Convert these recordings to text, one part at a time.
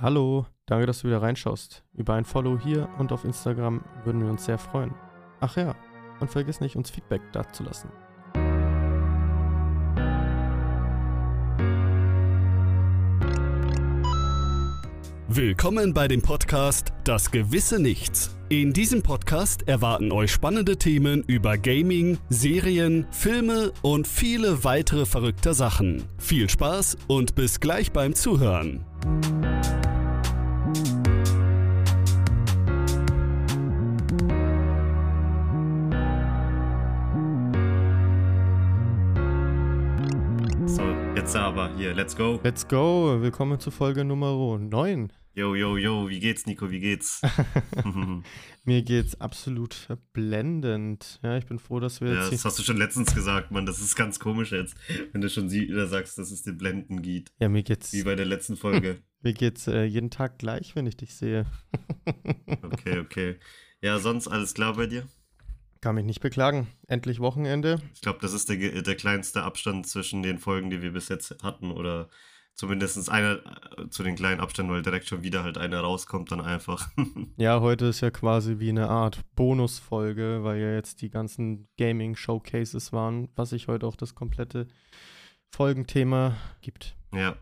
Hallo, danke, dass du wieder reinschaust. Über ein Follow hier und auf Instagram würden wir uns sehr freuen. Ach ja, und vergiss nicht, uns Feedback dazulassen. Willkommen bei dem Podcast Das gewisse Nichts. In diesem Podcast erwarten euch spannende Themen über Gaming, Serien, Filme und viele weitere verrückte Sachen. Viel Spaß und bis gleich beim Zuhören. Aber hier, let's go. Let's go, willkommen zu Folge Nummer 9. Yo, yo, yo, wie geht's, Nico, wie geht's? Mir geht's absolut blendend. Ja, ich bin froh, dass wir ja, jetzt. das hast du schon letztens gesagt, Mann, das ist ganz komisch jetzt, wenn du schon wieder sagst, dass es dir blenden geht. ja, mir geht's, Wie bei der letzten Folge. mir geht's äh, jeden Tag gleich, wenn ich dich sehe. Okay, okay. Ja, sonst alles klar bei dir? Kann mich nicht beklagen. Endlich Wochenende. Ich glaube, das ist der, der kleinste Abstand zwischen den Folgen, die wir bis jetzt hatten. Oder zumindest einer äh, zu den kleinen Abständen, weil direkt schon wieder halt einer rauskommt, dann einfach. Ja, heute ist ja quasi wie eine Art Bonusfolge, weil ja jetzt die ganzen Gaming-Showcases waren, was sich heute auch das komplette Folgenthema gibt. ja.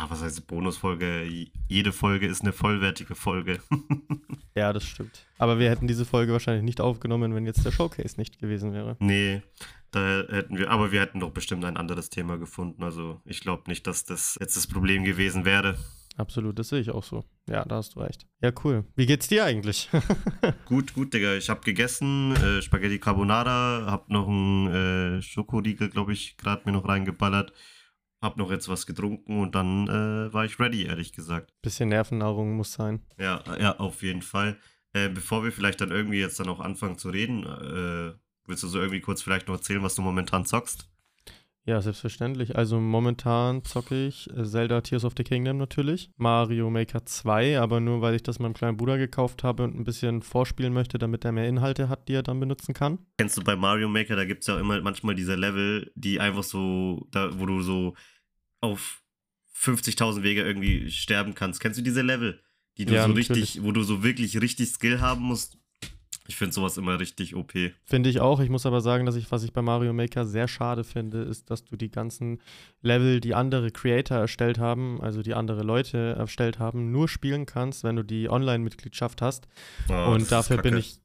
Ja, was heißt Bonusfolge? Jede Folge ist eine vollwertige Folge. Ja, das stimmt. Aber wir hätten diese Folge wahrscheinlich nicht aufgenommen, wenn jetzt der Showcase nicht gewesen wäre. Nee, da hätten wir, aber wir hätten doch bestimmt ein anderes Thema gefunden. Also ich glaube nicht, dass das jetzt das Problem gewesen wäre. Absolut, das sehe ich auch so. Ja, da hast du recht. Ja, cool. Wie geht's dir eigentlich? Gut, gut, Digga. Ich habe gegessen, äh, Spaghetti Carbonara, hab noch einen äh, Schokoriegel, glaube ich, gerade mir noch reingeballert. Hab noch jetzt was getrunken und dann äh, war ich ready, ehrlich gesagt. Bisschen Nervennahrung muss sein. Ja, ja, auf jeden Fall. Äh, bevor wir vielleicht dann irgendwie jetzt dann auch anfangen zu reden, äh, willst du so irgendwie kurz vielleicht noch erzählen, was du momentan zockst? Ja, selbstverständlich. Also momentan zocke ich äh, Zelda Tears of the Kingdom natürlich, Mario Maker 2, aber nur weil ich das meinem kleinen Bruder gekauft habe und ein bisschen vorspielen möchte, damit er mehr Inhalte hat, die er dann benutzen kann. Kennst du bei Mario Maker, da gibt es ja immer manchmal diese Level, die einfach so, da, wo du so auf 50.000 Wege irgendwie sterben kannst. Kennst du diese Level? Die du Ja, so natürlich. richtig, wo du so wirklich richtig Skill haben musst. Ich finde sowas immer richtig OP. Finde ich auch. Ich muss aber sagen, dass ich, was ich bei Mario Maker sehr schade finde, ist, dass du die ganzen Level, die andere Creator erstellt haben, also die andere Leute erstellt haben, nur spielen kannst, wenn du die Online-Mitgliedschaft hast. Oh, und dafür bin ich,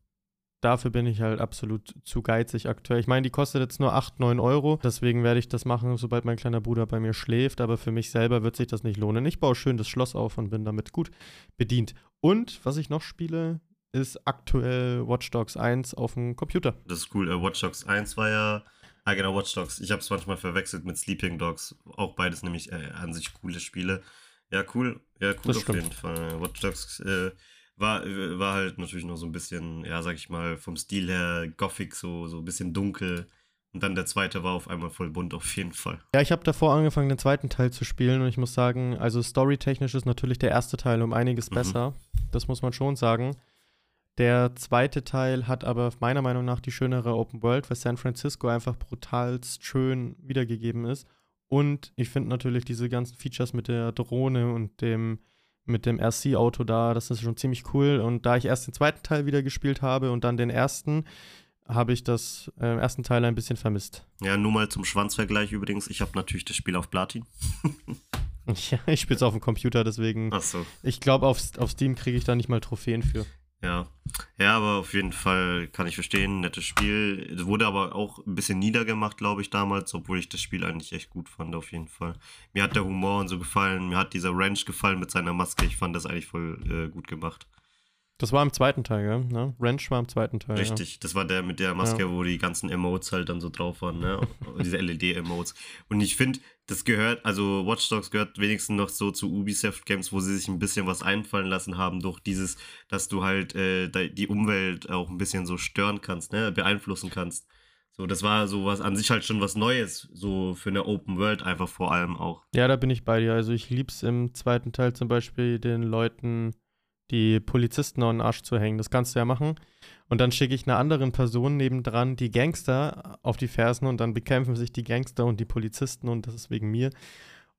dafür bin ich halt absolut zu geizig aktuell. Ich meine, die kostet jetzt nur 8, 9 Euro. Deswegen werde ich das machen, sobald mein kleiner Bruder bei mir schläft. Aber für mich selber wird sich das nicht lohnen. Ich baue schön das Schloss auf und bin damit gut bedient. Und was ich noch spiele, ist aktuell Watch Dogs 1 auf dem Computer. Das ist cool. Äh, Watch Dogs 1 war ja. Ah, genau, Watch Dogs. Ich habe es manchmal verwechselt mit Sleeping Dogs. Auch beides nämlich äh, an sich coole Spiele. Ja, cool. Ja, cool Das auf stimmt. jeden Fall. Watch Dogs äh, war, äh, war halt natürlich noch so ein bisschen, ja, sag ich mal, vom Stil her Gothic, so, so ein bisschen dunkel. Und dann der zweite war auf einmal voll bunt, auf jeden Fall. Ja, ich habe davor angefangen, den zweiten Teil zu spielen und ich muss sagen, also storytechnisch ist natürlich der erste Teil um einiges Mhm. besser. Das muss man schon sagen. Der zweite Teil hat aber meiner Meinung nach die schönere Open World, weil San Francisco einfach brutalst schön wiedergegeben ist. Und ich finde natürlich diese ganzen Features mit der Drohne und dem mit dem RC-Auto da, das ist schon ziemlich cool. Und da ich erst den zweiten Teil wieder gespielt habe und dann den ersten, habe ich das äh, ersten Teil ein bisschen vermisst. Ja, nur mal zum Schwanzvergleich übrigens. Ich habe natürlich das Spiel auf Platin. Ja, ich spiele es auf dem Computer, deswegen. Ach so. Ich glaube, auf, auf Steam kriege ich da nicht mal Trophäen für. Ja. Ja, aber auf jeden Fall kann ich verstehen, nettes Spiel. Es wurde aber auch ein bisschen niedergemacht, glaube ich, damals, obwohl ich das Spiel eigentlich echt gut fand, auf jeden Fall. Mir hat der Humor und so gefallen, mir hat dieser Ranch gefallen mit seiner Maske. Ich fand das eigentlich voll äh, gut gemacht. Das war im zweiten Teil, gell? Ne? Ranch war im zweiten Teil. Richtig, das war der mit der Maske, Ja. wo die ganzen Emotes halt dann so drauf waren, ne? Diese LED-Emotes. Und ich finde, das gehört, also Watch Dogs gehört wenigstens noch so zu Ubisoft Games, wo sie sich ein bisschen was einfallen lassen haben durch dieses, dass du halt äh, die Umwelt auch ein bisschen so stören kannst, ne? Beeinflussen kannst. So, das war so was an sich halt schon was Neues, so für eine Open World einfach vor allem auch. Ja. ja, da bin ich bei dir. Also ich lieb's im zweiten Teil zum Beispiel den Leuten die Polizisten an den Arsch zu hängen. Das kannst du ja machen. Und dann schicke ich einer anderen Person nebendran die Gangster auf die Fersen und dann bekämpfen sich die Gangster und die Polizisten und das ist wegen mir.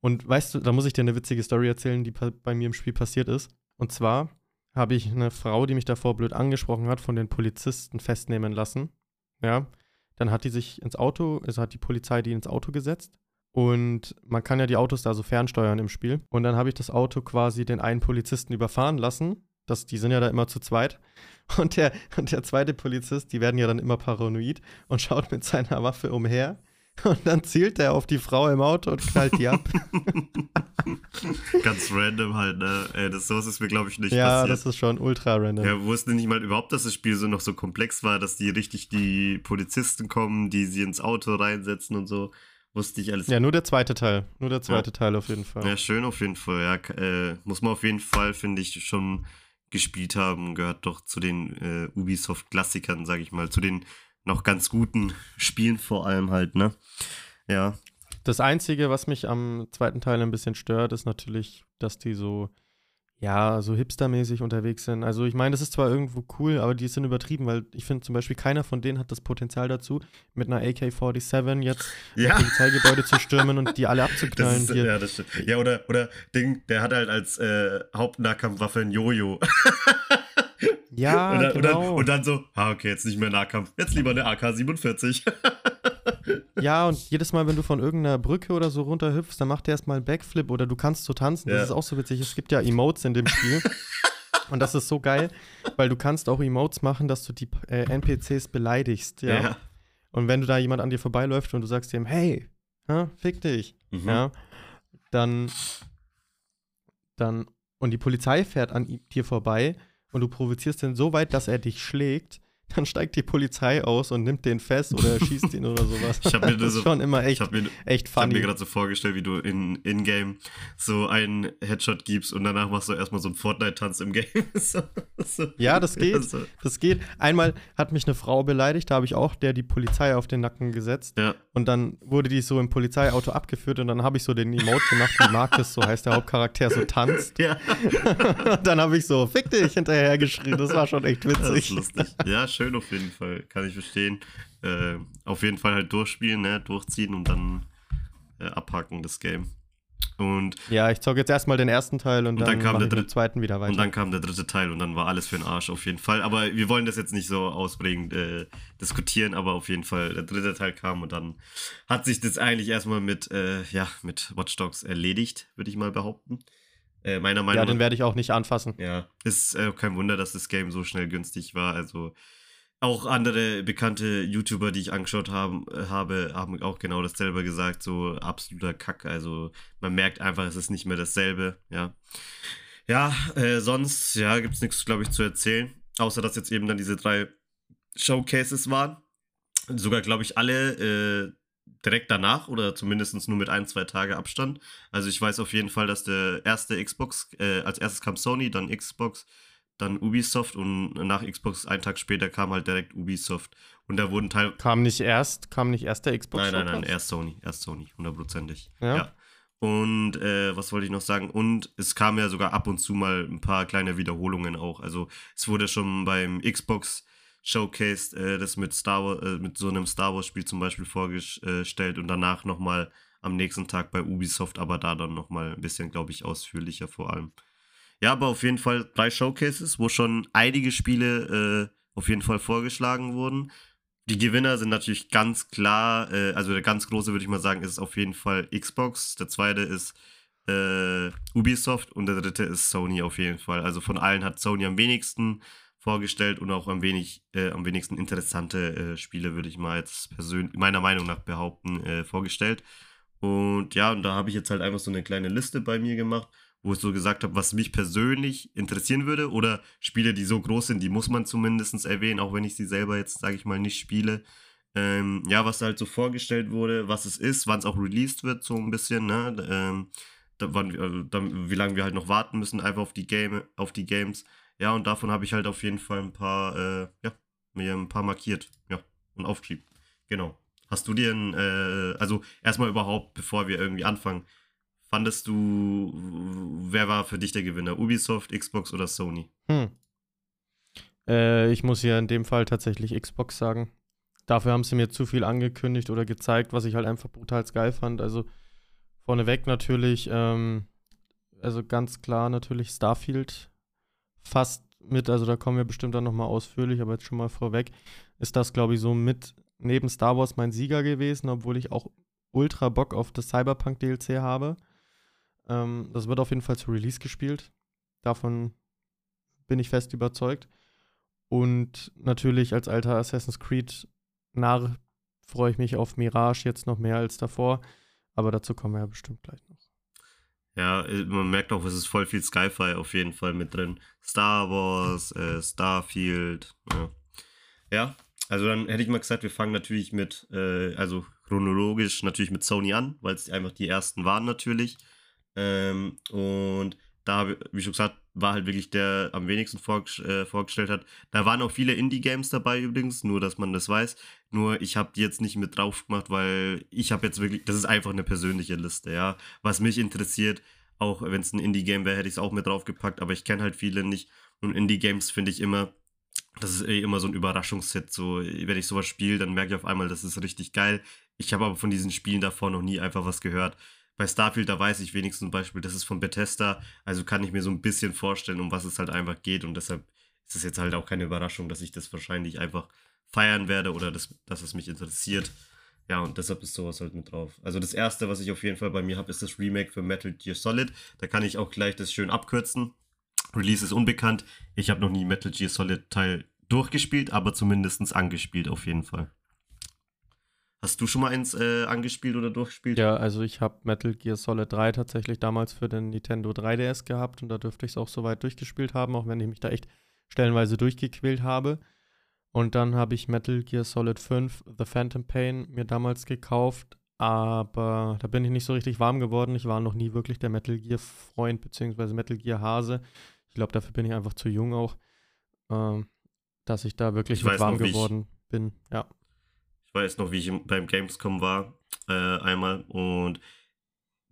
Und weißt du, da muss ich dir eine witzige Story erzählen, die bei mir im Spiel passiert ist. Und zwar habe ich eine Frau, die mich davor blöd angesprochen hat, von den Polizisten festnehmen lassen. Ja. Dann hat die sich ins Auto, also hat die Polizei die ins Auto gesetzt. Und man kann ja die Autos da so fernsteuern im Spiel. Und dann habe ich das Auto quasi den einen Polizisten überfahren lassen. Das, die sind ja da immer zu zweit. Und der, und der zweite Polizist, die werden ja dann immer paranoid und schaut mit seiner Waffe umher und dann zielt er auf die Frau im Auto und knallt die ab. Ganz random halt, ne? Ey, das, sowas ist mir, glaube ich, nicht ja, passiert. Ja, das ist schon ultra random. Ja, wussten nicht mal überhaupt, dass das Spiel so noch so komplex war, dass die richtig die Polizisten kommen, die sie ins Auto reinsetzen und so. Wusste ich alles. Ja, nur der zweite Teil. Nur der zweite ja. Teil auf jeden Fall. Ja, schön auf jeden Fall. Ja, äh, muss man auf jeden Fall, finde ich, schon gespielt haben. Gehört doch zu den äh, Ubisoft-Klassikern, sage ich mal. Zu den noch ganz guten Spielen vor allem halt, ne? Ja. Das Einzige, was mich am zweiten Teil ein bisschen stört, ist natürlich, dass die so, ja, so hipstermäßig unterwegs sind. Also ich meine, das ist zwar irgendwo cool, aber die sind übertrieben, weil ich finde zum Beispiel, keiner von denen hat das Potenzial dazu, mit einer AK-47 jetzt ja. Polizeigebäude zu stürmen und die alle abzuknallen. Ist, ja, das stimmt. Ja, oder, oder Ding, der hat halt als äh, Hauptnahkampfwaffe ein Jojo. Ja, und dann, genau. Und dann, und dann so, ah, okay, jetzt nicht mehr Nahkampf, jetzt lieber eine AK-47. ja, und jedes Mal, wenn du von irgendeiner Brücke oder so runterhüpfst, dann macht der erstmal einen Backflip oder du kannst so tanzen. Das ja. ist auch so witzig. Es gibt ja Emotes in dem Spiel. und das ist so geil, weil du kannst auch Emotes machen, dass du die äh, NPCs beleidigst, ja? ja? Und wenn du da jemand an dir vorbeiläuft und du sagst ihm, hey, ha, fick dich, mhm. ja, dann, dann, und die Polizei fährt an dir vorbei und du provozierst ihn so weit, dass er dich schlägt, dann steigt die Polizei aus und nimmt den fest oder schießt ihn oder sowas. Ich habe mir das ist schon immer echt, ich mir, echt funny. Ich habe mir gerade so vorgestellt, wie du in In-Game so einen Headshot gibst und danach machst du erstmal so einen Fortnite-Tanz im Game. so, so. Ja, das geht. So. Das geht. Einmal hat mich eine Frau beleidigt, da habe ich auch der die Polizei auf den Nacken gesetzt. Ja. Und dann wurde die so im Polizeiauto abgeführt und dann habe ich so den Emote gemacht, wie Marcus, so heißt der Hauptcharakter, so tanzt. Ja. und dann habe ich so, fick dich, hinterher geschrien. Das war schon echt witzig. Das ist lustig. Ja, schön auf jeden Fall, kann ich verstehen. Äh, auf jeden Fall halt durchspielen, ne? durchziehen und dann äh, abhaken das Game. Und ja, ich zocke jetzt erstmal den ersten Teil und, und dann, dann kam der dritte, zweiten wieder weiter. Und dann kam der dritte Teil und dann war alles für den Arsch auf jeden Fall. Aber wir wollen das jetzt nicht so ausprägend äh, diskutieren, aber auf jeden Fall der dritte Teil kam und dann hat sich das eigentlich erstmal mit, äh, ja, mit Watch Dogs erledigt, würde ich mal behaupten. Äh, meiner Meinung nach. Ja, den werde ich auch nicht anfassen. Ja, ist äh, kein Wunder, dass das Game so schnell günstig war. Also auch andere bekannte YouTuber, die ich angeschaut haben, habe, haben auch genau dasselbe gesagt. So absoluter Kack. Also man merkt einfach, es ist nicht mehr dasselbe. Ja, ja äh, sonst ja, gibt es nichts, glaube ich, zu erzählen. Außer dass jetzt eben dann diese drei Showcases waren. Sogar, glaube ich, alle äh, direkt danach oder zumindest nur mit ein, zwei Tage Abstand. Also ich weiß auf jeden Fall, dass der erste Xbox, äh, als erstes kam Sony, dann Xbox, dann Ubisoft und nach Xbox einen Tag später kam halt direkt Ubisoft. Und da wurden Teil. Kam nicht erst, kam nicht erst der Xbox? Nein, nein, nein, erst Sony, erst Sony, hundertprozentig. Ja. ja. Und äh, was wollte ich noch sagen? Und es kam ja sogar ab und zu mal ein paar kleine Wiederholungen auch. Also es wurde schon beim Xbox Showcase äh, das mit Star Wars, äh, mit so einem Star Wars Spiel zum Beispiel vorgestellt und danach nochmal am nächsten Tag bei Ubisoft, aber da dann nochmal ein bisschen, glaube ich, ausführlicher vor allem. Ja, aber auf jeden Fall drei Showcases, wo schon einige Spiele äh, auf jeden Fall vorgeschlagen wurden. Die Gewinner sind natürlich ganz klar, äh, also der ganz große würde ich mal sagen, ist auf jeden Fall Xbox. Der zweite ist äh, Ubisoft und der dritte ist Sony auf jeden Fall. Also von allen hat Sony am wenigsten vorgestellt und auch am, wenig, äh, am wenigsten interessante äh, Spiele, würde ich mal jetzt persönlich, meiner Meinung nach behaupten, äh, vorgestellt. Und ja, und da habe ich jetzt halt einfach so eine kleine Liste bei mir gemacht wo ich so gesagt habe, was mich persönlich interessieren würde oder Spiele, die so groß sind, die muss man zumindest erwähnen, auch wenn ich sie selber jetzt, sage ich mal, nicht spiele. Ähm, ja, was halt so vorgestellt wurde, was es ist, wann es auch released wird, so ein bisschen, ne? Ähm, da, wann, also, da, wie lange wir halt noch warten müssen, einfach auf die Game, auf die Games. Ja, und davon habe ich halt auf jeden Fall ein paar, äh, ja, mir ein paar markiert, ja, und aufgeschrieben. Genau. Hast du dir ein, äh, also erstmal überhaupt, bevor wir irgendwie anfangen, fandest du, wer war für dich der Gewinner? Ubisoft, Xbox oder Sony? Hm. Äh, ich muss ja in dem Fall tatsächlich Xbox sagen. Dafür haben sie mir zu viel angekündigt oder gezeigt, was ich halt einfach brutal geil fand. Also Vorneweg natürlich, ähm, also ganz klar natürlich Starfield fast mit, also da kommen wir bestimmt dann nochmal ausführlich, aber jetzt schon mal vorweg, ist das, glaube ich, so mit neben Star Wars mein Sieger gewesen, obwohl ich auch ultra Bock auf das Cyberpunk DLC habe. Ähm, das wird auf jeden Fall zu Release gespielt. Davon bin ich fest überzeugt. Und natürlich als alter Assassin's Creed Narr freue ich mich auf Mirage jetzt noch mehr als davor. Aber dazu kommen wir ja bestimmt gleich noch. Ja, äh, man merkt auch, es ist voll viel Sci-Fi auf jeden Fall mit drin. Star Wars, äh, Starfield. Ja. ja. also dann hätte ich mal gesagt, wir fangen natürlich mit, äh, also chronologisch natürlich mit Sony an, weil es einfach die ersten waren natürlich. Ähm, und da, wie schon gesagt, war halt wirklich der am wenigsten vorges äh, vorgestellt hat. Da waren auch viele Indie-Games dabei übrigens, nur dass man das weiß. Nur ich habe die jetzt nicht mit drauf gemacht, weil ich habe jetzt wirklich, das ist einfach eine persönliche Liste, ja. Was mich interessiert, auch wenn es ein Indie-Game wäre, hätte ich es auch mit draufgepackt, aber ich kenne halt viele nicht. Und Indie-Games finde ich immer, das ist eh immer so ein Überraschungshit. So, wenn ich sowas spiele, dann merke ich auf einmal, das ist richtig geil. Ich habe aber von diesen Spielen davor noch nie einfach was gehört. Bei Starfield, da weiß ich wenigstens zum Beispiel, das ist von Bethesda, also kann ich mir so ein bisschen vorstellen, um was es halt einfach geht und deshalb ist es jetzt halt auch keine Überraschung, dass ich das wahrscheinlich einfach feiern werde oder das, dass es mich interessiert. Ja, und deshalb ist sowas halt mit drauf. Also das erste, was ich auf jeden Fall bei mir habe, ist das Remake für Metal Gear Solid. Da kann ich auch gleich das schön abkürzen. Release ist unbekannt. Ich habe noch nie Metal Gear Solid Teil durchgespielt, aber zumindest angespielt auf jeden Fall. Hast du schon mal eins äh, angespielt oder durchgespielt? Ja, also ich habe Metal Gear Solid 3 tatsächlich damals für den Nintendo 3DS gehabt und da dürfte ich es auch soweit durchgespielt haben, auch wenn ich mich da echt stellenweise durchgequält habe. Und dann habe ich Metal Gear Solid 5 The Phantom Pain mir damals gekauft, aber da bin ich nicht so richtig warm geworden. Ich war noch nie wirklich der Metal Gear Freund bzw. Metal Gear Hase. Ich glaube, dafür bin ich einfach zu jung auch, äh, dass ich da wirklich ich warm geworden bin. Ja weiß noch, wie ich beim Gamescom war, äh, einmal und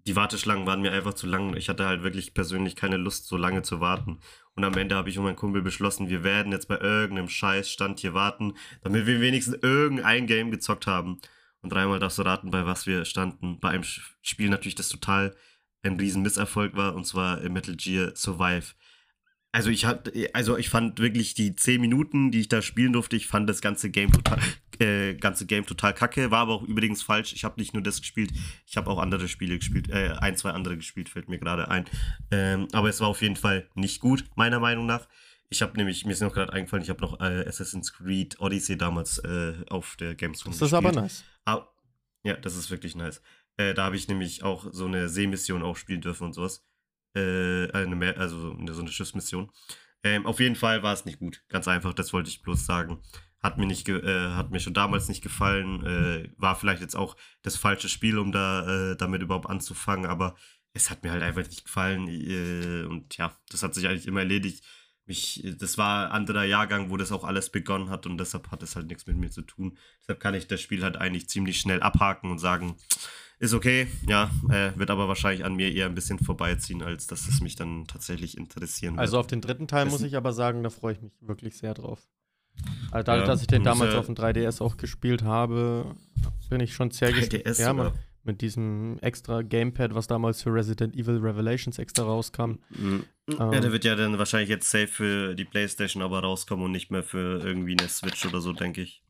die Warteschlangen waren mir einfach zu lang. Ich hatte halt wirklich persönlich keine Lust, so lange zu warten. Und am Ende habe ich und mein Kumpel beschlossen, wir werden jetzt bei irgendeinem Scheißstand hier warten, damit wir wenigstens irgendein Game gezockt haben. Und dreimal darfst du raten, bei was wir standen. Bei einem Spiel natürlich, das total ein riesen Misserfolg war, und zwar Metal Gear Survive. Also ich hatte, also ich fand wirklich die 10 Minuten, die ich da spielen durfte, ich fand das ganze Game total, äh, ganze Game total kacke. War aber auch übrigens falsch. Ich habe nicht nur das gespielt, ich habe auch andere Spiele gespielt, äh, ein, zwei andere gespielt, fällt mir gerade ein. Ähm, aber es war auf jeden Fall nicht gut, meiner Meinung nach. Ich habe nämlich, mir ist noch gerade eingefallen, ich habe noch äh, Assassin's Creed Odyssey damals äh, auf der Gamescom Das ist aber nice. Ah, ja, das ist wirklich nice. Äh, da habe ich nämlich auch so eine Seemission auch spielen dürfen und sowas äh, eine, also so eine Schiffsmission. Ähm, auf jeden Fall war es nicht gut. Ganz einfach, das wollte ich bloß sagen. Hat mir, nicht äh, hat mir schon damals nicht gefallen. Äh, war vielleicht jetzt auch das falsche Spiel, um da äh, damit überhaupt anzufangen, aber es hat mir halt einfach nicht gefallen. Äh, und ja, das hat sich eigentlich immer erledigt. Mich, das war ein anderer Jahrgang, wo das auch alles begonnen hat und deshalb hat es halt nichts mit mir zu tun. Deshalb kann ich das Spiel halt eigentlich ziemlich schnell abhaken und sagen, ist okay, ja, äh, wird aber wahrscheinlich an mir eher ein bisschen vorbeiziehen, als dass es mich dann tatsächlich interessieren wird. Also auf den dritten Teil muss ich aber sagen, da freue ich mich wirklich sehr drauf. Also dadurch, ja, dass ich den damals auf dem 3DS auch gespielt habe, bin ich schon sehr gespannt. Ja, man, mit diesem extra Gamepad, was damals für Resident Evil Revelations extra rauskam. Mhm. Ähm, ja, der wird ja dann wahrscheinlich jetzt safe für die Playstation aber rauskommen und nicht mehr für irgendwie eine Switch oder so, denke ich.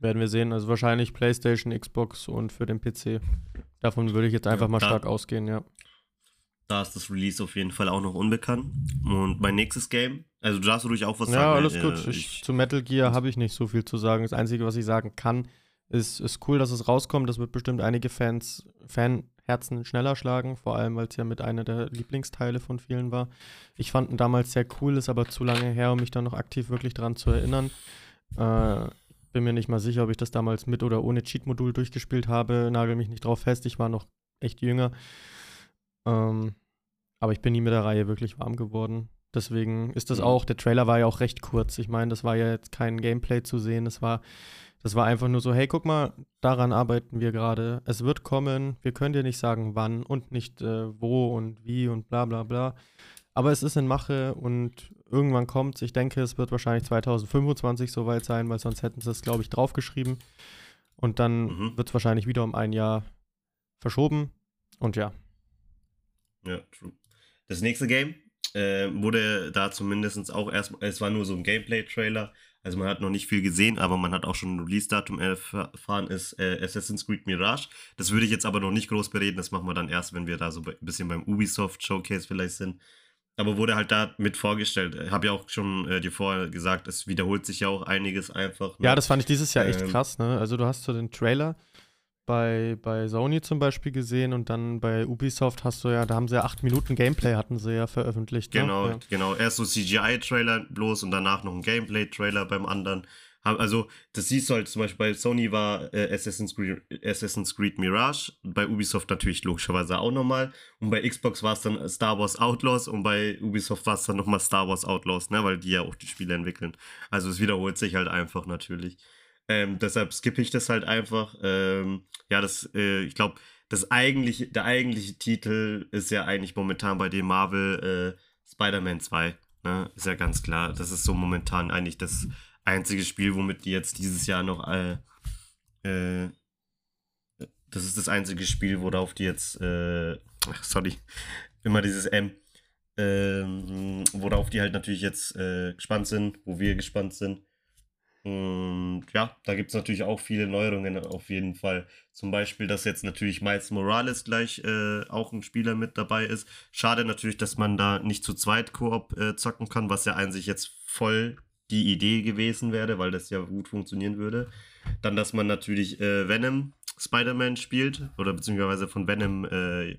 Werden wir sehen. Also wahrscheinlich PlayStation, Xbox und für den PC. Davon würde ich jetzt einfach ja, mal da, stark ausgehen, ja. Da ist das Release auf jeden Fall auch noch unbekannt. Und mein nächstes Game, also du darfst ruhig auch was ja, sagen. Ja, alles äh, gut. Ich, zu Metal Gear habe ich nicht so viel zu sagen. Das Einzige, was ich sagen kann, ist, ist cool, dass es rauskommt. Das wird bestimmt einige Fans, Fanherzen schneller schlagen, vor allem, weil es ja mit einer der Lieblingsteile von vielen war. Ich fand ihn damals sehr cool, ist aber zu lange her, um mich da noch aktiv wirklich dran zu erinnern. Äh, bin mir nicht mal sicher, ob ich das damals mit oder ohne Cheat-Modul durchgespielt habe. Nagel mich nicht drauf fest, ich war noch echt jünger. Ähm, aber ich bin nie mit der Reihe wirklich warm geworden. Deswegen ist das mhm. auch, der Trailer war ja auch recht kurz. Ich meine, das war ja jetzt kein Gameplay zu sehen. Das war, das war einfach nur so, hey, guck mal, daran arbeiten wir gerade. Es wird kommen. Wir können dir nicht sagen, wann und nicht äh, wo und wie und bla bla bla. Aber es ist in Mache und irgendwann kommt Ich denke, es wird wahrscheinlich 2025 soweit sein, weil sonst hätten sie es, glaube ich, draufgeschrieben. Und dann mhm. wird es wahrscheinlich wieder um ein Jahr verschoben. Und ja, Ja, true. Das nächste Game äh, wurde da zumindest auch erstmal, es war nur so ein Gameplay-Trailer, also man hat noch nicht viel gesehen, aber man hat auch schon ein Release-Datum erfahren, ist äh, Assassin's Creed Mirage. Das würde ich jetzt aber noch nicht groß bereden, das machen wir dann erst, wenn wir da so ein bisschen beim Ubisoft Showcase vielleicht sind. Aber wurde halt da mit vorgestellt. Ich Habe ja auch schon äh, dir vorher gesagt, es wiederholt sich ja auch einiges einfach. Ne? Ja, das fand ich dieses Jahr echt ähm, krass, ne? Also du hast so den Trailer bei, bei Sony zum Beispiel gesehen und dann bei Ubisoft hast du ja, da haben sie ja acht Minuten Gameplay hatten sie ja veröffentlicht. Ne? Genau, ja. genau. Erst so CGI-Trailer bloß und danach noch ein Gameplay-Trailer beim anderen. Also, das siehst du halt zum Beispiel bei Sony war äh, Assassin's, Creed, Assassin's Creed Mirage, bei Ubisoft natürlich logischerweise auch nochmal. Und bei Xbox war es dann Star Wars Outlaws und bei Ubisoft war es dann nochmal Star Wars Outlaws, ne, weil die ja auch die Spiele entwickeln. Also, es wiederholt sich halt einfach natürlich. Ähm, deshalb skippe ich das halt einfach. Ähm, ja, das, äh, ich glaube, das eigentliche, der eigentliche Titel ist ja eigentlich momentan bei dem Marvel äh, Spider-Man 2. Ne? Ist ja ganz klar. Das ist so momentan eigentlich das einzige Spiel, womit die jetzt dieses Jahr noch äh, das ist das einzige Spiel, worauf die jetzt, äh, sorry, immer dieses M, ähm, worauf die halt natürlich jetzt äh, gespannt sind, wo wir gespannt sind. Und ja, da gibt es natürlich auch viele Neuerungen auf jeden Fall. Zum Beispiel, dass jetzt natürlich Miles Morales gleich äh, auch ein Spieler mit dabei ist. Schade natürlich, dass man da nicht zu zweit Koop äh, zocken kann, was ja sich jetzt voll die Idee gewesen wäre, weil das ja gut funktionieren würde. Dann, dass man natürlich äh, Venom Spider-Man spielt oder beziehungsweise von Venom äh,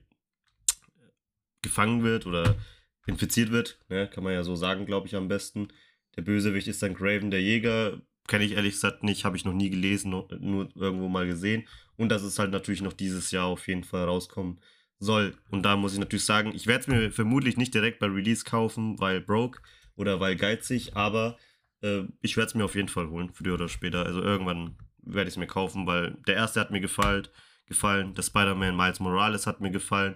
gefangen wird oder infiziert wird. Ne? Kann man ja so sagen, glaube ich, am besten. Der Bösewicht ist dann Craven der Jäger kenne ich ehrlich gesagt nicht, habe ich noch nie gelesen, nur irgendwo mal gesehen. Und dass es halt natürlich noch dieses Jahr auf jeden Fall rauskommen soll. Und da muss ich natürlich sagen, ich werde es mir vermutlich nicht direkt bei Release kaufen, weil broke oder weil geizig, aber äh, ich werde es mir auf jeden Fall holen, früher oder später. Also irgendwann werde ich es mir kaufen, weil der erste hat mir gefallen, gefallen. Der Spider-Man Miles Morales hat mir gefallen.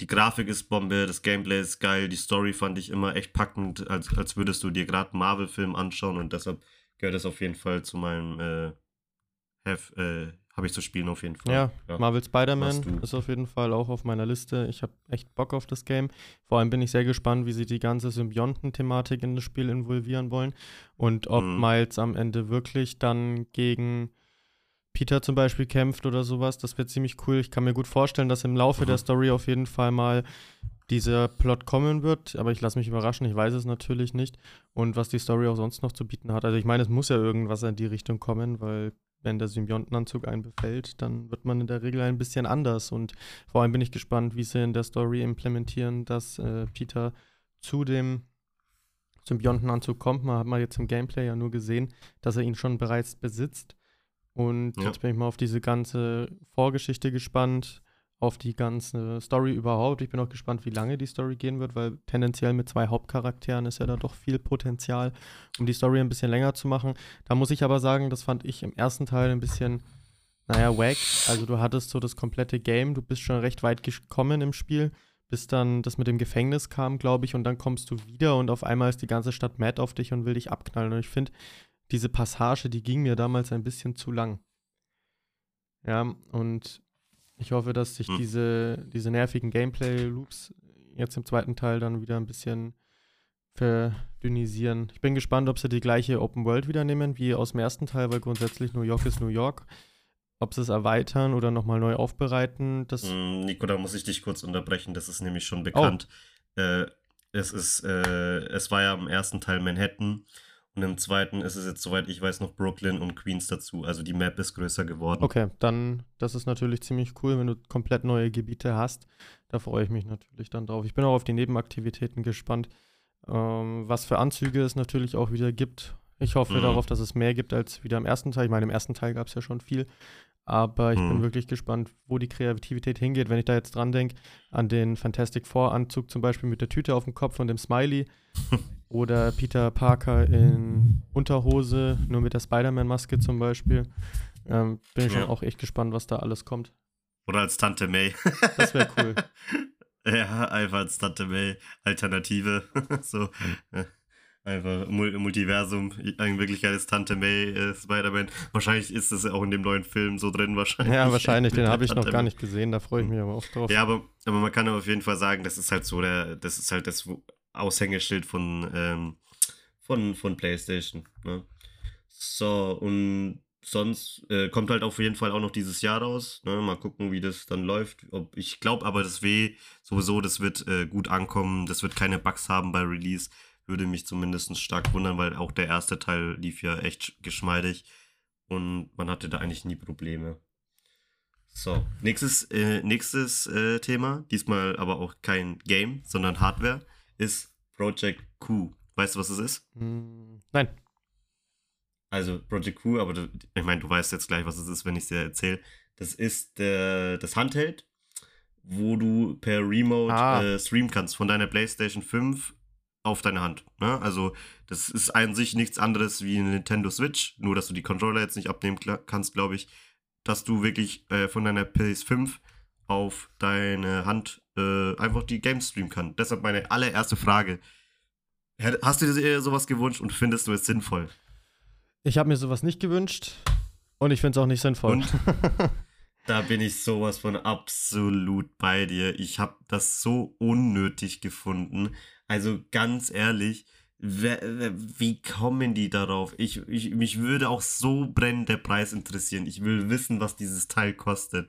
Die Grafik ist Bombe, das Gameplay ist geil, die Story fand ich immer echt packend, als, als würdest du dir gerade einen Marvel-Film anschauen und deshalb gehört es auf jeden Fall zu meinem äh, Have, äh, habe ich zu spielen auf jeden Fall. Ja, ja. Marvel Spider-Man ist auf jeden Fall auch auf meiner Liste. Ich habe echt Bock auf das Game. Vor allem bin ich sehr gespannt, wie sie die ganze Symbionten-Thematik in das Spiel involvieren wollen und ob mhm. Miles am Ende wirklich dann gegen Peter zum Beispiel kämpft oder sowas. Das wird ziemlich cool. Ich kann mir gut vorstellen, dass im Laufe mhm. der Story auf jeden Fall mal dieser Plot kommen wird, aber ich lasse mich überraschen, ich weiß es natürlich nicht. Und was die Story auch sonst noch zu bieten hat. Also ich meine, es muss ja irgendwas in die Richtung kommen, weil wenn der Symbiontenanzug einen befällt, dann wird man in der Regel ein bisschen anders. Und vor allem bin ich gespannt, wie sie in der Story implementieren, dass äh, Peter zu dem Symbiontenanzug kommt. Man hat mal jetzt im Gameplay ja nur gesehen, dass er ihn schon bereits besitzt. Und ja. jetzt bin ich mal auf diese ganze Vorgeschichte gespannt auf die ganze Story überhaupt. Ich bin auch gespannt, wie lange die Story gehen wird, weil tendenziell mit zwei Hauptcharakteren ist ja da doch viel Potenzial, um die Story ein bisschen länger zu machen. Da muss ich aber sagen, das fand ich im ersten Teil ein bisschen, naja, wack. Also du hattest so das komplette Game, du bist schon recht weit gekommen im Spiel, bis dann das mit dem Gefängnis kam, glaube ich, und dann kommst du wieder und auf einmal ist die ganze Stadt mad auf dich und will dich abknallen. Und ich finde, diese Passage, die ging mir damals ein bisschen zu lang. Ja, und ich hoffe, dass sich hm. diese, diese nervigen Gameplay-Loops jetzt im zweiten Teil dann wieder ein bisschen verdünnisieren. Ich bin gespannt, ob sie die gleiche Open World wieder nehmen wie aus dem ersten Teil, weil grundsätzlich New York ist New York. Ob sie es erweitern oder nochmal neu aufbereiten, das. Hm, Nico, da muss ich dich kurz unterbrechen, das ist nämlich schon bekannt. Oh. Äh, es ist, äh, es war ja im ersten Teil Manhattan und im zweiten ist es jetzt, soweit ich weiß, noch Brooklyn und Queens dazu. Also die Map ist größer geworden. Okay, dann, das ist natürlich ziemlich cool, wenn du komplett neue Gebiete hast. Da freue ich mich natürlich dann drauf. Ich bin auch auf die Nebenaktivitäten gespannt. Ähm, was für Anzüge es natürlich auch wieder gibt. Ich hoffe mhm. darauf, dass es mehr gibt als wieder im ersten Teil. Ich meine, im ersten Teil gab es ja schon viel. Aber ich mhm. bin wirklich gespannt, wo die Kreativität hingeht. Wenn ich da jetzt dran denke, an den Fantastic Four-Anzug zum Beispiel mit der Tüte auf dem Kopf und dem Smiley. oder Peter Parker in Unterhose, nur mit der Spider-Man-Maske zum Beispiel. Ähm, bin ich ja. schon auch echt gespannt, was da alles kommt. Oder als Tante May. das wäre cool. Ja, einfach als Tante May. Alternative. so. Einfach Multiversum, ein wirklich geiles Tante May äh, Spider-Man. Wahrscheinlich ist das auch in dem neuen Film so drin, wahrscheinlich. Ja, wahrscheinlich, den habe ich noch gar nicht gesehen, da freue ich mich aber auch drauf. Ja, aber, aber man kann auf jeden Fall sagen, das ist halt so der, das ist halt das Aushängeschild von, ähm, von, von PlayStation. Ne? So, und sonst äh, kommt halt auf jeden Fall auch noch dieses Jahr raus. Ne? Mal gucken, wie das dann läuft. Ob, ich glaube aber, das W sowieso, das wird äh, gut ankommen. Das wird keine Bugs haben bei Release würde mich zumindest stark wundern, weil auch der erste Teil lief ja echt geschmeidig und man hatte da eigentlich nie Probleme. So, nächstes, äh, nächstes äh, Thema, diesmal aber auch kein Game, sondern Hardware, ist Project Q. Weißt du, was es ist? Hm, nein. Also Project Q, aber du, ich meine, du weißt jetzt gleich, was es ist, wenn ich es dir erzähle. Das ist äh, das Handheld, wo du per Remote ah. äh, streamen kannst von deiner PlayStation 5 auf deine Hand. Ne? Also das ist an sich nichts anderes wie eine Nintendo Switch, nur dass du die Controller jetzt nicht abnehmen kannst, glaube ich, dass du wirklich äh, von deiner PS5 auf deine Hand äh, einfach die Games streamen kannst. Deshalb meine allererste Frage. Hast du dir sowas gewünscht und findest du es sinnvoll? Ich habe mir sowas nicht gewünscht und ich finde es auch nicht sinnvoll. Und da bin ich sowas von absolut bei dir. Ich habe das so unnötig gefunden. Also ganz ehrlich, wie kommen die darauf? Ich, ich, mich würde auch so brennend der Preis interessieren. Ich will wissen, was dieses Teil kostet.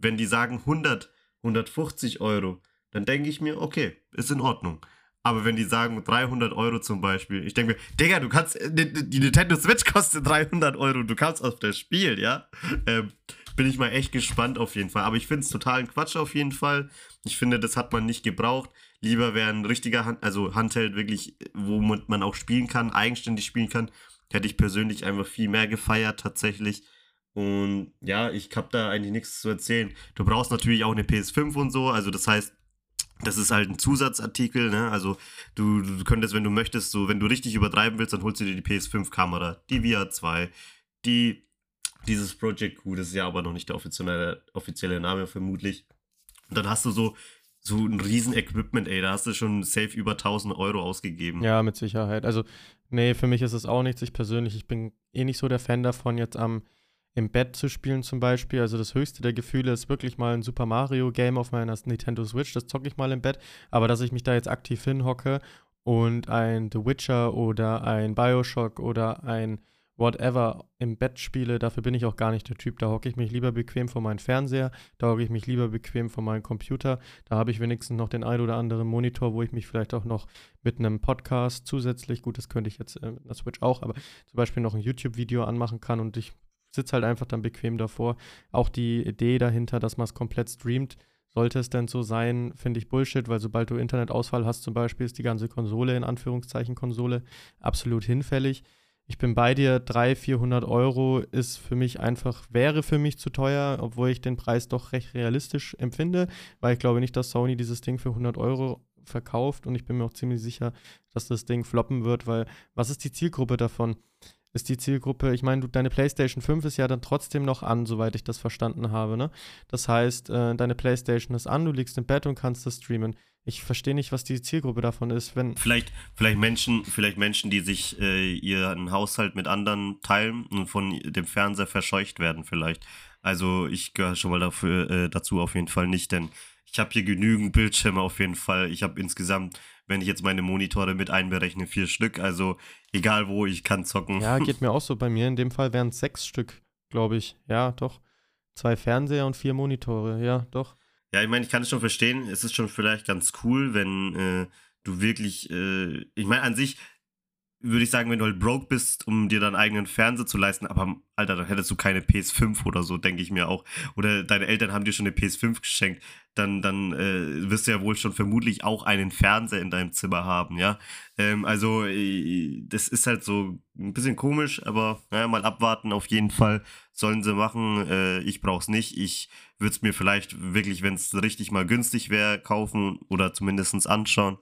Wenn die sagen 100, 150 Euro, dann denke ich mir, okay, ist in Ordnung. Aber wenn die sagen 300 Euro zum Beispiel, ich denke mir, Digga, du kannst, die Nintendo Switch kostet 300 Euro, du kannst auf das Spiel, ja? Ähm, bin ich mal echt gespannt auf jeden Fall. Aber ich finde es totalen Quatsch auf jeden Fall. Ich finde, das hat man nicht gebraucht. Lieber wäre ein richtiger Hand, also Handheld wirklich, womit man auch spielen kann, eigenständig spielen kann. Hätte ich persönlich einfach viel mehr gefeiert tatsächlich. Und ja, ich habe da eigentlich nichts zu erzählen. Du brauchst natürlich auch eine PS5 und so. Also das heißt, das ist halt ein Zusatzartikel, ne? Also du, du könntest, wenn du möchtest, so, wenn du richtig übertreiben willst, dann holst du dir die PS5-Kamera, die VR 2, die, dieses Project Q, das ist ja aber noch nicht der offizielle, offizielle Name vermutlich. Und dann hast du so so ein riesen Equipment, ey, da hast du schon safe über 1000 Euro ausgegeben. Ja, mit Sicherheit. Also, nee, für mich ist es auch nichts. Ich persönlich, ich bin eh nicht so der Fan davon, jetzt am im Bett zu spielen zum Beispiel. Also das höchste der Gefühle ist wirklich mal ein Super Mario Game auf meiner Nintendo Switch. Das zocke ich mal im Bett. Aber dass ich mich da jetzt aktiv hinhocke und ein The Witcher oder ein Bioshock oder ein whatever im Bett spiele, dafür bin ich auch gar nicht der Typ. Da hocke ich mich lieber bequem vor meinen Fernseher, da hocke ich mich lieber bequem vor meinem Computer. Da habe ich wenigstens noch den ein oder anderen Monitor, wo ich mich vielleicht auch noch mit einem Podcast zusätzlich, gut, das könnte ich jetzt äh, mit einer Switch auch, aber zum Beispiel noch ein YouTube-Video anmachen kann und ich sitze halt einfach dann bequem davor. Auch die Idee dahinter, dass man es komplett streamt, sollte es denn so sein, finde ich Bullshit, weil sobald du Internetausfall hast, zum Beispiel, ist die ganze Konsole, in Anführungszeichen Konsole, absolut hinfällig ich bin bei dir, 300, 400 Euro ist für mich einfach, wäre für mich zu teuer, obwohl ich den Preis doch recht realistisch empfinde, weil ich glaube nicht, dass Sony dieses Ding für 100 Euro verkauft und ich bin mir auch ziemlich sicher, dass das Ding floppen wird, weil was ist die Zielgruppe davon? Ist die Zielgruppe, ich meine, deine PlayStation 5 ist ja dann trotzdem noch an, soweit ich das verstanden habe, ne? Das heißt, äh, deine PlayStation ist an, du liegst im Bett und kannst das streamen ich verstehe nicht, was die Zielgruppe davon ist, wenn. Vielleicht, vielleicht Menschen, vielleicht Menschen, die sich äh, ihren Haushalt mit anderen teilen und von dem Fernseher verscheucht werden, vielleicht. Also ich gehöre schon mal dafür, äh, dazu auf jeden Fall nicht, denn ich habe hier genügend Bildschirme auf jeden Fall. Ich habe insgesamt, wenn ich jetzt meine Monitore mit einberechne, vier Stück. Also egal wo, ich kann zocken. Ja, geht mir auch so. Bei mir in dem Fall wären es sechs Stück, glaube ich. Ja, doch. Zwei Fernseher und vier Monitore. Ja, doch. Ja, ich meine, ich kann es schon verstehen. Es ist schon vielleicht ganz cool, wenn äh, du wirklich, äh, ich meine, an sich würde ich sagen, wenn du halt broke bist, um dir deinen eigenen Fernseher zu leisten, aber Alter, dann hättest du keine PS5 oder so, denke ich mir auch. Oder deine Eltern haben dir schon eine PS5 geschenkt, dann, dann äh, wirst du ja wohl schon vermutlich auch einen Fernseher in deinem Zimmer haben, ja. Ähm, also, äh, das ist halt so ein bisschen komisch, aber naja, mal abwarten, auf jeden Fall sollen sie machen. Äh, ich brauch's nicht. Ich würde es mir vielleicht wirklich, wenn es richtig mal günstig wäre, kaufen oder zumindest anschauen.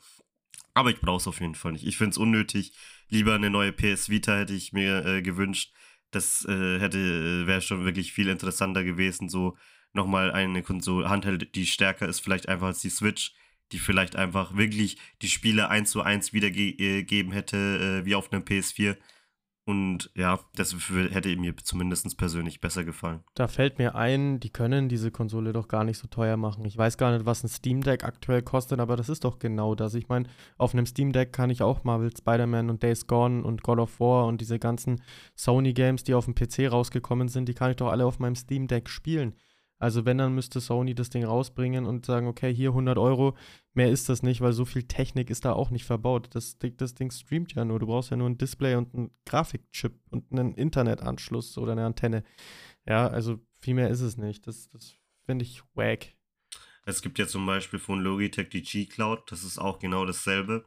Aber ich brauche es auf jeden Fall nicht. Ich finde es unnötig. Lieber eine neue PS Vita hätte ich mir äh, gewünscht. Das äh, hätte äh, wäre schon wirklich viel interessanter gewesen. So nochmal eine Konsole, Handheld, die stärker ist, vielleicht einfach als die Switch. die vielleicht einfach wirklich die Spiele eins zu eins wiedergeben hätte, äh, wie auf einem PS4. Und ja, das hätte mir zumindest persönlich besser gefallen. Da fällt mir ein, die können diese Konsole doch gar nicht so teuer machen. Ich weiß gar nicht, was ein Steam Deck aktuell kostet, aber das ist doch genau das. Ich meine, auf einem Steam Deck kann ich auch Marvel Spider-Man und Days Gone und God of War und diese ganzen Sony-Games, die auf dem PC rausgekommen sind, die kann ich doch alle auf meinem Steam Deck spielen. Also wenn, dann müsste Sony das Ding rausbringen und sagen, okay, hier 100 Euro, mehr ist das nicht, weil so viel Technik ist da auch nicht verbaut. Das, das Ding streamt ja nur. Du brauchst ja nur ein Display und einen Grafikchip und einen Internetanschluss oder eine Antenne. Ja, also viel mehr ist es nicht. Das, das finde ich wack. Es gibt ja zum Beispiel von Logitech die G-Cloud, das ist auch genau dasselbe,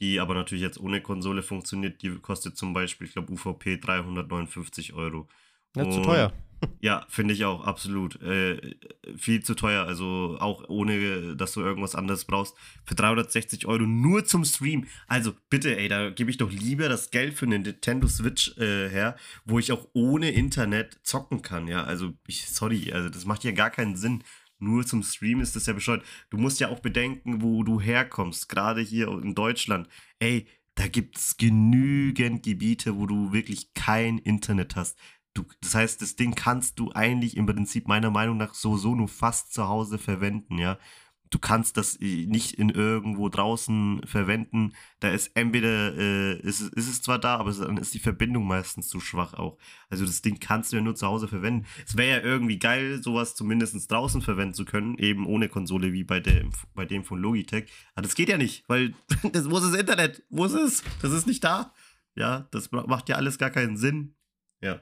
die aber natürlich jetzt ohne Konsole funktioniert. Die kostet zum Beispiel, ich glaube, UVP 359 Euro. Ja, zu teuer. Ja, finde ich auch, absolut. Äh, viel zu teuer, also auch ohne, dass du irgendwas anderes brauchst. Für 360 Euro nur zum Stream. Also bitte, ey, da gebe ich doch lieber das Geld für eine Nintendo Switch äh, her, wo ich auch ohne Internet zocken kann, ja. Also, ich, sorry, also das macht ja gar keinen Sinn. Nur zum Stream ist das ja bescheuert. Du musst ja auch bedenken, wo du herkommst, gerade hier in Deutschland. Ey, da gibt es genügend Gebiete, wo du wirklich kein Internet hast. Du, das heißt, das Ding kannst du eigentlich im Prinzip meiner Meinung nach so, so nur fast zu Hause verwenden, ja. Du kannst das äh, nicht in irgendwo draußen verwenden. Da ist entweder, äh, ist, ist es zwar da, aber dann ist die Verbindung meistens zu schwach auch. Also das Ding kannst du ja nur zu Hause verwenden. Es wäre ja irgendwie geil, sowas zumindest draußen verwenden zu können, eben ohne Konsole wie bei dem, bei dem von Logitech. Aber das geht ja nicht, weil das, wo ist das Internet? Wo ist es? Das ist nicht da. Ja, das macht ja alles gar keinen Sinn. Ja.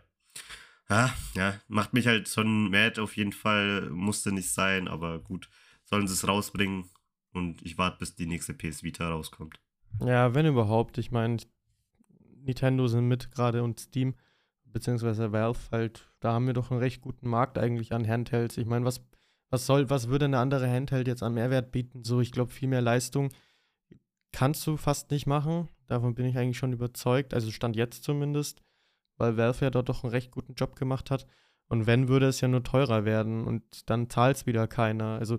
Ja, ja, macht mich halt schon mad auf jeden Fall. Musste nicht sein, aber gut. Sollen sie es rausbringen und ich warte, bis die nächste PS Vita rauskommt. Ja, wenn überhaupt. Ich meine, Nintendo sind mit gerade und Steam, beziehungsweise Valve halt, da haben wir doch einen recht guten Markt eigentlich an Handhelds. Ich meine, was, was soll, was würde eine andere Handheld jetzt an Mehrwert bieten? So, ich glaube, viel mehr Leistung kannst du fast nicht machen. Davon bin ich eigentlich schon überzeugt. Also Stand jetzt zumindest weil Valve ja dort doch einen recht guten Job gemacht hat. Und wenn, würde es ja nur teurer werden und dann zahlt es wieder keiner. Also,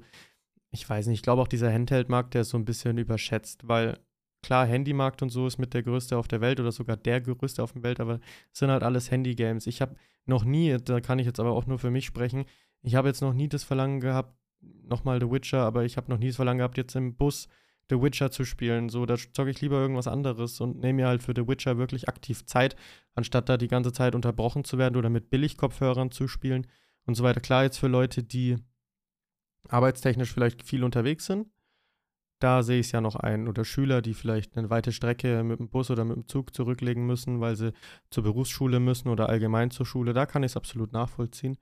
ich weiß nicht, ich glaube auch dieser Handheld-Markt, der ist so ein bisschen überschätzt, weil klar, Handymarkt und so ist mit der größte auf der Welt oder sogar der größte auf der Welt, aber es sind halt alles Handy-Games. Ich habe noch nie, da kann ich jetzt aber auch nur für mich sprechen, ich habe jetzt noch nie das Verlangen gehabt, nochmal The Witcher, aber ich habe noch nie das Verlangen gehabt, jetzt im Bus The Witcher zu spielen. So, da zocke ich lieber irgendwas anderes und nehme mir halt für The Witcher wirklich aktiv Zeit, anstatt da die ganze Zeit unterbrochen zu werden oder mit Billigkopfhörern zu spielen und so weiter. Klar, jetzt für Leute, die arbeitstechnisch vielleicht viel unterwegs sind, da sehe ich es ja noch ein. Oder Schüler, die vielleicht eine weite Strecke mit dem Bus oder mit dem Zug zurücklegen müssen, weil sie zur Berufsschule müssen oder allgemein zur Schule. Da kann ich es absolut nachvollziehen.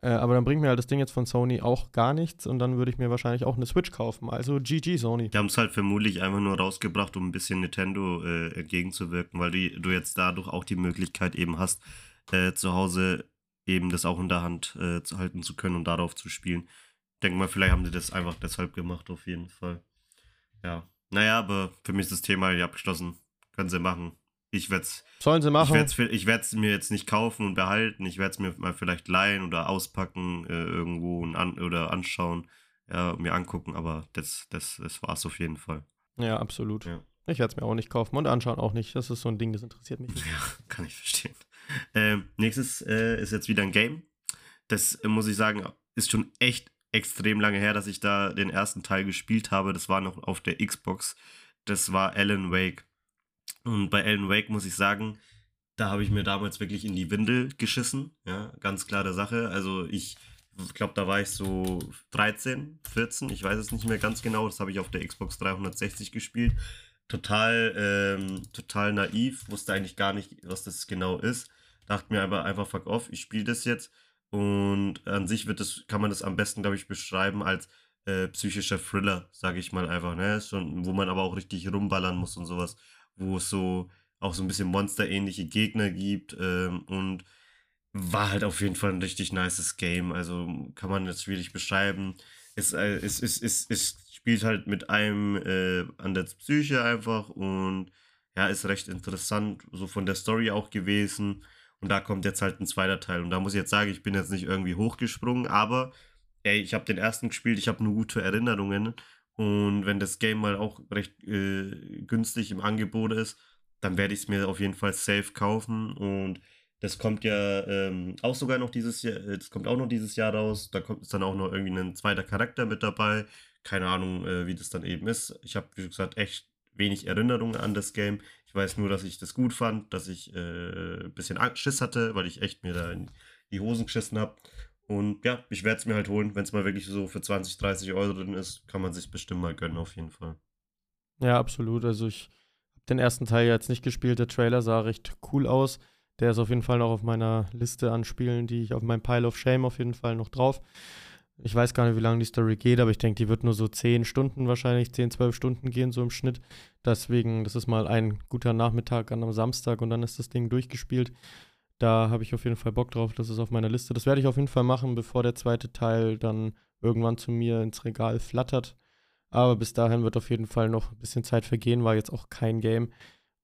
Äh, aber dann bringt mir halt das Ding jetzt von Sony auch gar nichts und dann würde ich mir wahrscheinlich auch eine Switch kaufen. Also GG Sony. Die haben es halt vermutlich einfach nur rausgebracht, um ein bisschen Nintendo äh, entgegenzuwirken, weil die, du jetzt dadurch auch die Möglichkeit eben hast, äh, zu Hause eben das auch in der Hand äh, zu halten zu können und darauf zu spielen. Ich denke mal, vielleicht haben die das einfach deshalb gemacht, auf jeden Fall. Ja. Naja, aber für mich ist das Thema ja abgeschlossen. Können sie machen ich werde es. Sollen sie machen? Ich werde es mir jetzt nicht kaufen und behalten. Ich werde es mir mal vielleicht leihen oder auspacken äh, irgendwo an, oder anschauen, ja, mir angucken, aber das, das, das war es auf jeden Fall. Ja, absolut. Ja. Ich werde es mir auch nicht kaufen und anschauen auch nicht. Das ist so ein Ding, das interessiert mich nicht. Ja, kann ich verstehen. Ähm, nächstes äh, ist jetzt wieder ein Game. Das äh, muss ich sagen, ist schon echt extrem lange her, dass ich da den ersten Teil gespielt habe. Das war noch auf der Xbox. Das war Alan Wake. Und bei Alan Wake muss ich sagen, da habe ich mir damals wirklich in die Windel geschissen. Ja, ganz klare Sache. Also ich glaube, da war ich so 13, 14, ich weiß es nicht mehr ganz genau. Das habe ich auf der Xbox 360 gespielt. Total, ähm, total naiv, wusste eigentlich gar nicht, was das genau ist. Dachte mir aber einfach, fuck off, ich spiele das jetzt. Und an sich wird das, kann man das am besten, glaube ich, beschreiben als äh, psychischer Thriller, sage ich mal einfach. Ne? Schon, wo man aber auch richtig rumballern muss und sowas wo es so auch so ein bisschen monsterähnliche Gegner gibt ähm, und war halt auf jeden Fall ein richtig nices Game. Also kann man jetzt schwierig beschreiben. Es, äh, es, es, es, es spielt halt mit einem äh, an der Psyche einfach und ja, ist recht interessant, so von der Story auch gewesen. Und da kommt jetzt halt ein zweiter Teil. Und da muss ich jetzt sagen, ich bin jetzt nicht irgendwie hochgesprungen, aber ey, ich habe den ersten gespielt, ich habe nur gute Erinnerungen Und wenn das Game mal auch recht äh, günstig im Angebot ist, dann werde ich es mir auf jeden Fall safe kaufen. Und das kommt ja ähm, auch sogar noch dieses Jahr, äh, das kommt auch noch dieses Jahr raus. Da kommt dann auch noch irgendwie ein zweiter Charakter mit dabei. Keine Ahnung, äh, wie das dann eben ist. Ich habe, wie gesagt, echt wenig Erinnerungen an das Game. Ich weiß nur, dass ich das gut fand, dass ich äh, ein bisschen Schiss hatte, weil ich echt mir da in die Hosen geschissen habe. Und ja, ich werde es mir halt holen. Wenn es mal wirklich so für 20, 30 Euro drin ist, kann man sich bestimmt mal gönnen, auf jeden Fall. Ja, absolut. Also ich habe den ersten Teil jetzt nicht gespielt. Der Trailer sah recht cool aus. Der ist auf jeden Fall noch auf meiner Liste an Spielen, die ich auf meinem Pile of Shame auf jeden Fall noch drauf. Ich weiß gar nicht, wie lange die Story geht, aber ich denke, die wird nur so 10 Stunden wahrscheinlich, 10, 12 Stunden gehen, so im Schnitt. Deswegen, das ist mal ein guter Nachmittag an einem Samstag und dann ist das Ding durchgespielt. Da habe ich auf jeden Fall Bock drauf. Das ist auf meiner Liste. Das werde ich auf jeden Fall machen, bevor der zweite Teil dann irgendwann zu mir ins Regal flattert. Aber bis dahin wird auf jeden Fall noch ein bisschen Zeit vergehen. War jetzt auch kein Game,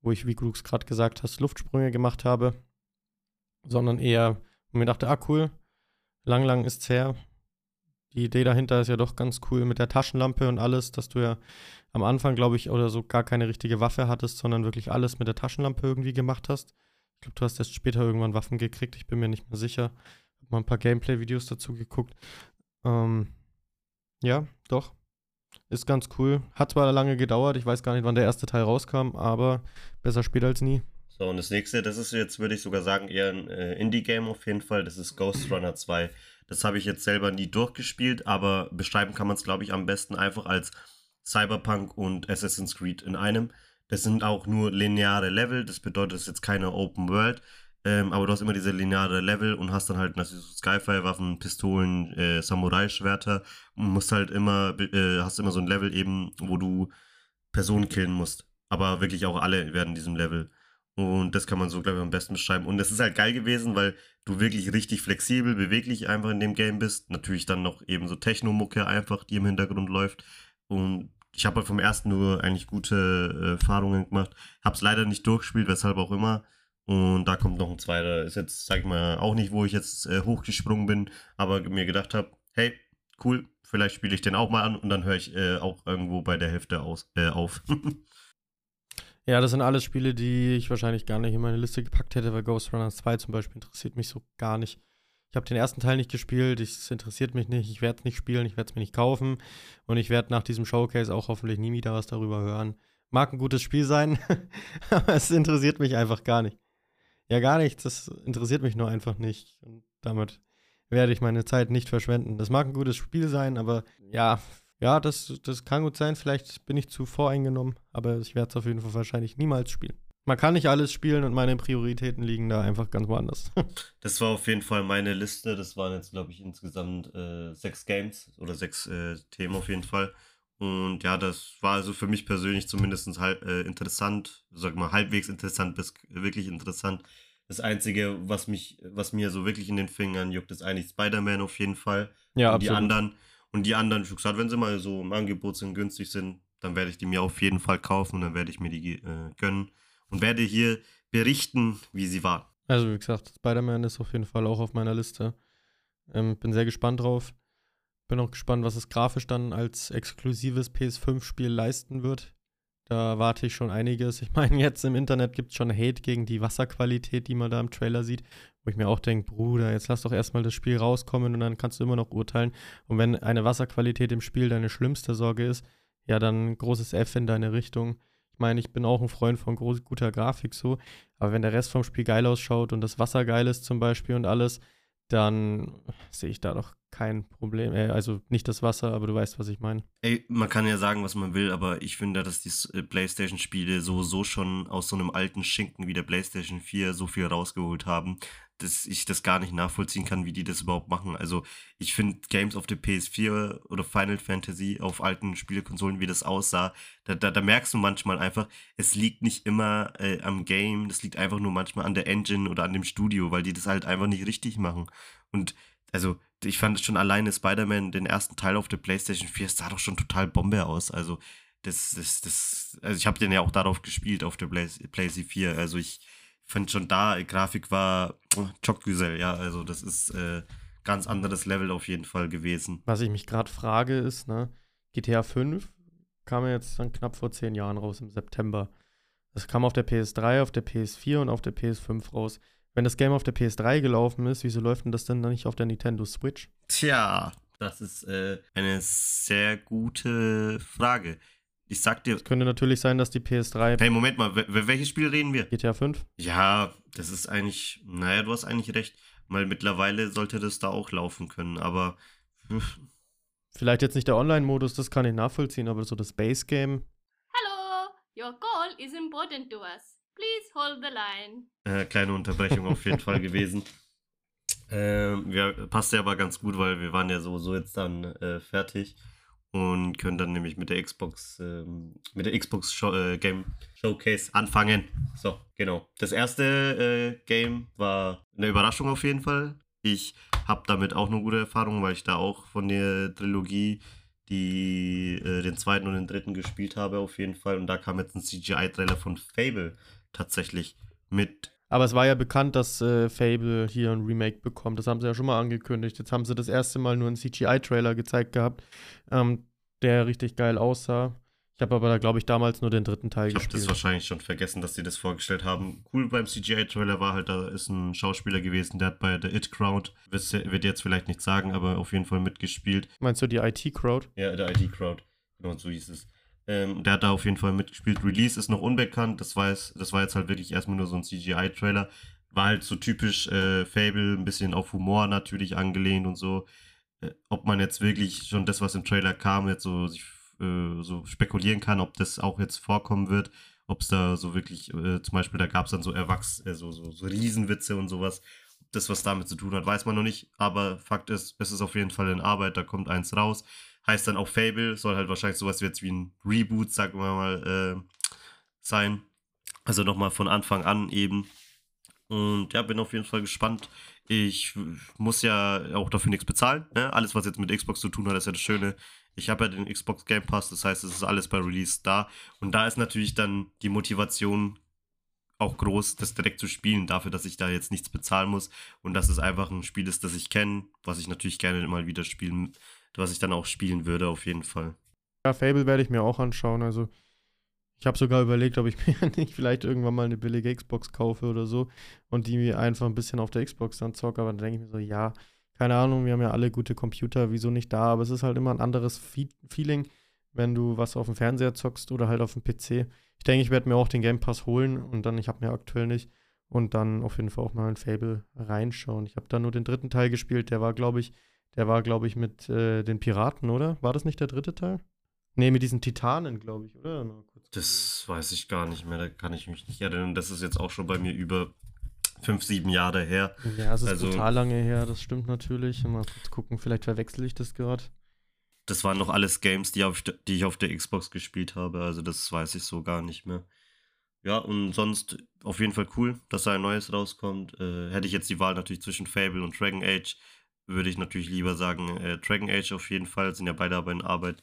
wo ich, wie du es gerade gesagt hast, Luftsprünge gemacht habe. Sondern eher, wo mir dachte, ah cool, lang, lang ist's her. Die Idee dahinter ist ja doch ganz cool mit der Taschenlampe und alles, dass du ja am Anfang, glaube ich, oder so gar keine richtige Waffe hattest, sondern wirklich alles mit der Taschenlampe irgendwie gemacht hast. Glaube, du hast erst später irgendwann Waffen gekriegt. Ich bin mir nicht mehr sicher. Hab mal ein paar Gameplay-Videos dazu geguckt. Ähm, ja, doch. Ist ganz cool. Hat zwar lange gedauert. Ich weiß gar nicht, wann der erste Teil rauskam, aber besser später als nie. So, und das nächste, das ist jetzt, würde ich sogar sagen, eher ein äh, Indie-Game auf jeden Fall. Das ist Ghost Runner 2. Das habe ich jetzt selber nie durchgespielt, aber beschreiben kann man es, glaube ich, am besten einfach als Cyberpunk und Assassin's Creed in einem. Das sind auch nur lineare Level, das bedeutet, es ist jetzt keine Open World, ähm, aber du hast immer diese lineare Level und hast dann halt natürlich so Skyfire-Waffen, Pistolen, äh, Samurai-Schwerter und musst halt immer, äh, hast immer so ein Level eben, wo du Personen killen musst. Aber wirklich auch alle werden in diesem Level. Und das kann man so, glaube ich, am besten beschreiben. Und es ist halt geil gewesen, weil du wirklich richtig flexibel, beweglich einfach in dem Game bist. Natürlich dann noch eben so Techno-Mucke einfach, die im Hintergrund läuft. Und ich habe halt vom ersten nur eigentlich gute äh, Erfahrungen gemacht. Hab's leider nicht durchgespielt, weshalb auch immer. Und da kommt noch ein zweiter. Ist jetzt, sag ich mal, auch nicht, wo ich jetzt äh, hochgesprungen bin, aber mir gedacht habe, hey, cool, vielleicht spiele ich den auch mal an und dann höre ich äh, auch irgendwo bei der Hälfte aus, äh, auf. ja, das sind alles Spiele, die ich wahrscheinlich gar nicht in meine Liste gepackt hätte, weil Ghost Runner 2 zum Beispiel interessiert mich so gar nicht. Ich habe den ersten Teil nicht gespielt, es interessiert mich nicht, ich werde es nicht spielen, ich werde es mir nicht kaufen und ich werde nach diesem Showcase auch hoffentlich nie wieder was darüber hören. Mag ein gutes Spiel sein, aber es interessiert mich einfach gar nicht. Ja, gar nichts, das interessiert mich nur einfach nicht und damit werde ich meine Zeit nicht verschwenden. Das mag ein gutes Spiel sein, aber ja, ja, das, das kann gut sein, vielleicht bin ich zu voreingenommen, aber ich werde es auf jeden Fall wahrscheinlich niemals spielen man kann nicht alles spielen und meine Prioritäten liegen da einfach ganz woanders. das war auf jeden Fall meine Liste. Das waren jetzt, glaube ich, insgesamt äh, sechs Games oder sechs äh, Themen auf jeden Fall. Und ja, das war also für mich persönlich zumindest halb, äh, interessant, sag mal halbwegs interessant bis wirklich interessant. Das Einzige, was mich, was mir so wirklich in den Fingern juckt, ist eigentlich Spider-Man auf jeden Fall. Ja, und die anderen, und die anderen, wie gesagt, wenn sie mal so im Angebot sind, günstig sind, dann werde ich die mir auf jeden Fall kaufen und dann werde ich mir die äh, gönnen und werde hier berichten, wie sie war. Also wie gesagt, Spider-Man ist auf jeden Fall auch auf meiner Liste. Ähm, bin sehr gespannt drauf. Bin auch gespannt, was es grafisch dann als exklusives PS5-Spiel leisten wird. Da warte ich schon einiges. Ich meine, jetzt im Internet gibt es schon Hate gegen die Wasserqualität, die man da im Trailer sieht. Wo ich mir auch denke, Bruder, jetzt lass doch erstmal das Spiel rauskommen und dann kannst du immer noch urteilen. Und wenn eine Wasserqualität im Spiel deine schlimmste Sorge ist, ja, dann großes F in deine Richtung. Ich meine, ich bin auch ein Freund von groß, guter Grafik so, aber wenn der Rest vom Spiel geil ausschaut und das Wasser geil ist zum Beispiel und alles, dann sehe ich da doch kein Problem. Äh, also nicht das Wasser, aber du weißt, was ich meine. Ey, man kann ja sagen, was man will, aber ich finde, dass die äh, PlayStation-Spiele sowieso schon aus so einem alten Schinken wie der PlayStation 4 so viel rausgeholt haben, dass ich das gar nicht nachvollziehen kann, wie die das überhaupt machen. Also ich finde Games auf der PS4 oder Final Fantasy auf alten Spielekonsolen, wie das aussah, da, da, da merkst du manchmal einfach, es liegt nicht immer äh, am Game, das liegt einfach nur manchmal an der Engine oder an dem Studio, weil die das halt einfach nicht richtig machen. Und also ich fand schon alleine Spider-Man, den ersten Teil auf der PlayStation 4, sah doch schon total Bombe aus. Also das, das, das, also ich habe den ja auch darauf gespielt auf der PlayStation 4. Also ich fand schon da, Grafik war oh, Chokgüsel, ja, also das ist äh, ganz anderes Level auf jeden Fall gewesen. Was ich mich gerade frage ist, ne, GTA 5 kam ja jetzt dann knapp vor zehn Jahren raus, im September. Das kam auf der PS3, auf der PS4 und auf der PS5 raus. Wenn das Game auf der PS3 gelaufen ist, wieso läuft denn das denn dann nicht auf der Nintendo Switch? Tja, das ist äh, eine sehr gute Frage. Ich sag dir. Es könnte natürlich sein, dass die PS3. Hey, Moment mal, welches Spiel reden wir? GTA 5? Ja, das ist eigentlich. Naja, du hast eigentlich recht. Weil mittlerweile sollte das da auch laufen können, aber. Vielleicht jetzt nicht der Online-Modus, das kann ich nachvollziehen, aber so das Base-Game. Hello, your call is important to us. Please hold the line. Äh, kleine Unterbrechung auf jeden Fall gewesen. Ähm, ja, passt ja aber ganz gut, weil wir waren ja sowieso jetzt dann äh, fertig und können dann nämlich mit der Xbox, ähm, mit der Xbox Show, äh, Game Showcase anfangen. So, genau. Das erste äh, Game war eine Überraschung auf jeden Fall. Ich habe damit auch eine gute Erfahrung, weil ich da auch von der Trilogie die äh, den zweiten und den dritten gespielt habe auf jeden Fall. Und da kam jetzt ein CGI-Trailer von Fable tatsächlich mit. Aber es war ja bekannt, dass äh, Fable hier ein Remake bekommt. Das haben sie ja schon mal angekündigt. Jetzt haben sie das erste Mal nur einen CGI-Trailer gezeigt gehabt, ähm, der richtig geil aussah. Ich habe aber da, glaube ich, damals nur den dritten Teil ich gespielt. Ich habe das wahrscheinlich schon vergessen, dass sie das vorgestellt haben. Cool beim CGI-Trailer war halt, da ist ein Schauspieler gewesen, der hat bei The It Crowd, wird jetzt vielleicht nicht sagen, aber auf jeden Fall mitgespielt. Meinst du die IT-Crowd? Ja, der IT-Crowd. Genau, so hieß es. Ähm, der hat da auf jeden Fall mitgespielt. Release ist noch unbekannt. Das war, jetzt, das war jetzt halt wirklich erstmal nur so ein CGI-Trailer. War halt so typisch äh, Fable, ein bisschen auf Humor natürlich angelehnt und so. Äh, ob man jetzt wirklich schon das, was im Trailer kam, jetzt so sich äh, so spekulieren kann, ob das auch jetzt vorkommen wird, ob es da so wirklich, äh, zum Beispiel, da gab es dann so Erwachs, äh, so, so, so Riesenwitze und sowas. Ob das was damit zu tun hat, weiß man noch nicht, aber Fakt ist, es ist auf jeden Fall in Arbeit, da kommt eins raus. Heißt dann auch Fable, soll halt wahrscheinlich sowas jetzt wie ein Reboot, sagen wir mal, äh, sein. Also nochmal von Anfang an eben. Und ja, bin auf jeden Fall gespannt. Ich muss ja auch dafür nichts bezahlen. Ne? Alles, was jetzt mit Xbox zu tun hat, ist ja das Schöne. Ich habe ja den Xbox Game Pass, das heißt, es ist alles bei Release da. Und da ist natürlich dann die Motivation auch groß, das direkt zu spielen, dafür, dass ich da jetzt nichts bezahlen muss und dass es einfach ein Spiel ist, das ich kenne, was ich natürlich gerne mal wieder spielen, was ich dann auch spielen würde, auf jeden Fall. Ja, Fable werde ich mir auch anschauen. Also, ich habe sogar überlegt, ob ich mir nicht vielleicht irgendwann mal eine billige Xbox kaufe oder so und die mir einfach ein bisschen auf der Xbox dann zocke. Aber dann denke ich mir so, ja, keine Ahnung, wir haben ja alle gute Computer, wieso nicht da? Aber es ist halt immer ein anderes Feeling, wenn du was auf dem Fernseher zockst oder halt auf dem PC. Ich denke, ich werde mir auch den Game Pass holen und dann, ich habe mir aktuell nicht, und dann auf jeden Fall auch mal in Fable reinschauen. Ich habe da nur den dritten Teil gespielt, der war, glaube ich, der war, glaube ich, mit äh, den Piraten, oder? War das nicht der dritte Teil? Nee, mit diesen Titanen, glaube ich, oder? Das weiß ich gar nicht mehr, da kann ich mich nicht erinnern. Das ist jetzt auch schon bei mir über fünf, sieben Jahre her. Ja, es ist also, total lange her, das stimmt natürlich. Mal gucken, vielleicht verwechsel ich das gerade. Das waren noch alles Games, die, auf, die ich auf der Xbox gespielt habe, also das weiß ich so gar nicht mehr. Ja, und sonst auf jeden Fall cool, dass da ein neues rauskommt. Äh, hätte ich jetzt die Wahl natürlich zwischen Fable und Dragon Age, würde ich natürlich lieber sagen, äh, Dragon Age auf jeden Fall, sind ja beide aber in Arbeit.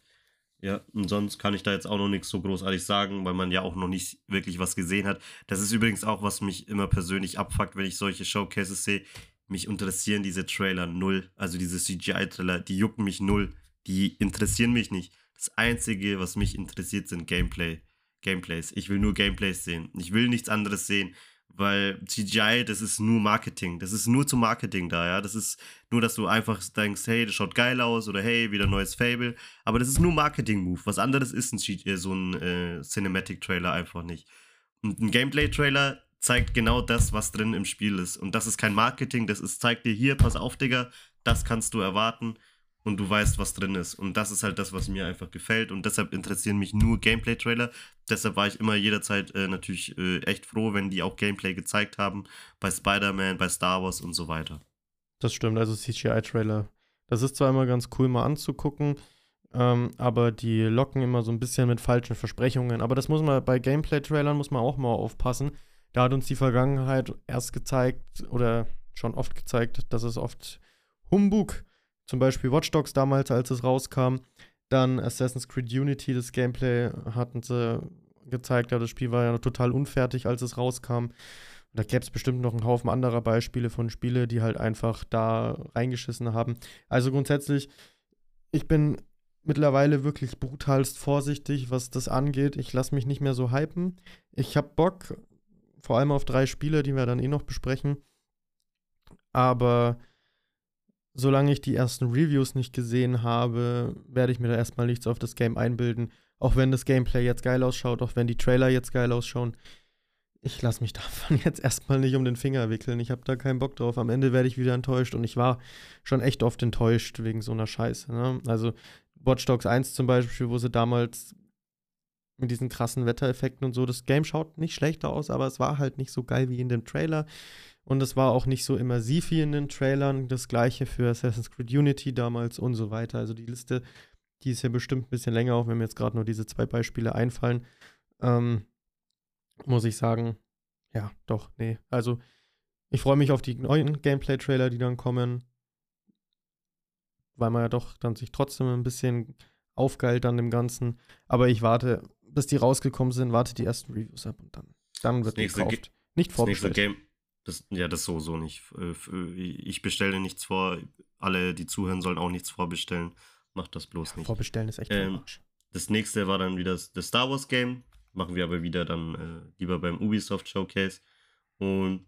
Ja, und sonst kann ich da jetzt auch noch nichts so großartig sagen, weil man ja auch noch nicht wirklich was gesehen hat. Das ist übrigens auch, was mich immer persönlich abfuckt, wenn ich solche Showcases sehe. Mich interessieren diese Trailer null. Also diese CGI-Trailer, die jucken mich null. Die interessieren mich nicht. Das Einzige, was mich interessiert, sind Gameplay. Gameplays. Ich will nur Gameplays sehen. Ich will nichts anderes sehen weil CGI, das ist nur Marketing. Das ist nur zum Marketing da, ja. Das ist nur, dass du einfach denkst, hey, das schaut geil aus oder hey, wieder neues Fable. Aber das ist nur Marketing-Move. Was anderes ist ein äh, so ein äh, Cinematic-Trailer einfach nicht. Und ein Gameplay-Trailer zeigt genau das, was drin im Spiel ist. Und das ist kein Marketing, das ist, zeigt dir hier, pass auf, Digga, das kannst du erwarten und du weißt, was drin ist. Und das ist halt das, was mir einfach gefällt. Und deshalb interessieren mich nur Gameplay-Trailer. Deshalb war ich immer jederzeit äh, natürlich äh, echt froh, wenn die auch Gameplay gezeigt haben. Bei Spider-Man, bei Star Wars und so weiter. Das stimmt, also CGI-Trailer. Das ist zwar immer ganz cool mal anzugucken, ähm, aber die locken immer so ein bisschen mit falschen Versprechungen. Aber das muss man bei Gameplay-Trailern muss man auch mal aufpassen. Da hat uns die Vergangenheit erst gezeigt oder schon oft gezeigt, dass es oft Humbug ist zum Beispiel Watch Dogs damals, als es rauskam. Dann Assassin's Creed Unity, das Gameplay hatten sie gezeigt, aber das Spiel war ja total unfertig, als es rauskam. Da gäbe es bestimmt noch einen Haufen anderer Beispiele von Spielen, die halt einfach da reingeschissen haben. Also grundsätzlich, ich bin mittlerweile wirklich brutalst vorsichtig, was das angeht. Ich lasse mich nicht mehr so hypen. Ich habe Bock, vor allem auf drei Spiele, die wir dann eh noch besprechen. Aber solange ich die ersten Reviews nicht gesehen habe, werde ich mir da erstmal nichts auf das Game einbilden. Auch wenn das Gameplay jetzt geil ausschaut, auch wenn die Trailer jetzt geil ausschauen. Ich lasse mich davon jetzt erstmal nicht um den Finger wickeln. Ich habe da keinen Bock drauf. Am Ende werde ich wieder enttäuscht und ich war schon echt oft enttäuscht wegen so einer Scheiße. Ne? Also Watch Dogs 1 zum Beispiel, wo sie damals mit diesen krassen Wettereffekten und so, das Game schaut nicht schlechter aus, aber es war halt nicht so geil wie in dem Trailer. Und es war auch nicht so immersiv wie in den Trailern. Das gleiche für Assassin's Creed Unity damals und so weiter. Also die Liste, die ist ja bestimmt ein bisschen länger, auch wenn mir jetzt gerade nur diese zwei Beispiele einfallen. Ähm, muss ich sagen, ja, doch, nee. Also ich freue mich auf die neuen Gameplay-Trailer, die dann kommen. Weil man ja doch dann sich trotzdem ein bisschen aufgeilt an dem Ganzen. Aber ich warte, bis die rausgekommen sind, warte die ersten Reviews ab und dann, dann wird gekauft. Nicht vorbestellt. Das, ja, das so nicht. Ich bestelle nichts vor. Alle, die zuhören, sollen auch nichts vorbestellen. Macht das bloß ja, nicht. Vorbestellen ist echt ähm. Das nächste war dann wieder das Star Wars Game. Machen wir aber wieder dann äh, lieber beim Ubisoft Showcase. Und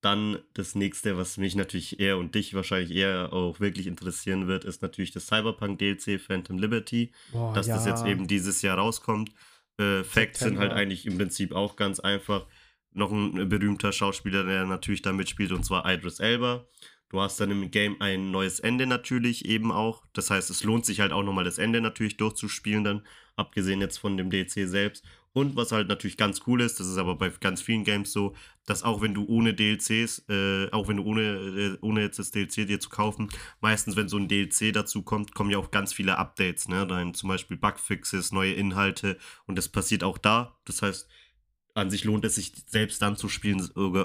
dann das nächste, was mich natürlich eher und dich wahrscheinlich eher auch wirklich interessieren wird, ist natürlich das Cyberpunk DLC Phantom Liberty. Boah, dass ja. das jetzt eben dieses Jahr rauskommt. Äh, Facts sind halt eigentlich im Prinzip auch ganz einfach noch ein berühmter Schauspieler, der natürlich da mitspielt, und zwar Idris Elba. Du hast dann im Game ein neues Ende natürlich eben auch. Das heißt, es lohnt sich halt auch nochmal das Ende natürlich durchzuspielen, dann, abgesehen jetzt von dem DLC selbst. Und was halt natürlich ganz cool ist, das ist aber bei ganz vielen Games so, dass auch wenn du ohne DLCs, äh, auch wenn du ohne, äh, ohne jetzt das DLC dir zu kaufen, meistens, wenn so ein DLC dazu kommt, kommen ja auch ganz viele Updates, ne? Dann zum Beispiel Bugfixes, neue Inhalte und das passiert auch da. Das heißt, an sich lohnt es sich selbst dann zu spielen,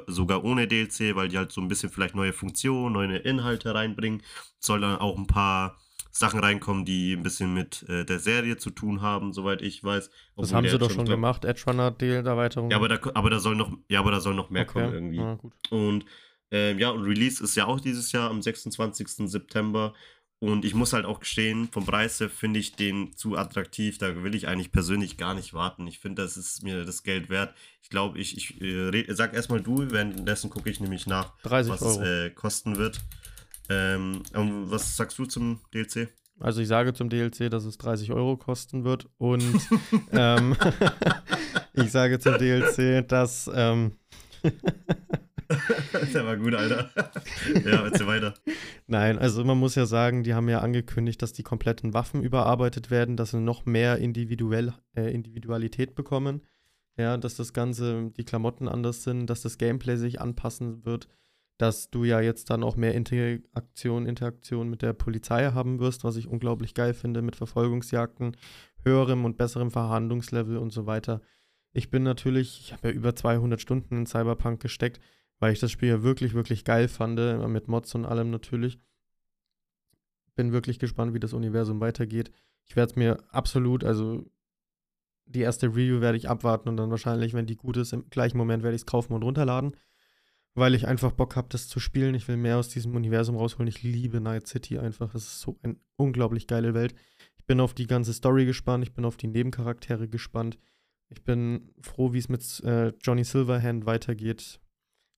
sogar, ohne DLC, weil die halt so ein bisschen vielleicht neue Funktionen, neue Inhalte reinbringen. Soll dann auch ein paar Sachen reinkommen, die ein bisschen mit äh, der Serie zu tun haben, soweit ich weiß. Das haben sie doch schon gemacht, Edge Runner Erweiterung. Ja, aber da, aber da soll noch, ja, aber da soll noch mehr okay. kommen irgendwie. Ah, und äh, ja, und Release ist ja auch dieses Jahr am 26. September. Und ich muss halt auch gestehen, vom Preis her finde ich den zu attraktiv. Da will ich eigentlich persönlich gar nicht warten. Ich finde, das ist mir das Geld wert. Ich glaube, ich, ich äh, sag erstmal du, währenddessen gucke ich nämlich nach, was Euro. es äh, kosten wird. Ähm, was sagst du zum DLC? Also ich sage zum DLC, dass es 30 Euro kosten wird. Und ähm, ich sage zum DLC, dass ähm, Der war gut, Alter. ja, erzähl weiter. Nein, also man muss ja sagen, die haben ja angekündigt, dass die kompletten Waffen überarbeitet werden, dass sie noch mehr individuell, äh, Individualität bekommen. Ja, dass das Ganze, die Klamotten anders sind, dass das Gameplay sich anpassen wird, dass du ja jetzt dann auch mehr Interaktion, Interaktion mit der Polizei haben wirst, was ich unglaublich geil finde, mit Verfolgungsjagden, höherem und besserem Verhandlungslevel und so weiter. Ich bin natürlich, ich habe ja über 200 Stunden in Cyberpunk gesteckt weil ich das Spiel ja wirklich, wirklich geil fand, mit Mods und allem natürlich. Bin wirklich gespannt, wie das Universum weitergeht. Ich werde es mir absolut, also die erste Review werde ich abwarten und dann wahrscheinlich, wenn die gut ist, im gleichen Moment werde ich es kaufen und runterladen, weil ich einfach Bock habe, das zu spielen. Ich will mehr aus diesem Universum rausholen. Ich liebe Night City einfach. Das ist so eine unglaublich geile Welt. Ich bin auf die ganze Story gespannt. Ich bin auf die Nebencharaktere gespannt. Ich bin froh, wie es mit äh, Johnny Silverhand weitergeht.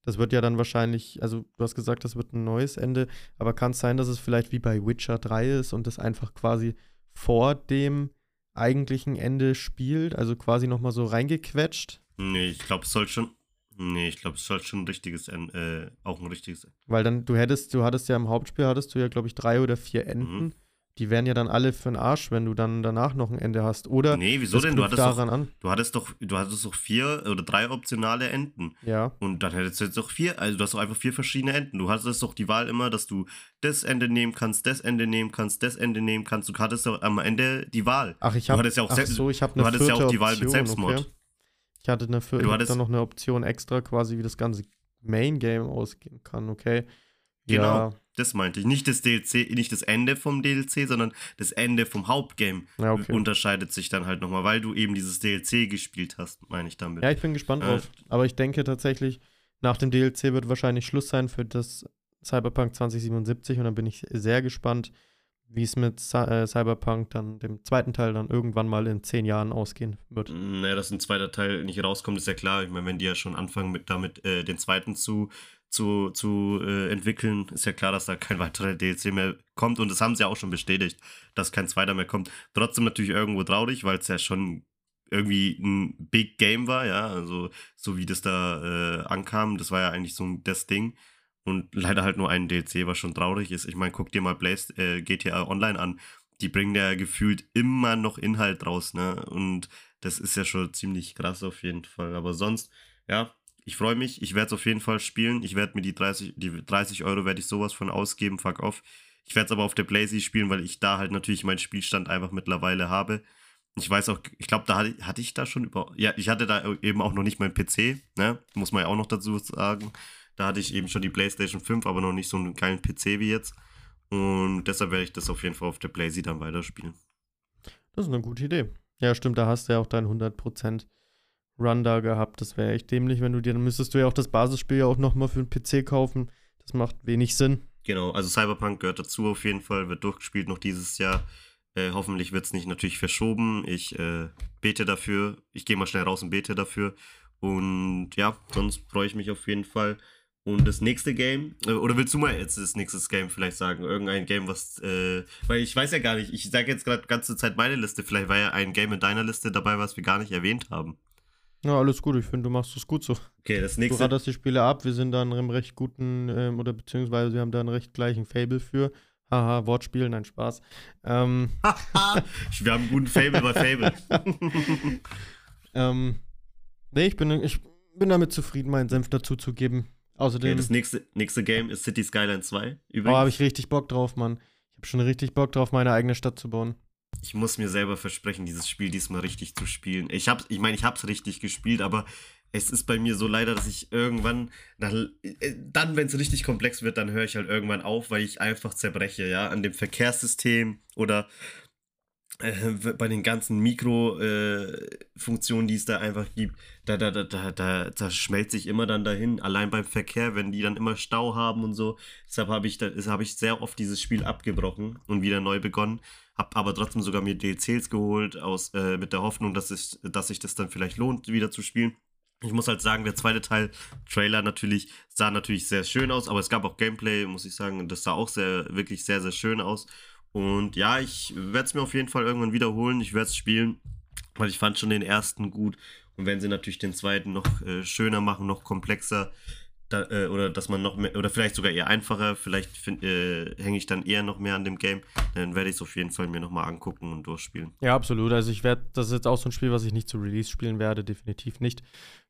Das wird ja dann wahrscheinlich, also du hast gesagt, das wird ein neues Ende, aber kann es sein, dass es vielleicht wie bei Witcher 3 ist und das einfach quasi vor dem eigentlichen Ende spielt, also quasi nochmal so reingequetscht? Nee, ich glaube, es soll schon. Nee, ich glaube, es soll schon ein richtiges Ende, äh, auch ein richtiges Ende. Weil dann, du hättest, du hattest ja im Hauptspiel, hattest du ja, glaube ich, drei oder vier Enden. Mhm die wären ja dann alle für den Arsch, wenn du dann danach noch ein Ende hast. Oder nee, wieso denn? Du hattest, doch, an. du hattest doch, du hattest doch vier oder drei optionale Enden. Ja. Und dann hättest du jetzt doch vier, also du hast doch einfach vier verschiedene Enden. Du hattest doch die Wahl immer, dass du das Ende nehmen kannst, das Ende nehmen kannst, das Ende nehmen kannst. Du hattest doch am Ende die Wahl. Ach, ich habe ja auch ach so, ich habe eine Du hattest ja auch die Wahl mit Selbstmord. Okay. Ich hatte eine vierte, du hattest dann noch eine Option extra, quasi wie das ganze Main Game ausgehen kann, okay? Genau. Ja. Das meinte ich. Nicht das DLC, nicht das Ende vom DLC, sondern das Ende vom Hauptgame ja, okay. unterscheidet sich dann halt nochmal, weil du eben dieses DLC gespielt hast, meine ich damit. Ja, ich bin gespannt äh, drauf. Aber ich denke tatsächlich, nach dem DLC wird wahrscheinlich Schluss sein für das Cyberpunk 2077 und dann bin ich sehr gespannt, wie es mit äh, Cyberpunk dann dem zweiten Teil dann irgendwann mal in zehn Jahren ausgehen wird. Naja, dass ein zweiter Teil nicht rauskommt, ist ja klar. Ich meine, wenn die ja schon anfangen, mit, damit äh, den zweiten zu, zu, zu äh, entwickeln, ist ja klar, dass da kein weiterer DLC mehr kommt. Und das haben sie ja auch schon bestätigt, dass kein zweiter mehr kommt. Trotzdem natürlich irgendwo traurig, weil es ja schon irgendwie ein Big Game war, ja. Also, so wie das da äh, ankam, das war ja eigentlich so das Ding. Und leider halt nur ein DLC, was schon traurig ist. Ich meine, guck dir mal Blaze, äh, GTA Online an. Die bringen ja gefühlt immer noch Inhalt raus, ne? Und das ist ja schon ziemlich krass auf jeden Fall. Aber sonst, ja, ich freue mich. Ich werde es auf jeden Fall spielen. Ich werde mir die 30, die 30 Euro werde ich sowas von ausgeben, fuck off. Ich werde es aber auf der Blazy spielen, weil ich da halt natürlich meinen Spielstand einfach mittlerweile habe. Ich weiß auch, ich glaube, da hatte, hatte ich da schon über. Ja, ich hatte da eben auch noch nicht meinen PC, ne? Muss man ja auch noch dazu sagen. Da hatte ich eben schon die PlayStation 5, aber noch nicht so einen geilen PC wie jetzt. Und deshalb werde ich das auf jeden Fall auf der Blazy dann weiterspielen. Das ist eine gute Idee. Ja, stimmt, da hast du ja auch deinen 100% Run da gehabt. Das wäre echt dämlich, wenn du dir, dann müsstest du ja auch das Basisspiel ja auch nochmal für einen PC kaufen. Das macht wenig Sinn. Genau, also Cyberpunk gehört dazu auf jeden Fall, wird durchgespielt noch dieses Jahr. Äh, hoffentlich wird es nicht natürlich verschoben. Ich äh, bete dafür. Ich gehe mal schnell raus und bete dafür. Und ja, sonst freue ich mich auf jeden Fall und das nächste Game, äh, oder willst du mal jetzt das nächste Game vielleicht sagen? Irgendein Game, was, äh, weil ich weiß ja gar nicht, ich sage jetzt gerade ganze Zeit meine Liste, vielleicht war ja ein Game in deiner Liste dabei, was wir gar nicht erwähnt haben. Ja, alles gut, ich finde, du machst es gut so. Okay, das nächste. Du raderst die Spiele ab, wir sind da in einem recht guten, ähm, oder beziehungsweise wir haben da einen recht gleichen Fable für. Haha, Wortspiel, nein, Spaß. Ähm. wir haben einen guten Fable bei Fable. ähm, nee, ich bin, ich bin damit zufrieden, meinen Senf dazu zu geben. Außerdem. Okay, das nächste, nächste Game ist City Skyline 2. Übrigens. Oh, habe ich richtig Bock drauf, Mann. Ich habe schon richtig Bock drauf, meine eigene Stadt zu bauen. Ich muss mir selber versprechen, dieses Spiel diesmal richtig zu spielen. Ich habe, ich meine, ich habe es richtig gespielt, aber es ist bei mir so leider, dass ich irgendwann, nach, äh, dann, wenn es richtig komplex wird, dann höre ich halt irgendwann auf, weil ich einfach zerbreche, ja, an dem Verkehrssystem oder äh, bei den ganzen Mikrofunktionen, äh, die es da einfach gibt, da, da, da, da, da, da schmelzt sich immer dann dahin. Allein beim Verkehr, wenn die dann immer Stau haben und so. Deshalb habe ich, hab ich sehr oft dieses Spiel abgebrochen und wieder neu begonnen. Hab aber trotzdem sogar mir DLCs geholt, aus, äh, mit der Hoffnung, dass, ich, dass sich das dann vielleicht lohnt, wieder zu spielen. Ich muss halt sagen, der zweite Teil, Trailer natürlich, sah natürlich sehr schön aus, aber es gab auch Gameplay, muss ich sagen, das sah auch sehr, wirklich sehr, sehr schön aus. Und ja, ich werde es mir auf jeden Fall irgendwann wiederholen. Ich werde es spielen, weil ich fand schon den ersten gut. Und wenn sie natürlich den zweiten noch äh, schöner machen, noch komplexer, da, äh, oder dass man noch mehr, oder vielleicht sogar eher einfacher, vielleicht äh, hänge ich dann eher noch mehr an dem Game, dann werde ich es auf jeden Fall mir nochmal angucken und durchspielen. Ja, absolut. Also ich werde, das ist jetzt auch so ein Spiel, was ich nicht zu Release spielen werde, definitiv nicht.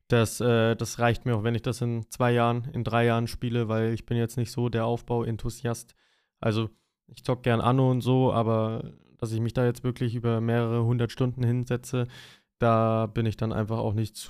Das, äh, das reicht mir auch, wenn ich das in zwei Jahren, in drei Jahren spiele, weil ich bin jetzt nicht so der Aufbau-Enthusiast. Also ich zock gern Anno und so, aber dass ich mich da jetzt wirklich über mehrere hundert Stunden hinsetze, da bin ich dann einfach auch nicht,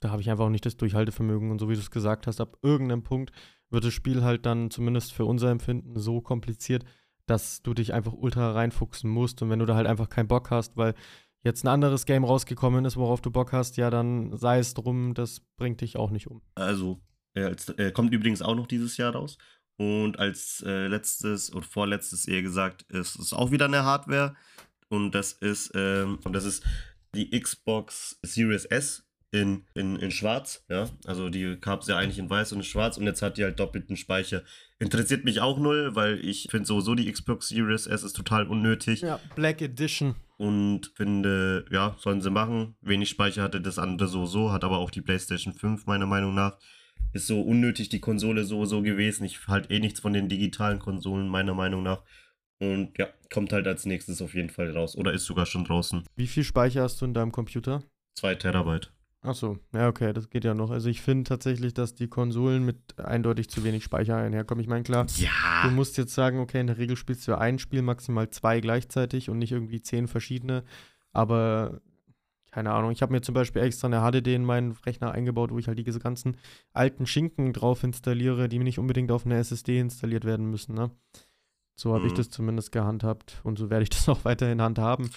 da habe ich einfach auch nicht das Durchhaltevermögen. Und so wie du es gesagt hast, ab irgendeinem Punkt wird das Spiel halt dann zumindest für unser Empfinden so kompliziert, dass du dich einfach ultra reinfuchsen musst. Und wenn du da halt einfach keinen Bock hast, weil jetzt ein anderes Game rausgekommen ist, worauf du Bock hast, ja, dann sei es drum, das bringt dich auch nicht um. Also, er äh, kommt übrigens auch noch dieses Jahr raus. Und als äh, letztes oder vorletztes eher gesagt, ist es auch wieder eine Hardware. Und das ist, ähm, und das ist die Xbox Series S in, in, in schwarz. Ja, also die gab es ja eigentlich in weiß und in schwarz und jetzt hat die halt doppelten Speicher. Interessiert mich auch null, weil ich finde sowieso die Xbox Series S ist total unnötig. Ja, Black Edition. Und finde, ja, sollen sie machen. Wenig Speicher hatte das andere sowieso, hat aber auch die PlayStation 5 meiner Meinung nach ist so unnötig die Konsole so so gewesen. Ich halte eh nichts von den digitalen Konsolen, meiner Meinung nach. Und ja, kommt halt als nächstes auf jeden Fall raus. Oder ist sogar schon draußen. Wie viel Speicher hast du in deinem Computer? Zwei Terabyte. Achso, ja, okay, das geht ja noch. Also ich finde tatsächlich, dass die Konsolen mit eindeutig zu wenig Speicher einherkommen. Ich meine, klar, ja. du musst jetzt sagen, okay, in der Regel spielst du ein Spiel, maximal zwei gleichzeitig und nicht irgendwie zehn verschiedene. Aber keine Ahnung, ich habe mir zum Beispiel extra eine HDD in meinen Rechner eingebaut, wo ich halt diese ganzen alten Schinken drauf installiere, die mir nicht unbedingt auf eine SSD installiert werden müssen. Ne? So habe mhm. ich das zumindest gehandhabt und so werde ich das auch weiterhin handhaben.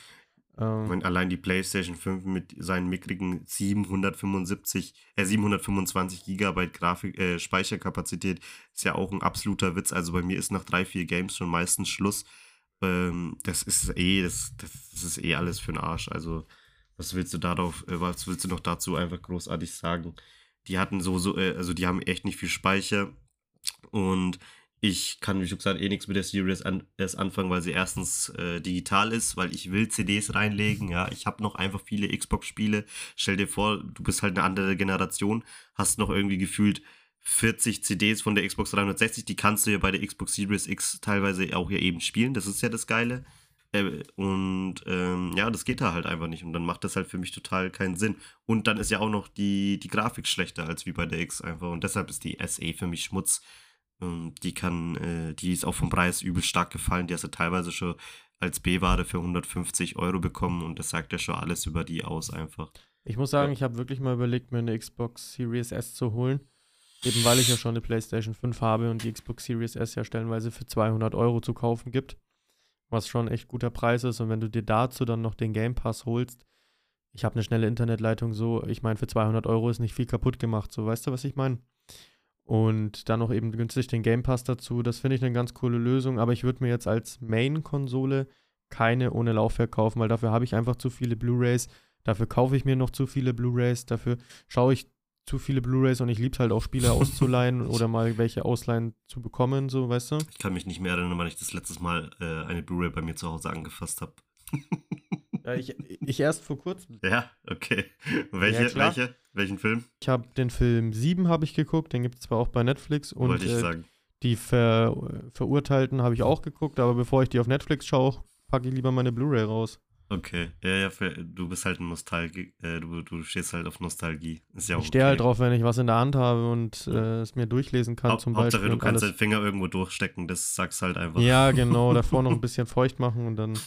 Ähm, meine, allein die PlayStation 5 mit seinen mickrigen 775, äh, 725 Gigabyte Grafik, äh, Speicherkapazität ist ja auch ein absoluter Witz. Also bei mir ist nach drei, vier Games schon meistens Schluss. ähm, das ist eh, das, das, das ist eh alles für den Arsch. Also, was willst du darauf, äh, was willst du noch dazu einfach großartig sagen? Die hatten so, so, äh, also die haben echt nicht viel Speicher und ich kann, wie schon gesagt, eh nichts mit der Series an, erst anfangen, weil sie erstens äh, digital ist, weil ich will CDs reinlegen, ja. Ich habe noch einfach viele Xbox-Spiele. Stell dir vor, du bist halt eine andere Generation, hast noch irgendwie gefühlt 40 CDs von der Xbox 360, die kannst du ja bei der Xbox Series X teilweise auch ja eben spielen. Das ist ja das Geile. Äh, und ähm, ja, das geht da halt einfach nicht. Und dann macht das halt für mich total keinen Sinn. Und dann ist ja auch noch die, die Grafik schlechter als wie bei der X einfach. Und deshalb ist die SE für mich Schmutz. Ähm, die kann, äh, die ist auch vom Preis übel stark gefallen. Die hast du teilweise schon als B-Ware für 150 Euro bekommen. Und das sagt ja schon alles über die aus einfach. Ich muss sagen, ich habe wirklich mal überlegt, mir eine Xbox Series S zu holen. Eben weil ich ja schon eine PlayStation 5 habe und die Xbox Series S ja stellenweise für 200 Euro zu kaufen gibt. Was schon echt guter Preis ist. Und wenn du dir dazu dann noch den Game Pass holst, ich habe eine schnelle Internetleitung so, ich meine, für 200 Euro ist nicht viel kaputt gemacht. So, weißt du, was ich meine? Und dann noch eben günstig den Game Pass dazu. Das finde ich eine ganz coole Lösung. Aber ich würde mir jetzt als Main-Konsole keine ohne Laufwerk kaufen, weil dafür habe ich einfach zu viele Blu-rays. Dafür kaufe ich mir noch zu viele Blu-rays. Dafür schaue ich zu viele Blu-rays und ich liebe halt auch Spiele auszuleihen oder mal welche ausleihen zu bekommen, so weißt du? Ich kann mich nicht mehr erinnern, wann ich das letztes Mal äh, eine Blu-ray bei mir zu Hause angefasst habe. ja, ich, ich erst vor kurzem. Ja, okay. Welche, ja, welche? Welchen Film? Ich habe den Film 7 habe ich geguckt, den gibt es zwar auch bei Netflix und Wollte ich äh, sagen. die Ver Verurteilten habe ich auch geguckt, aber bevor ich die auf Netflix schaue, packe ich lieber meine Blu-ray raus. Okay, ja, ja, für, du bist halt ein Nostalgie, äh, du, du stehst halt auf Nostalgie. Ist ja ich stehe halt drauf, wenn ich was in der Hand habe und äh, es mir durchlesen kann, ha zum Hauptsache, Beispiel. du kannst deinen Finger irgendwo durchstecken, das sagst halt einfach. Ja, genau, davor noch ein bisschen feucht machen und dann.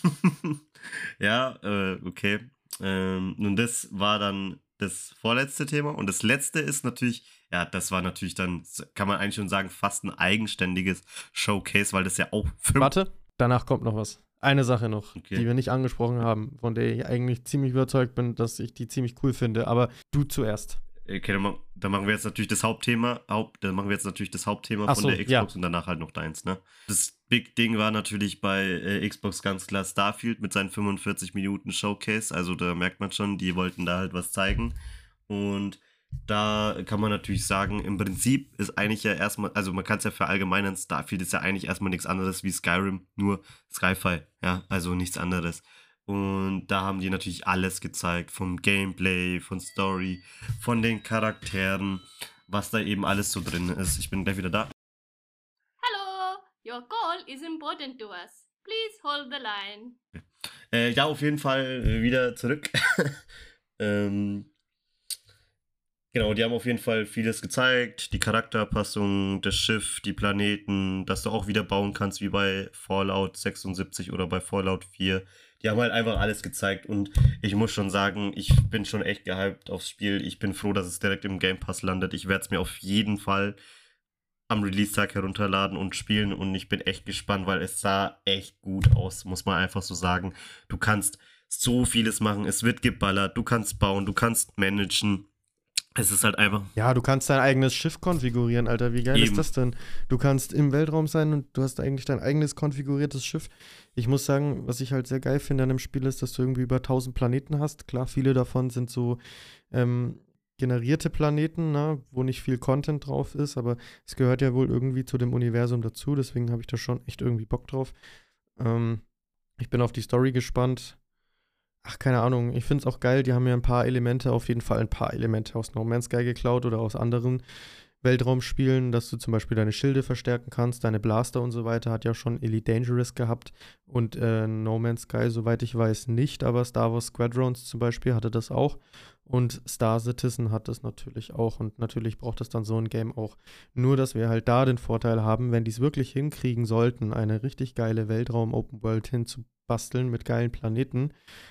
ja, äh, okay. Ähm, nun, das war dann das vorletzte Thema und das letzte ist natürlich, ja, das war natürlich dann, kann man eigentlich schon sagen, fast ein eigenständiges Showcase, weil das ja auch. Warte, danach kommt noch was. Eine Sache noch, okay. die wir nicht angesprochen haben, von der ich eigentlich ziemlich überzeugt bin, dass ich die ziemlich cool finde. Aber du zuerst. Okay, dann, dann machen wir jetzt natürlich das Hauptthema. Haupt, dann machen wir jetzt natürlich das Hauptthema von so, der Xbox ja. und danach halt noch deins, ne? Das Big Ding war natürlich bei äh, Xbox ganz klar Starfield mit seinen 45 Minuten Showcase. Also da merkt man schon, die wollten da halt was zeigen. Und da kann man natürlich sagen, im Prinzip ist eigentlich ja erstmal, also man kann es ja verallgemeinern, Starfield ist ja eigentlich erstmal nichts anderes wie Skyrim, nur Skyfi, ja, also nichts anderes. Und da haben die natürlich alles gezeigt, vom Gameplay, von Story, von den Charakteren, was da eben alles so drin ist. Ich bin gleich wieder da. Hello, your call is important to us. Please hold the line. Äh, ja, auf jeden Fall äh, wieder zurück. ähm, Genau, die haben auf jeden Fall vieles gezeigt. Die Charakterpassung, das Schiff, die Planeten, dass du auch wieder bauen kannst wie bei Fallout 76 oder bei Fallout 4. Die haben halt einfach alles gezeigt und ich muss schon sagen, ich bin schon echt gehypt aufs Spiel. Ich bin froh, dass es direkt im Game Pass landet. Ich werde es mir auf jeden Fall am Release-Tag herunterladen und spielen und ich bin echt gespannt, weil es sah echt gut aus, muss man einfach so sagen. Du kannst so vieles machen, es wird geballert, du kannst bauen, du kannst managen es ist halt einfach. Ja, du kannst dein eigenes Schiff konfigurieren, Alter. Wie geil Eben. ist das denn? Du kannst im Weltraum sein und du hast eigentlich dein eigenes konfiguriertes Schiff. Ich muss sagen, was ich halt sehr geil finde an dem Spiel ist, dass du irgendwie über 1000 Planeten hast. Klar, viele davon sind so ähm, generierte Planeten, ne, wo nicht viel Content drauf ist, aber es gehört ja wohl irgendwie zu dem Universum dazu. Deswegen habe ich da schon echt irgendwie Bock drauf. Ähm, ich bin auf die Story gespannt ach, keine Ahnung, ich finde es auch geil, die haben ja ein paar Elemente, auf jeden Fall ein paar Elemente aus No Man's Sky geklaut oder aus anderen Weltraumspielen, dass du zum Beispiel deine Schilde verstärken kannst, deine Blaster und so weiter, hat ja schon Elite Dangerous gehabt. Und äh, No Man's Sky, soweit ich weiß, nicht, aber Star Wars Squadrons zum Beispiel hatte das auch und Star Citizen hat das natürlich auch und natürlich braucht es dann so ein Game auch. Nur, dass wir halt da den Vorteil haben, wenn die es wirklich hinkriegen sollten, eine richtig geile Weltraum-Open World hinzubasteln mit geilen Planeten,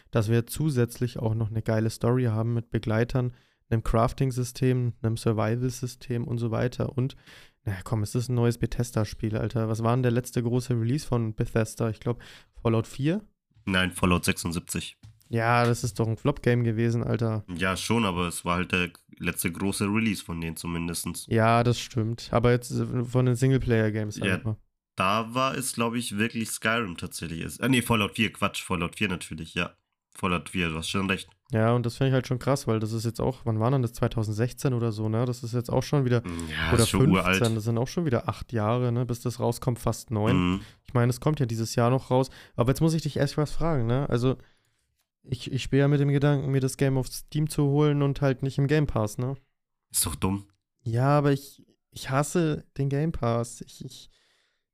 dass wir zusätzlich auch noch eine geile Story haben mit Begleitern, einem Crafting-System, einem Survival-System und so weiter. Und, naja, komm, es ist ein neues Bethesda-Spiel, Alter. Was war denn der letzte große Release von Bethesda? Ich glaube, Fallout 4? Nein, Fallout 76. Ja, das ist doch ein Flop-Game gewesen, Alter. Ja, schon, aber es war halt der letzte große Release von denen zumindest. Ja, das stimmt. Aber jetzt äh, von den Singleplayer-Games halt ja, da war es, glaube ich, wirklich Skyrim tatsächlich. Ist. Ah, nee, Fallout 4, Quatsch, Fallout 4 natürlich, ja. Fallout 4, du hast schon recht. Ja, und das finde ich halt schon krass, weil das ist jetzt auch, wann war denn das? 2016 oder so, ne? Das ist jetzt auch schon wieder, Ja, oder ist schon 15, uralt. das sind auch schon wieder acht Jahre, ne? Bis das rauskommt, fast neun. Mhm. Ich meine, es kommt ja dieses Jahr noch raus. Aber jetzt muss ich dich erst was fragen, ne? Also, ich, ich spiele ja mit dem Gedanken, mir das Game auf Steam zu holen und halt nicht im Game Pass, ne? Ist doch dumm. Ja, aber ich, ich hasse den Game Pass. Ich, ich,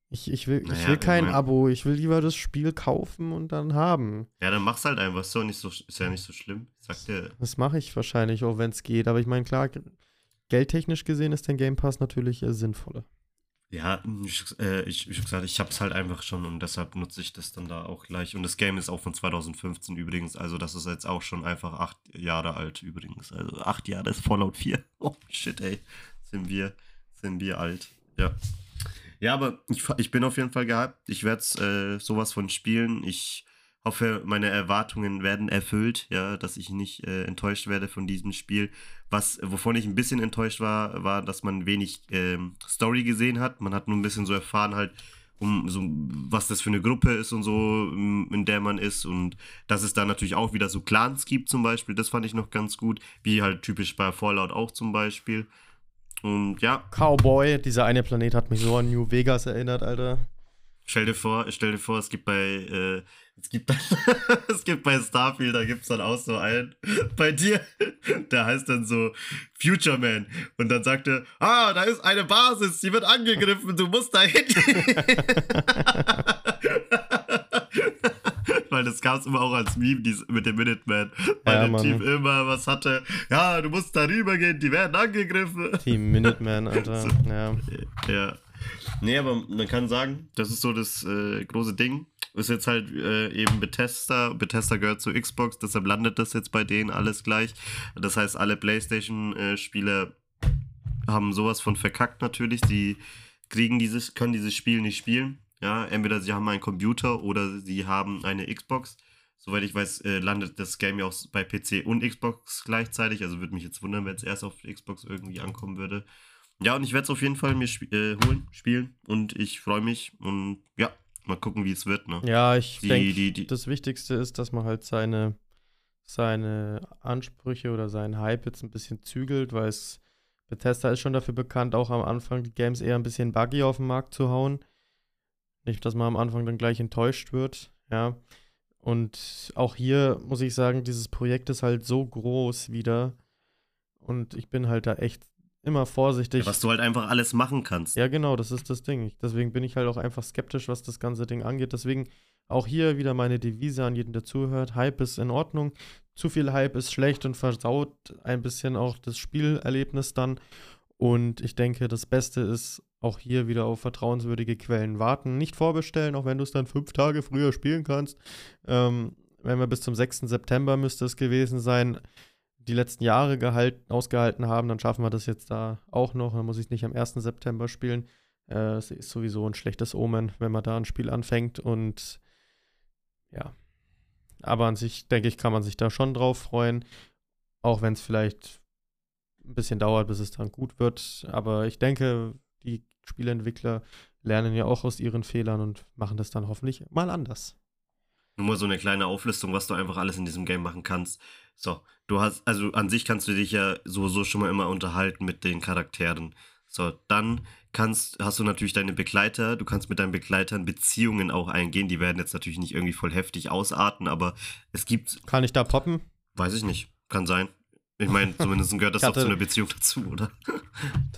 ich, ich will, ich Naja, will kein ich mein- Abo. Ich will lieber das Spiel kaufen und dann haben. Ja, dann mach's halt einfach. Doch nicht so, ist ja nicht so schlimm. Ich sag dir. Das mache ich wahrscheinlich auch, wenn es geht. Aber ich meine, klar, geldtechnisch gesehen ist der Game Pass natürlich äh, sinnvoller. Ja, ich, äh, ich, ich hab gesagt, ich hab's halt einfach schon und deshalb nutze ich das dann da auch gleich. Und das Game ist auch von 2015 übrigens, also das ist jetzt auch schon einfach acht Jahre alt übrigens. Also acht Jahre ist Fallout 4. Oh shit, ey. Sind wir, sind wir alt. Ja. Ja, aber ich, ich bin auf jeden Fall gehypt. Ich werde äh, sowas von spielen. Ich hoffe, meine Erwartungen werden erfüllt, ja, dass ich nicht äh, enttäuscht werde von diesem Spiel. Was, wovon ich ein bisschen enttäuscht war, war, dass man wenig ähm, Story gesehen hat. Man hat nur ein bisschen so erfahren halt, um so, was das für eine Gruppe ist und so, in der man ist. Und dass es da natürlich auch wieder so Clans gibt zum Beispiel. Das fand ich noch ganz gut. Wie halt typisch bei Fallout auch zum Beispiel. Und ja, Cowboy, dieser eine Planet hat mich so an New Vegas erinnert, Alter. Stell dir vor, stell dir vor, es gibt bei, äh, es gibt, es gibt bei Starfield, da gibt's dann auch so einen, bei dir, der heißt dann so Future Man. Und dann sagt er, ah, da ist eine Basis, die wird angegriffen, du musst da hin. Weil das gab's immer auch als Meme dies, mit dem Minuteman. Weil Ja, der Mann. Typ immer was hatte, ja, du musst da rübergehen, die werden angegriffen. Team Minuteman, Alter. Ja. Ja. Nee, aber man kann sagen, das ist so das äh, große Ding. Ist jetzt halt äh, eben Bethesda. Bethesda gehört zu Xbox, deshalb landet das jetzt bei denen alles gleich. Das heißt, alle PlayStation-Spieler haben sowas von verkackt natürlich. Sie kriegen dieses, können dieses Spiel nicht spielen. Ja, entweder sie haben einen Computer oder sie haben eine Xbox. Soweit ich weiß, äh, landet das Game ja auch bei PC und Xbox gleichzeitig. Also würde mich jetzt wundern, wenn es erst auf Xbox irgendwie ankommen würde. Ja, und ich werde es auf jeden Fall mir sp äh, holen, spielen und ich freue mich und ja, mal gucken, wie es wird. Ne? Ja, ich denke, das Wichtigste ist, dass man halt seine, seine Ansprüche oder seinen Hype jetzt ein bisschen zügelt, weil es Bethesda ist schon dafür bekannt, auch am Anfang die Games eher ein bisschen buggy auf den Markt zu hauen. Nicht, dass man am Anfang dann gleich enttäuscht wird, ja. Und auch hier muss ich sagen, dieses Projekt ist halt so groß wieder. Und ich bin halt da echt immer vorsichtig. Ja, was du halt einfach alles machen kannst. Ja, genau, das ist das Ding. Ich- Deswegen bin ich halt auch einfach skeptisch, was das ganze Ding angeht. Deswegen auch hier wieder meine Devise an jeden, der zuhört. Hype ist in Ordnung. Zu viel Hype ist schlecht und versaut ein bisschen auch das Spielerlebnis dann. Und ich denke, das Beste ist auch hier wieder auf vertrauenswürdige Quellen warten. Nicht vorbestellen, auch wenn du es dann fünf Tage früher spielen kannst. Ähm, wenn wir bis zum 6. September müsste es gewesen sein, die letzten Jahre gehalten, ausgehalten haben, dann schaffen wir das jetzt da auch noch. Dann muss ich es nicht am 1. September spielen. Äh, Es ist sowieso ein schlechtes Omen, wenn man da ein Spiel anfängt. Und ja. Aber an sich, denke ich, kann man sich da schon drauf freuen. Auch wenn es vielleicht ein bisschen dauert, bis es dann gut wird. Aber ich denke, die Spieleentwickler lernen ja auch aus ihren Fehlern und machen das dann hoffentlich mal anders. Nur mal so eine kleine Auflistung, was du einfach alles in diesem Game machen kannst. So, du hast, also an sich kannst du dich ja sowieso schon mal immer unterhalten mit den Charakteren. So, dann kannst, hast du natürlich deine Begleiter, du kannst mit deinen Begleitern Beziehungen auch eingehen. Die werden jetzt natürlich nicht irgendwie voll heftig ausarten, aber es gibt, Kann ich da poppen? weiß ich nicht, kann sein. Ich meine, zumindest gehört das Ich doch zu hatte- einer Beziehung dazu, oder?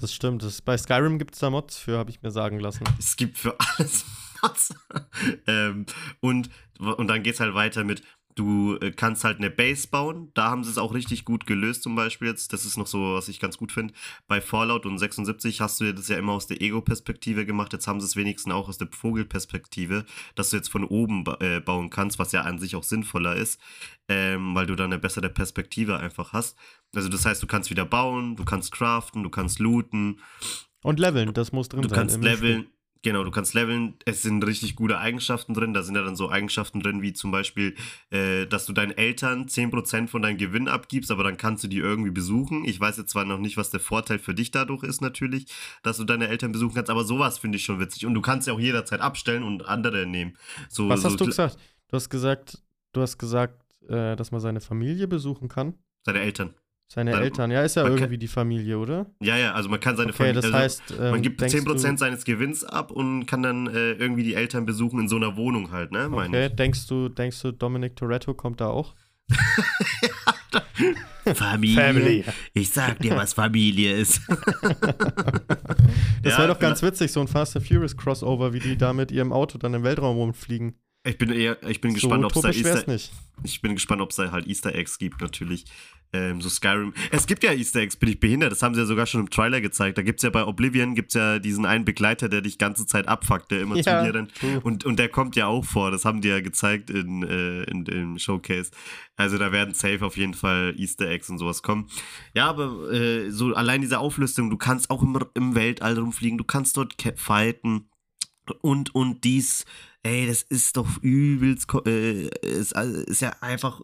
Das stimmt. Das, bei Skyrim gibt es da Mods für, habe ich mir sagen lassen. Es gibt für alles Mods. ähm, und, und dann geht's halt weiter mit, du äh, kannst halt eine Base bauen. Da haben sie es auch richtig gut gelöst, zum Beispiel jetzt. Das ist noch so, was ich ganz gut finde. Bei Fallout und 76 hast du das ja immer aus der Ego-Perspektive gemacht. Jetzt haben sie es wenigstens auch aus der Vogelperspektive, dass du jetzt von oben äh, bauen kannst, was ja an sich auch sinnvoller ist, ähm, weil du dann eine bessere Perspektive einfach hast. Also das heißt, du kannst wieder bauen, du kannst craften, du kannst looten, Und leveln, das muss drin du sein. kannst im Spiel. Genau, du kannst leveln. Es sind richtig gute Eigenschaften drin. Da sind ja dann so Eigenschaften drin, wie zum Beispiel, äh, dass du deinen Eltern 10% von deinem Gewinn abgibst, aber dann kannst du die irgendwie besuchen. Ich weiß jetzt zwar noch nicht, was der Vorteil für dich dadurch ist, natürlich, dass du deine Eltern besuchen kannst, aber sowas finde ich schon witzig. Und du kannst ja auch jederzeit abstellen und andere nehmen. So, Was so hast du kle- gesagt? Du hast gesagt, du hast gesagt, äh, dass man seine Familie besuchen kann. Seine Eltern. Seine Dann- Eltern. Ja, ist ja man kann- irgendwie die Familie, oder? Ja, ja, also man kann seine Okay, Familie. das also, heißt, ähm, man gibt denkst 10% seines Gewinns ab und kann dann äh, irgendwie die Eltern besuchen in so einer Wohnung halt, ne? Okay, denkst du, denkst du, Dominic Toretto kommt da auch? ich. Familie. Ich sag dir, was Familie ist. Das Ja, wäre doch ganz witzig, so ein Fast and Furious Crossover, wie die da mit ihrem Auto dann im Weltraum rumfliegen. Ich bin eher, ich bin so gespannt, ob es da Easter, nicht. ich bin gespannt, ob es da halt Easter Eggs gibt, natürlich. Ähm, so Skyrim. Es gibt ja Easter Eggs, bin ich behindert. Das haben sie ja sogar schon im Trailer gezeigt. Da gibt es ja bei Oblivion gibt's ja diesen einen Begleiter, der dich ganze Zeit abfuckt, der immer zu Ja, dir rennt. true. Und, und der kommt ja auch vor. Das haben die ja gezeigt in, äh, in, im Showcase. Also da werden safe auf jeden Fall Easter Eggs und sowas kommen. Ja, aber äh, so allein diese Auflistung, du kannst auch im, im Weltall rumfliegen, du kannst dort fighten und und dies, ey, das ist doch übelst, äh, ist, all- ist ja einfach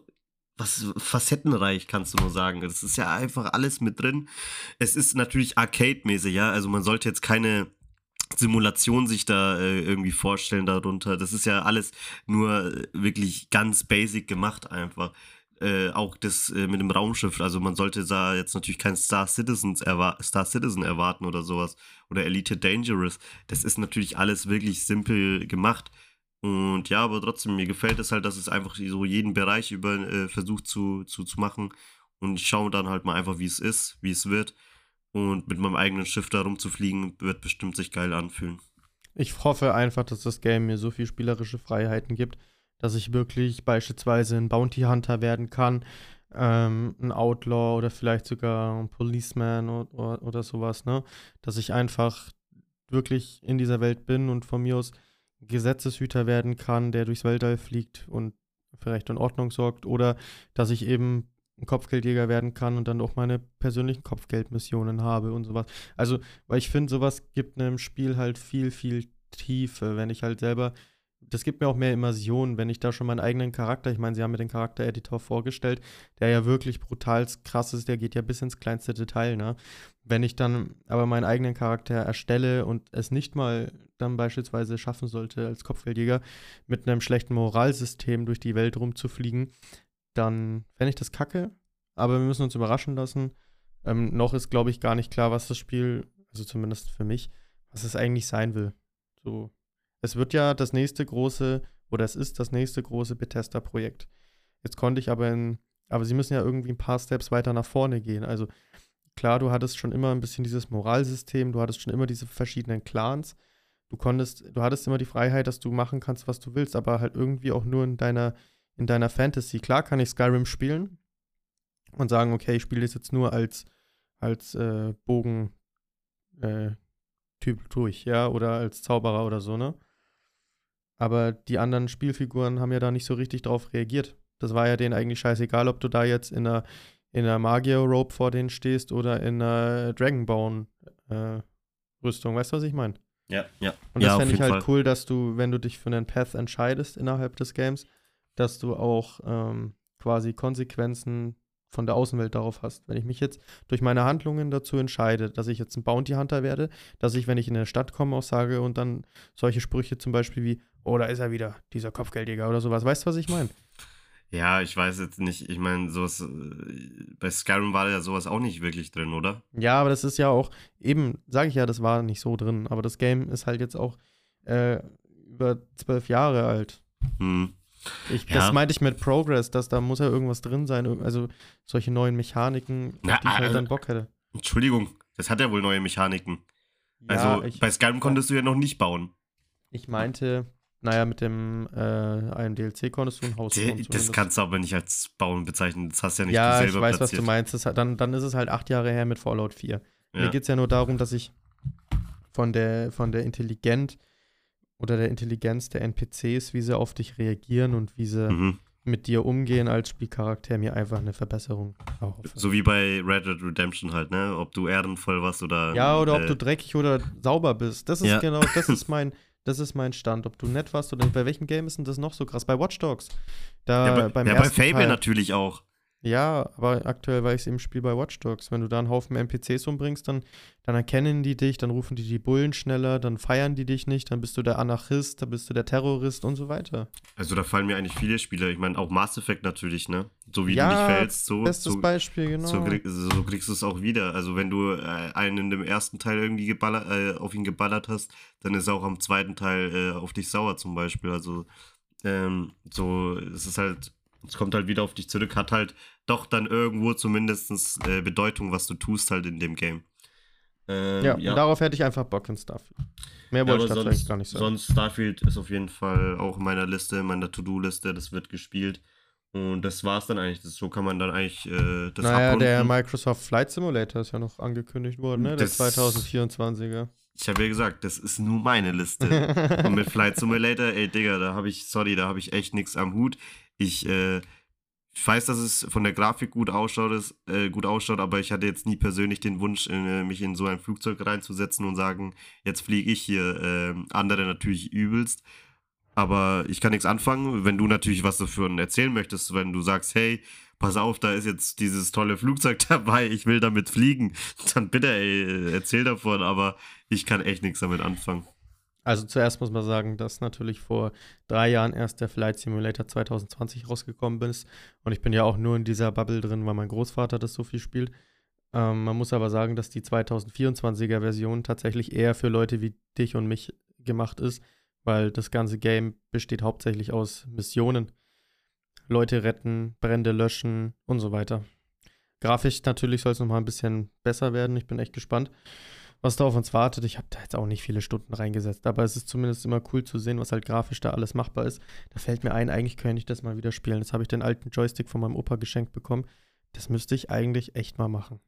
was facettenreich, kannst du nur sagen. Das ist ja einfach alles mit drin. Es ist natürlich Arcade-mäßig, ja, also man sollte jetzt keine Simulation sich da äh, irgendwie vorstellen darunter. Das ist ja alles nur äh, wirklich ganz basic gemacht einfach. Äh, auch das äh, mit dem Raumschiff, also man sollte da jetzt natürlich kein Star Citizens erwa Star Citizen erwarten oder sowas oder Elite Dangerous. Das ist natürlich alles wirklich simpel gemacht. Und ja, aber trotzdem, mir gefällt es halt, dass es einfach so jeden Bereich über äh, versucht zu, zu, zu machen. Und ich schaue dann halt mal einfach, wie es ist, wie es wird. Und mit meinem eigenen Schiff da rumzufliegen, wird bestimmt sich geil anfühlen. Ich hoffe einfach, dass das Game mir so viel spielerische Freiheiten gibt, dass ich wirklich beispielsweise ein Bounty Hunter werden kann, ähm, ein Outlaw oder vielleicht sogar ein Policeman oder, oder, oder sowas, ne? Dass ich einfach wirklich in dieser Welt bin und von mir aus Gesetzeshüter werden kann, der durchs Weltall fliegt und für Recht und Ordnung sorgt, oder dass ich eben ein Kopfgeldjäger werden kann und dann auch meine persönlichen Kopfgeldmissionen habe und sowas. Also, weil ich finde, sowas gibt einem Spiel halt viel, viel Tiefe, wenn ich halt selber, das gibt mir auch mehr Immersion, wenn ich da schon meinen eigenen Charakter, ich meine, sie haben mir den Charaktereditor vorgestellt, der ja wirklich brutal krass ist, der geht ja bis ins kleinste Detail, ne? Wenn ich dann aber meinen eigenen Charakter erstelle und es nicht mal dann beispielsweise schaffen sollte, als Kopfgeldjäger mit einem schlechten Moralsystem durch die Welt rumzufliegen, dann fände ich das kacke. Aber wir müssen uns überraschen lassen. Ähm, noch ist, glaube ich, gar nicht klar, was das Spiel, also zumindest für mich, was es eigentlich sein will. So. Es wird ja das nächste große, oder es ist das nächste große Bethesda-Projekt. Jetzt konnte ich aber in, aber sie müssen ja irgendwie ein paar Steps weiter nach vorne gehen. Also klar, du hattest schon immer ein bisschen dieses Moralsystem, du hattest schon immer diese verschiedenen Clans. Du konntest, du hattest immer die Freiheit, dass du machen kannst, was du willst, aber halt irgendwie auch nur in deiner, in deiner Fantasy. Klar kann ich Skyrim spielen und sagen, okay, ich spiele das jetzt nur als, als äh, Bogen äh, durch, ja, oder als Zauberer oder so, ne? Aber die anderen Spielfiguren haben ja da nicht so richtig drauf reagiert. Das war ja denen eigentlich scheißegal, ob du da jetzt in einer, in einer Magier-Robe vor denen stehst oder in einer Dragonbone-Rüstung. weißt du, was ich meine? Ja, ja. Und das fände ich halt cool, dass du, wenn du dich für einen Path entscheidest innerhalb des Games, dass du auch ähm, quasi Konsequenzen von der Außenwelt darauf hast. Wenn ich mich jetzt durch meine Handlungen dazu entscheide, dass ich jetzt ein Bounty Hunter werde, dass ich, wenn ich in eine Stadt komme, auch sage und dann solche Sprüche zum Beispiel wie, oh, da ist er wieder, dieser Kopfgeldjäger oder sowas. Weißt du, was ich meine? Ja, ich weiß jetzt nicht. Ich meine, sowas. äh, Bei Skyrim war ja sowas auch nicht wirklich drin, oder? Ja, aber das ist ja auch, eben, sage ich ja, das war nicht so drin, aber das Game ist halt jetzt auch äh, über zwölf Jahre alt. Hm. Ich, Ja. Das meinte ich mit Progress, dass da muss ja irgendwas drin sein, also solche neuen Mechaniken, Na, die ich halt also- dann Bock hätte. Entschuldigung, das hat ja wohl neue Mechaniken. Ja, Also ich, bei Skyrim konntest du ja noch nicht bauen. ich meinte, naja, mit dem äh, einem DLC konntest du ein Haus bauen. Das kannst du aber nicht als Bauen bezeichnen. Das hast ja nicht ja, du ich selber weiß, was platziert. du meinst. Das dann, dann ist es halt acht Jahre her mit Fallout 4. Mir Ja. geht es ja nur darum, dass ich von der, von der Intelligent oder der Intelligenz der NPCs, wie sie auf dich reagieren und wie sie, Mhm. mit dir umgehen als Spielcharakter mir einfach eine Verbesserung erhoffe. So wie bei Red Dead Redemption halt, ne? Ob du ehrenvoll warst oder. Ja, oder ob äh, du dreckig oder sauber bist. Das ist Ja. genau, das ist mein, das ist mein Stand. Ob du nett warst oder. Bei welchem Game ist denn das noch so krass? Bei Watch Dogs. Da Ja, bei, beim ja, bei Fable Teil, natürlich auch. Ja, aber aktuell, weil ich es eben spiele bei Watch Dogs. Wenn du da einen Haufen NPCs umbringst, dann, dann erkennen die dich, dann rufen die die Bullen schneller, dann feiern die dich nicht, dann bist du der Anarchist, dann bist du der Terrorist und so weiter. Also da fallen mir eigentlich viele Spiele. Ich meine, auch Mass Effect natürlich, ne? So wie Ja, du dich verhältst, so, Bestes so, Beispiel, genau. so, so kriegst du es auch wieder. Also wenn du äh, einen in dem ersten Teil irgendwie geballert, äh, auf ihn geballert hast, dann ist er auch am zweiten Teil äh, auf dich sauer zum Beispiel. Also ähm, so, es ist halt, es kommt halt wieder auf dich zurück, hat halt doch dann irgendwo zumindest äh, Bedeutung, was du tust halt in dem Game. Ähm, ja, und darauf hätte ich einfach Bock in Starfield. Mehr Ja, wollte ich da sonst, vielleicht gar nicht sagen. sonst Starfield ist auf jeden Fall auch in meiner Liste, in meiner To-Do-Liste, das wird gespielt. Und das war's dann eigentlich. Das, so kann man dann eigentlich äh, das naja, der abrunden. Microsoft Flight Simulator ist ja noch angekündigt worden, ne? Der Das- 2024er. Ich habe ja gesagt, das ist nur meine Liste. Und mit Flight Simulator, ey Digga, da habe ich, sorry, da habe ich echt nichts am Hut. Ich, äh, weiß, dass es von der Grafik gut ausschaut, ist, äh, gut ausschaut, aber ich hatte jetzt nie persönlich den Wunsch, äh, mich in so ein Flugzeug reinzusetzen und sagen, jetzt fliege ich hier. Äh, andere natürlich übelst. Aber ich kann nichts anfangen, wenn du natürlich was davon erzählen möchtest, wenn du sagst, hey, pass auf, da ist jetzt dieses tolle Flugzeug dabei, ich will damit fliegen, dann bitte, ey, erzähl davon, aber ich kann echt nichts damit anfangen. Also zuerst muss man sagen, dass natürlich vor drei Jahren erst der Flight Simulator 2020 rausgekommen ist. Und ich bin ja auch nur in dieser Bubble drin, weil mein Großvater das so viel spielt. Ähm, man muss aber sagen, dass die 2024er Version tatsächlich eher für Leute wie dich und mich gemacht ist, weil das ganze Game besteht hauptsächlich aus Missionen. Leute retten, Brände löschen und so weiter. Grafisch natürlich soll es nochmal ein bisschen besser werden. Ich bin echt gespannt was da auf uns wartet. Ich habe da jetzt auch nicht viele Stunden reingesetzt, aber es ist zumindest immer cool zu sehen, was halt grafisch da alles machbar ist. Da fällt mir ein, eigentlich könnte ich das mal wieder spielen. Jetzt habe ich den alten Joystick von meinem Opa geschenkt bekommen. Das müsste ich eigentlich echt mal machen.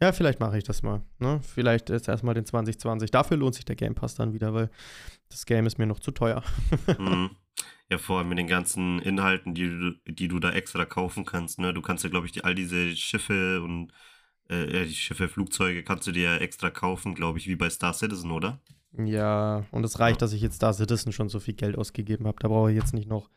Ja, vielleicht mache ich das mal. Ne? Vielleicht jetzt erstmal den 2020. Dafür lohnt sich der Game Pass dann wieder, weil das Game ist mir noch zu teuer. Mhm. Ja, vor allem mit den ganzen Inhalten, die du, die du da extra kaufen kannst. Ne? Du kannst ja, glaube ich, die, all diese Schiffe und äh, ja, die Schiffe, Flugzeuge kannst du dir ja extra kaufen, glaube ich, wie bei Star Citizen, oder? Ja, und es reicht, dass ich jetzt Star Citizen schon so viel Geld ausgegeben habe. Da brauche ich jetzt nicht noch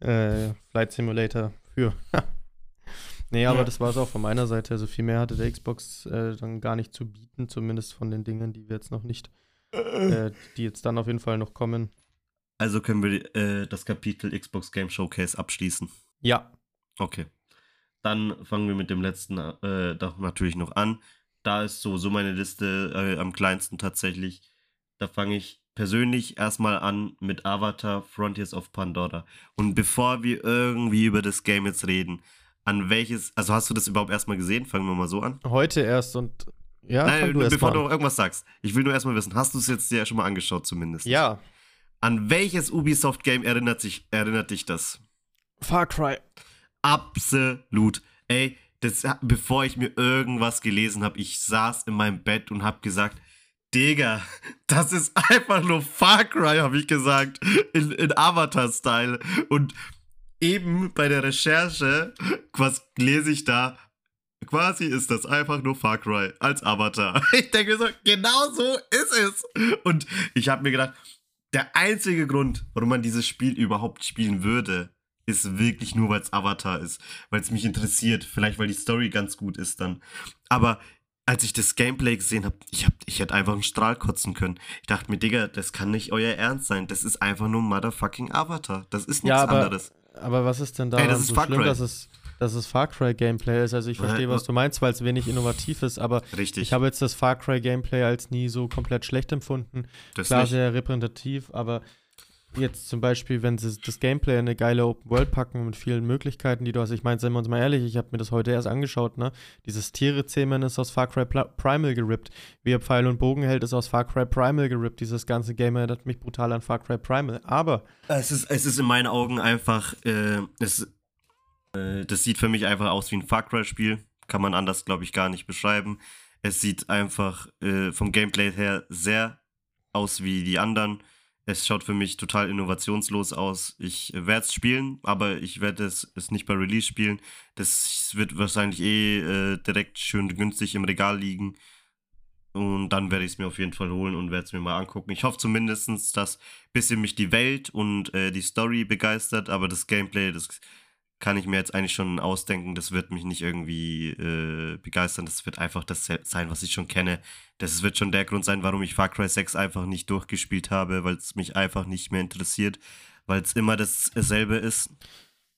äh, Flight Simulator für. nee, aber Ja. das war es auch von meiner Seite. Also viel mehr hatte der Xbox äh, dann gar nicht zu bieten, zumindest von den Dingen, die wir jetzt noch nicht, äh, die jetzt dann auf jeden Fall noch kommen. Also können wir äh, das Kapitel Xbox Game Showcase abschließen. Ja, Okay. Dann fangen wir mit dem letzten äh, doch natürlich noch an. Da ist so, so meine Liste äh, am kleinsten tatsächlich. Da fange ich persönlich erstmal an mit Avatar Frontiers of Pandora. Und bevor wir irgendwie über das Game jetzt reden, an welches, also hast du das überhaupt erstmal gesehen? Fangen wir mal so an. heute erst und ja, Nein, du bevor du irgendwas sagst. Ich will nur erstmal wissen, hast du es jetzt dir schon mal angeschaut zumindest? Ja, An welches Ubisoft-Game erinnert, sich, erinnert dich das? Far Cry. Absolut. Ey, das, bevor ich mir irgendwas gelesen habe, ich saß in meinem Bett und habe gesagt, Digga, das ist einfach nur Far Cry, habe ich gesagt, in, in Avatar-Style. Und eben bei der Recherche, was lese ich da? Quasi ist das einfach nur Far Cry als Avatar. Ich denke mir so, genau so ist es. Und ich habe mir gedacht, der einzige Grund, warum man dieses Spiel überhaupt spielen würde, ist wirklich nur, weil es Avatar ist. Weil es mich interessiert. Vielleicht, weil die Story ganz gut ist dann. Aber als ich das Gameplay gesehen habe, ich, hab, ich hätte einfach einen Strahl kotzen können. Ich dachte mir, Digga, das kann nicht euer Ernst sein. Das ist einfach nur motherfucking Avatar. Das ist nichts Ja, aber, anderes. aber was ist denn Ey, daran das ist so Far schlimm, Cry. dass es, dass es Far Cry Gameplay ist? Also ich verstehe, was du meinst, weil es wenig innovativ ist, aber Richtig. ich habe jetzt das Far Cry Gameplay als nie so komplett schlecht empfunden. das Klar, nicht. sehr repräsentativ, aber jetzt zum Beispiel, wenn sie das Gameplay in eine geile Open World packen mit vielen Möglichkeiten, die du hast. Ich meine, seien wir uns mal ehrlich, ich habe mir das heute erst angeschaut, ne? Dieses Tiere-Zähmen ist aus Far Cry Primal gerippt. Wie er Pfeil und Bogen hält, ist aus Far Cry Primal gerippt. Dieses ganze Game erinnert mich brutal an Far Cry Primal. Aber Es ist, es ist in meinen Augen einfach, äh, es, äh, das sieht für mich einfach aus wie ein Far Cry-Spiel. Kann man anders, glaube ich, gar nicht beschreiben. Es sieht einfach äh, vom Gameplay her sehr aus wie die anderen. Es schaut für mich total innovationslos aus. Ich werde es spielen, aber ich werde es, es nicht bei Release spielen. Das wird wahrscheinlich eh äh, direkt schön günstig im Regal liegen. Und dann werde ich es mir auf jeden Fall holen und werde es mir mal angucken. Ich hoffe zumindest, dass ein bisschen mich die Welt und äh, die Story begeistert, aber das Gameplay, das kann ich mir jetzt eigentlich schon ausdenken, das wird mich nicht irgendwie äh, begeistern. Das wird einfach das sein, was ich schon kenne. Das wird schon der Grund sein, warum ich Far Cry 6 einfach nicht durchgespielt habe, weil es mich einfach nicht mehr interessiert, weil es immer dasselbe ist.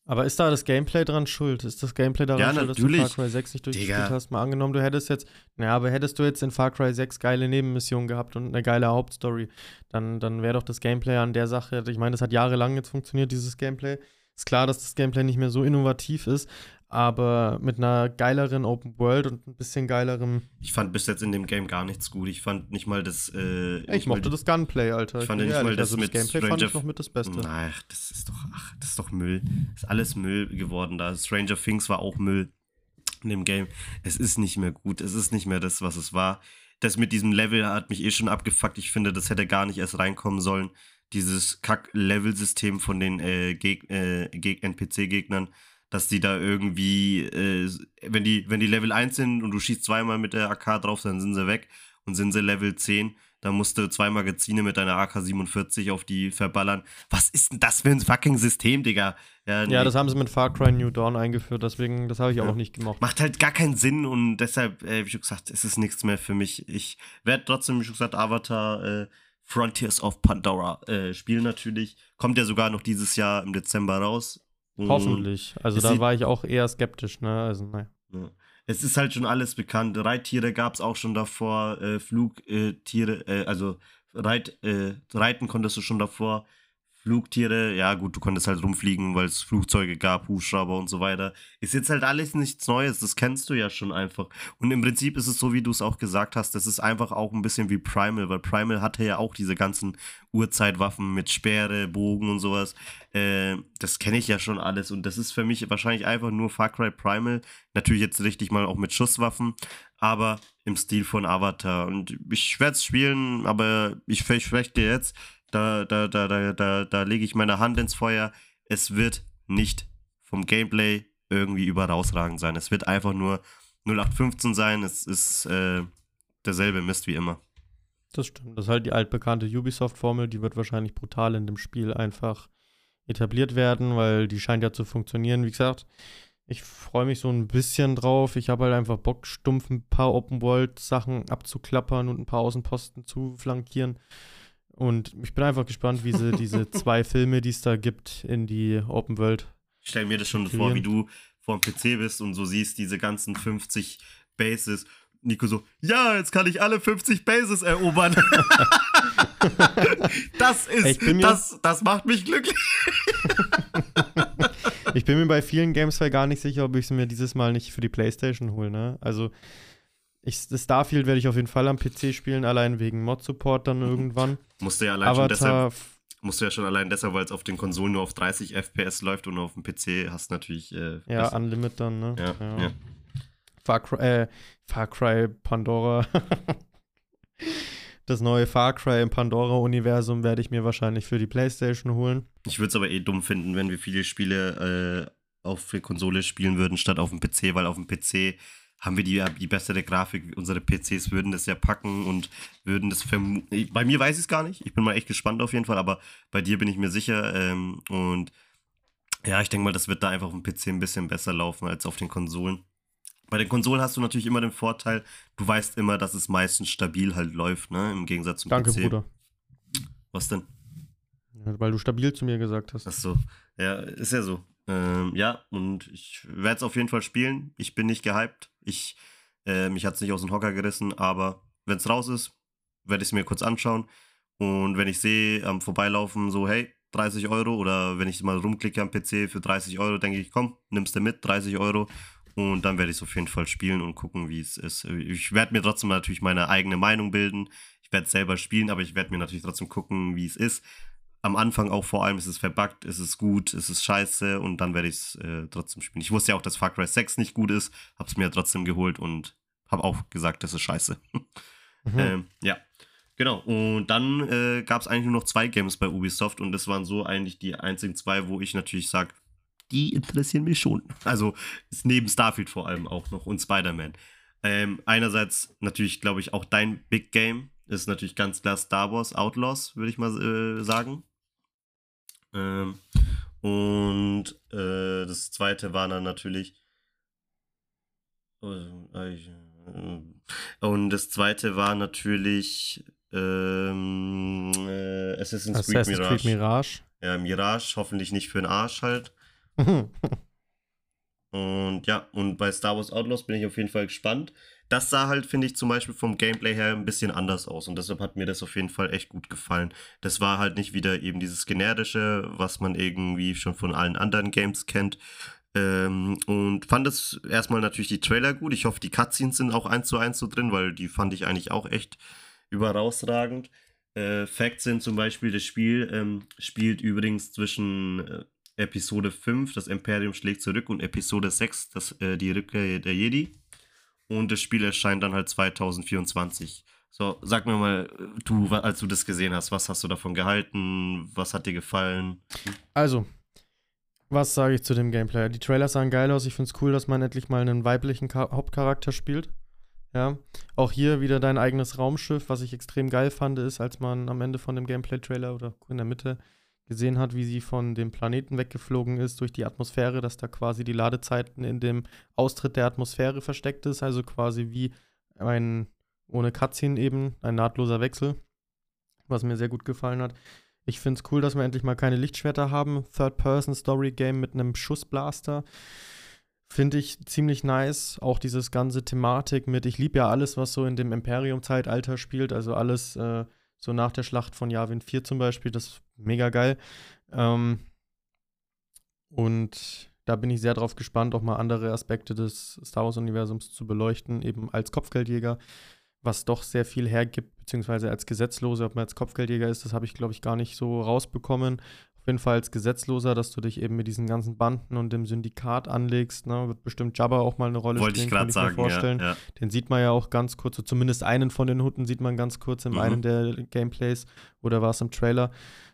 Aber ist da das Gameplay dran schuld? Ist das Gameplay daran Ja, schuld, dass natürlich. du Far Cry 6 nicht durchgespielt Digga. hast? Mal angenommen, du hättest jetzt, naja, aber hättest du jetzt in Far Cry 6 geile Nebenmissionen gehabt und eine geile Hauptstory, dann, dann wäre doch das Gameplay an der Sache, ich meine, das hat jahrelang jetzt funktioniert, dieses Gameplay. Ist klar, dass das Gameplay nicht mehr so innovativ ist, aber mit einer geileren Open World und ein bisschen geilerem. Ich fand bis jetzt in dem Game gar nichts gut. Ich fand nicht mal das. Äh, Ich nicht mal mochte das Gunplay, Alter. ich fand bin nicht mal ehrlich, das also mit Gameplay fand Stranger ich noch mit das Beste. Ach, das ist doch, ach, das ist doch Müll. Das ist alles Müll geworden da. Stranger Things war auch Müll in dem Game. Es ist nicht mehr gut. Es ist nicht mehr das, was es war. Das mit diesem Level hat mich eh schon abgefuckt. Ich finde, das hätte gar nicht erst reinkommen sollen. Dieses Kack-Level-System von den äh, Geg äh, Geg NPC-Gegnern, dass die da irgendwie, äh, wenn, die, wenn die Level 1 sind und du schießt zweimal mit der AK drauf, dann sind sie weg. Und sind sie Level 10, dann musst du zwei Magazine mit deiner AK-47 auf die verballern. Was ist denn das für ein fucking System, Digga? Ja, nee. das haben sie mit Far Cry New Dawn eingeführt, deswegen, das habe ich Ja. auch nicht gemocht. Macht halt gar keinen Sinn und deshalb, äh, wie schon gesagt, es ist nichts mehr für mich. Ich werde trotzdem, wie schon gesagt, Avatar äh, Frontiers of Pandora äh, spielen natürlich. Kommt ja sogar noch dieses Jahr im Dezember raus. Und, Hoffentlich. Also da war ich auch eher skeptisch, ne? Also, naja. Ja. Es ist halt schon alles bekannt. Reittiere gab es auch schon davor, äh, Flugtiere, äh, also Reit, äh, Reiten konntest du schon davor. Flugtiere, ja gut, du konntest halt rumfliegen, weil es Flugzeuge gab, Hubschrauber und so weiter. Ist jetzt halt alles nichts Neues, das kennst du ja schon einfach. Und im Prinzip ist es so, wie du es auch gesagt hast, das ist einfach auch ein bisschen wie Primal, weil Primal hatte ja auch diese ganzen Urzeitwaffen mit Speere, Bogen und sowas. Äh, das kenne ich ja schon alles und das ist für mich wahrscheinlich einfach nur Far Cry Primal. Natürlich jetzt richtig mal auch mit Schusswaffen, aber im Stil von Avatar. Und ich werde es spielen, aber ich verspreche dir jetzt, da, da, da, da, da, da lege ich meine Hand ins Feuer. Es wird nicht vom Gameplay irgendwie überrausragend sein. Es wird einfach nur 0815 sein. Es ist äh, derselbe Mist wie immer. Das stimmt. Das ist halt die altbekannte Ubisoft-Formel, die wird wahrscheinlich brutal in dem Spiel einfach etabliert werden, weil die scheint ja zu funktionieren. Wie gesagt, ich freue mich so ein bisschen drauf. Ich habe halt einfach Bock, stumpf ein paar Open-World-Sachen abzuklappern und ein paar Außenposten zu flankieren. Und ich bin einfach gespannt, wie sie diese zwei Filme, die es da gibt, in die Open World. Ich stelle mir das schon Okay. vor, wie du vor dem PC bist und so siehst diese ganzen 50 Bases. Nico so, ja, jetzt kann ich alle 50 Bases erobern. das Ich ist, bin mir- das, das macht mich glücklich. Ich bin mir bei vielen Games zwar gar nicht sicher, ob ich sie mir dieses Mal nicht für die Playstation hole, ne? Also, ich, das Starfield werde ich auf jeden Fall am PC spielen, allein wegen Mod-Support dann irgendwann. Musst du ja allein schon deshalb, Avatar, musst du ja schon allein deshalb, weil es auf den Konsolen nur auf 30 FPS läuft und auf dem PC hast du natürlich. Äh, ja, besser. Unlimit dann, ne? ja, ja. Far Cry, äh, Far Cry Pandora. das neue Far Cry im Pandora-Universum werde ich mir wahrscheinlich für die Playstation holen. Ich würde es aber eh dumm finden, wenn wir viele Spiele äh, auf der Konsole spielen würden, statt auf dem PC, weil auf dem PC haben wir die, die bessere Grafik. Unsere PCs würden das ja packen und würden das vermuten. Bei mir weiß ich es gar nicht. Ich bin mal echt gespannt auf jeden Fall, aber bei dir bin ich mir sicher. Ähm, und ja, ich denke mal, das wird da einfach auf dem PC ein bisschen besser laufen als auf den Konsolen. Bei den Konsolen hast du natürlich immer den Vorteil, du weißt immer, dass es meistens stabil halt läuft, ne? Im Gegensatz zum Danke, PC. Bruder. Was denn? Ja, weil du stabil zu mir gesagt hast. Ach so. Ja, ist ja so. Ähm, ja, und ich werde es auf jeden Fall spielen. Ich bin nicht gehypt. Ich, äh, mich hat es nicht aus dem Hocker gerissen, aber wenn es raus ist, werde ich es mir kurz anschauen. Und wenn ich sehe am Vorbeilaufen so, hey, 30 Euro oder wenn ich mal rumklicke am PC für 30 Euro, denke ich, komm, nimmst du mit, 30 Euro. Und dann werde ich es auf jeden Fall spielen und gucken, wie es ist. Ich werde mir trotzdem natürlich meine eigene Meinung bilden. Ich werde es selber spielen, aber ich werde mir natürlich trotzdem gucken, wie es ist am Anfang auch vor allem ist es verbuggt, ist es gut, ist es scheiße und dann werde ich es äh, trotzdem spielen. Ich wusste ja auch, dass Far Cry 6 nicht gut ist, habe es mir trotzdem geholt und habe auch gesagt, das ist scheiße. Mhm. ähm, ja. Genau, und dann äh, gab es eigentlich nur noch zwei Games bei Ubisoft und das waren so eigentlich die einzigen zwei, wo ich natürlich sage, die interessieren mich schon. Also ist neben Starfield vor allem auch noch und Spider-Man. Ähm, einerseits natürlich, glaube ich, auch dein Big Game ist natürlich ganz klar Star Wars Outlaws, würde ich mal äh, sagen. Ähm, und äh, das zweite war dann natürlich. Äh, und das zweite war natürlich ähm, äh, Assassin's, Assassin's Creed Mirage. Creed Mirage. Ja, Mirage, hoffentlich nicht für den Arsch halt. Und ja, und bei Star Wars Outlaws bin ich auf jeden Fall gespannt. Das sah halt, finde ich, zum Beispiel vom Gameplay her ein bisschen anders aus. Und deshalb hat mir das auf jeden Fall echt gut gefallen. Das war halt nicht wieder eben dieses generische, was man irgendwie schon von allen anderen Games kennt. Ähm, und fand es erstmal natürlich die Trailer gut. Ich hoffe, die Cutscenes sind auch eins zu eins so drin, weil die fand ich eigentlich auch echt überausragend. Äh, Facts sind zum Beispiel, das Spiel ähm, spielt übrigens zwischen äh, Episode 5, das Imperium schlägt zurück, und Episode 6, das, äh, die Rückkehr der Jedi. Und das Spiel erscheint dann halt 2024. So, sag mir mal, du, als du das gesehen hast, was hast du davon gehalten? Was hat dir gefallen? Also, was sage ich zu dem Gameplay? Die Trailer sahen geil aus. Ich finde es cool, dass man endlich mal einen weiblichen Ka Hauptcharakter spielt. Ja. Auch hier wieder dein eigenes Raumschiff. Was ich extrem geil fand, ist, als man am Ende von dem Gameplay-Trailer oder in der Mitte gesehen hat, wie sie von dem Planeten weggeflogen ist durch die Atmosphäre, dass da quasi die Ladezeiten in dem Austritt der Atmosphäre versteckt ist, also quasi wie ein ohne Cutscene eben, ein nahtloser Wechsel, was mir sehr gut gefallen hat. Ich finde es cool, dass wir endlich mal keine Lichtschwerter haben. Third-Person-Story-Game mit einem Schussblaster. Finde ich ziemlich nice. Auch dieses ganze Thematik mit, ich liebe ja alles, was so in dem Imperium-Zeitalter spielt, also alles äh, so nach der Schlacht von Yavin 4 zum Beispiel, das ist mega geil. Ähm, und da bin ich sehr drauf gespannt, auch mal andere Aspekte des Star Wars-Universums zu beleuchten, eben als Kopfgeldjäger, was doch sehr viel hergibt, beziehungsweise als Gesetzloser, ob man als Kopfgeldjäger ist, das habe ich, glaube ich, gar nicht so rausbekommen. Auf jeden Fall als Gesetzloser, dass du dich eben mit diesen ganzen Banden und dem Syndikat anlegst. Ne? Wird bestimmt Jabba auch mal eine Rolle Wollte spielen, ich kann ich mir sagen, vorstellen. ja, ja. Den sieht man ja auch ganz kurz, so zumindest einen von den Hutten sieht man ganz kurz in Mhm. einem der Gameplays oder war es im Trailer.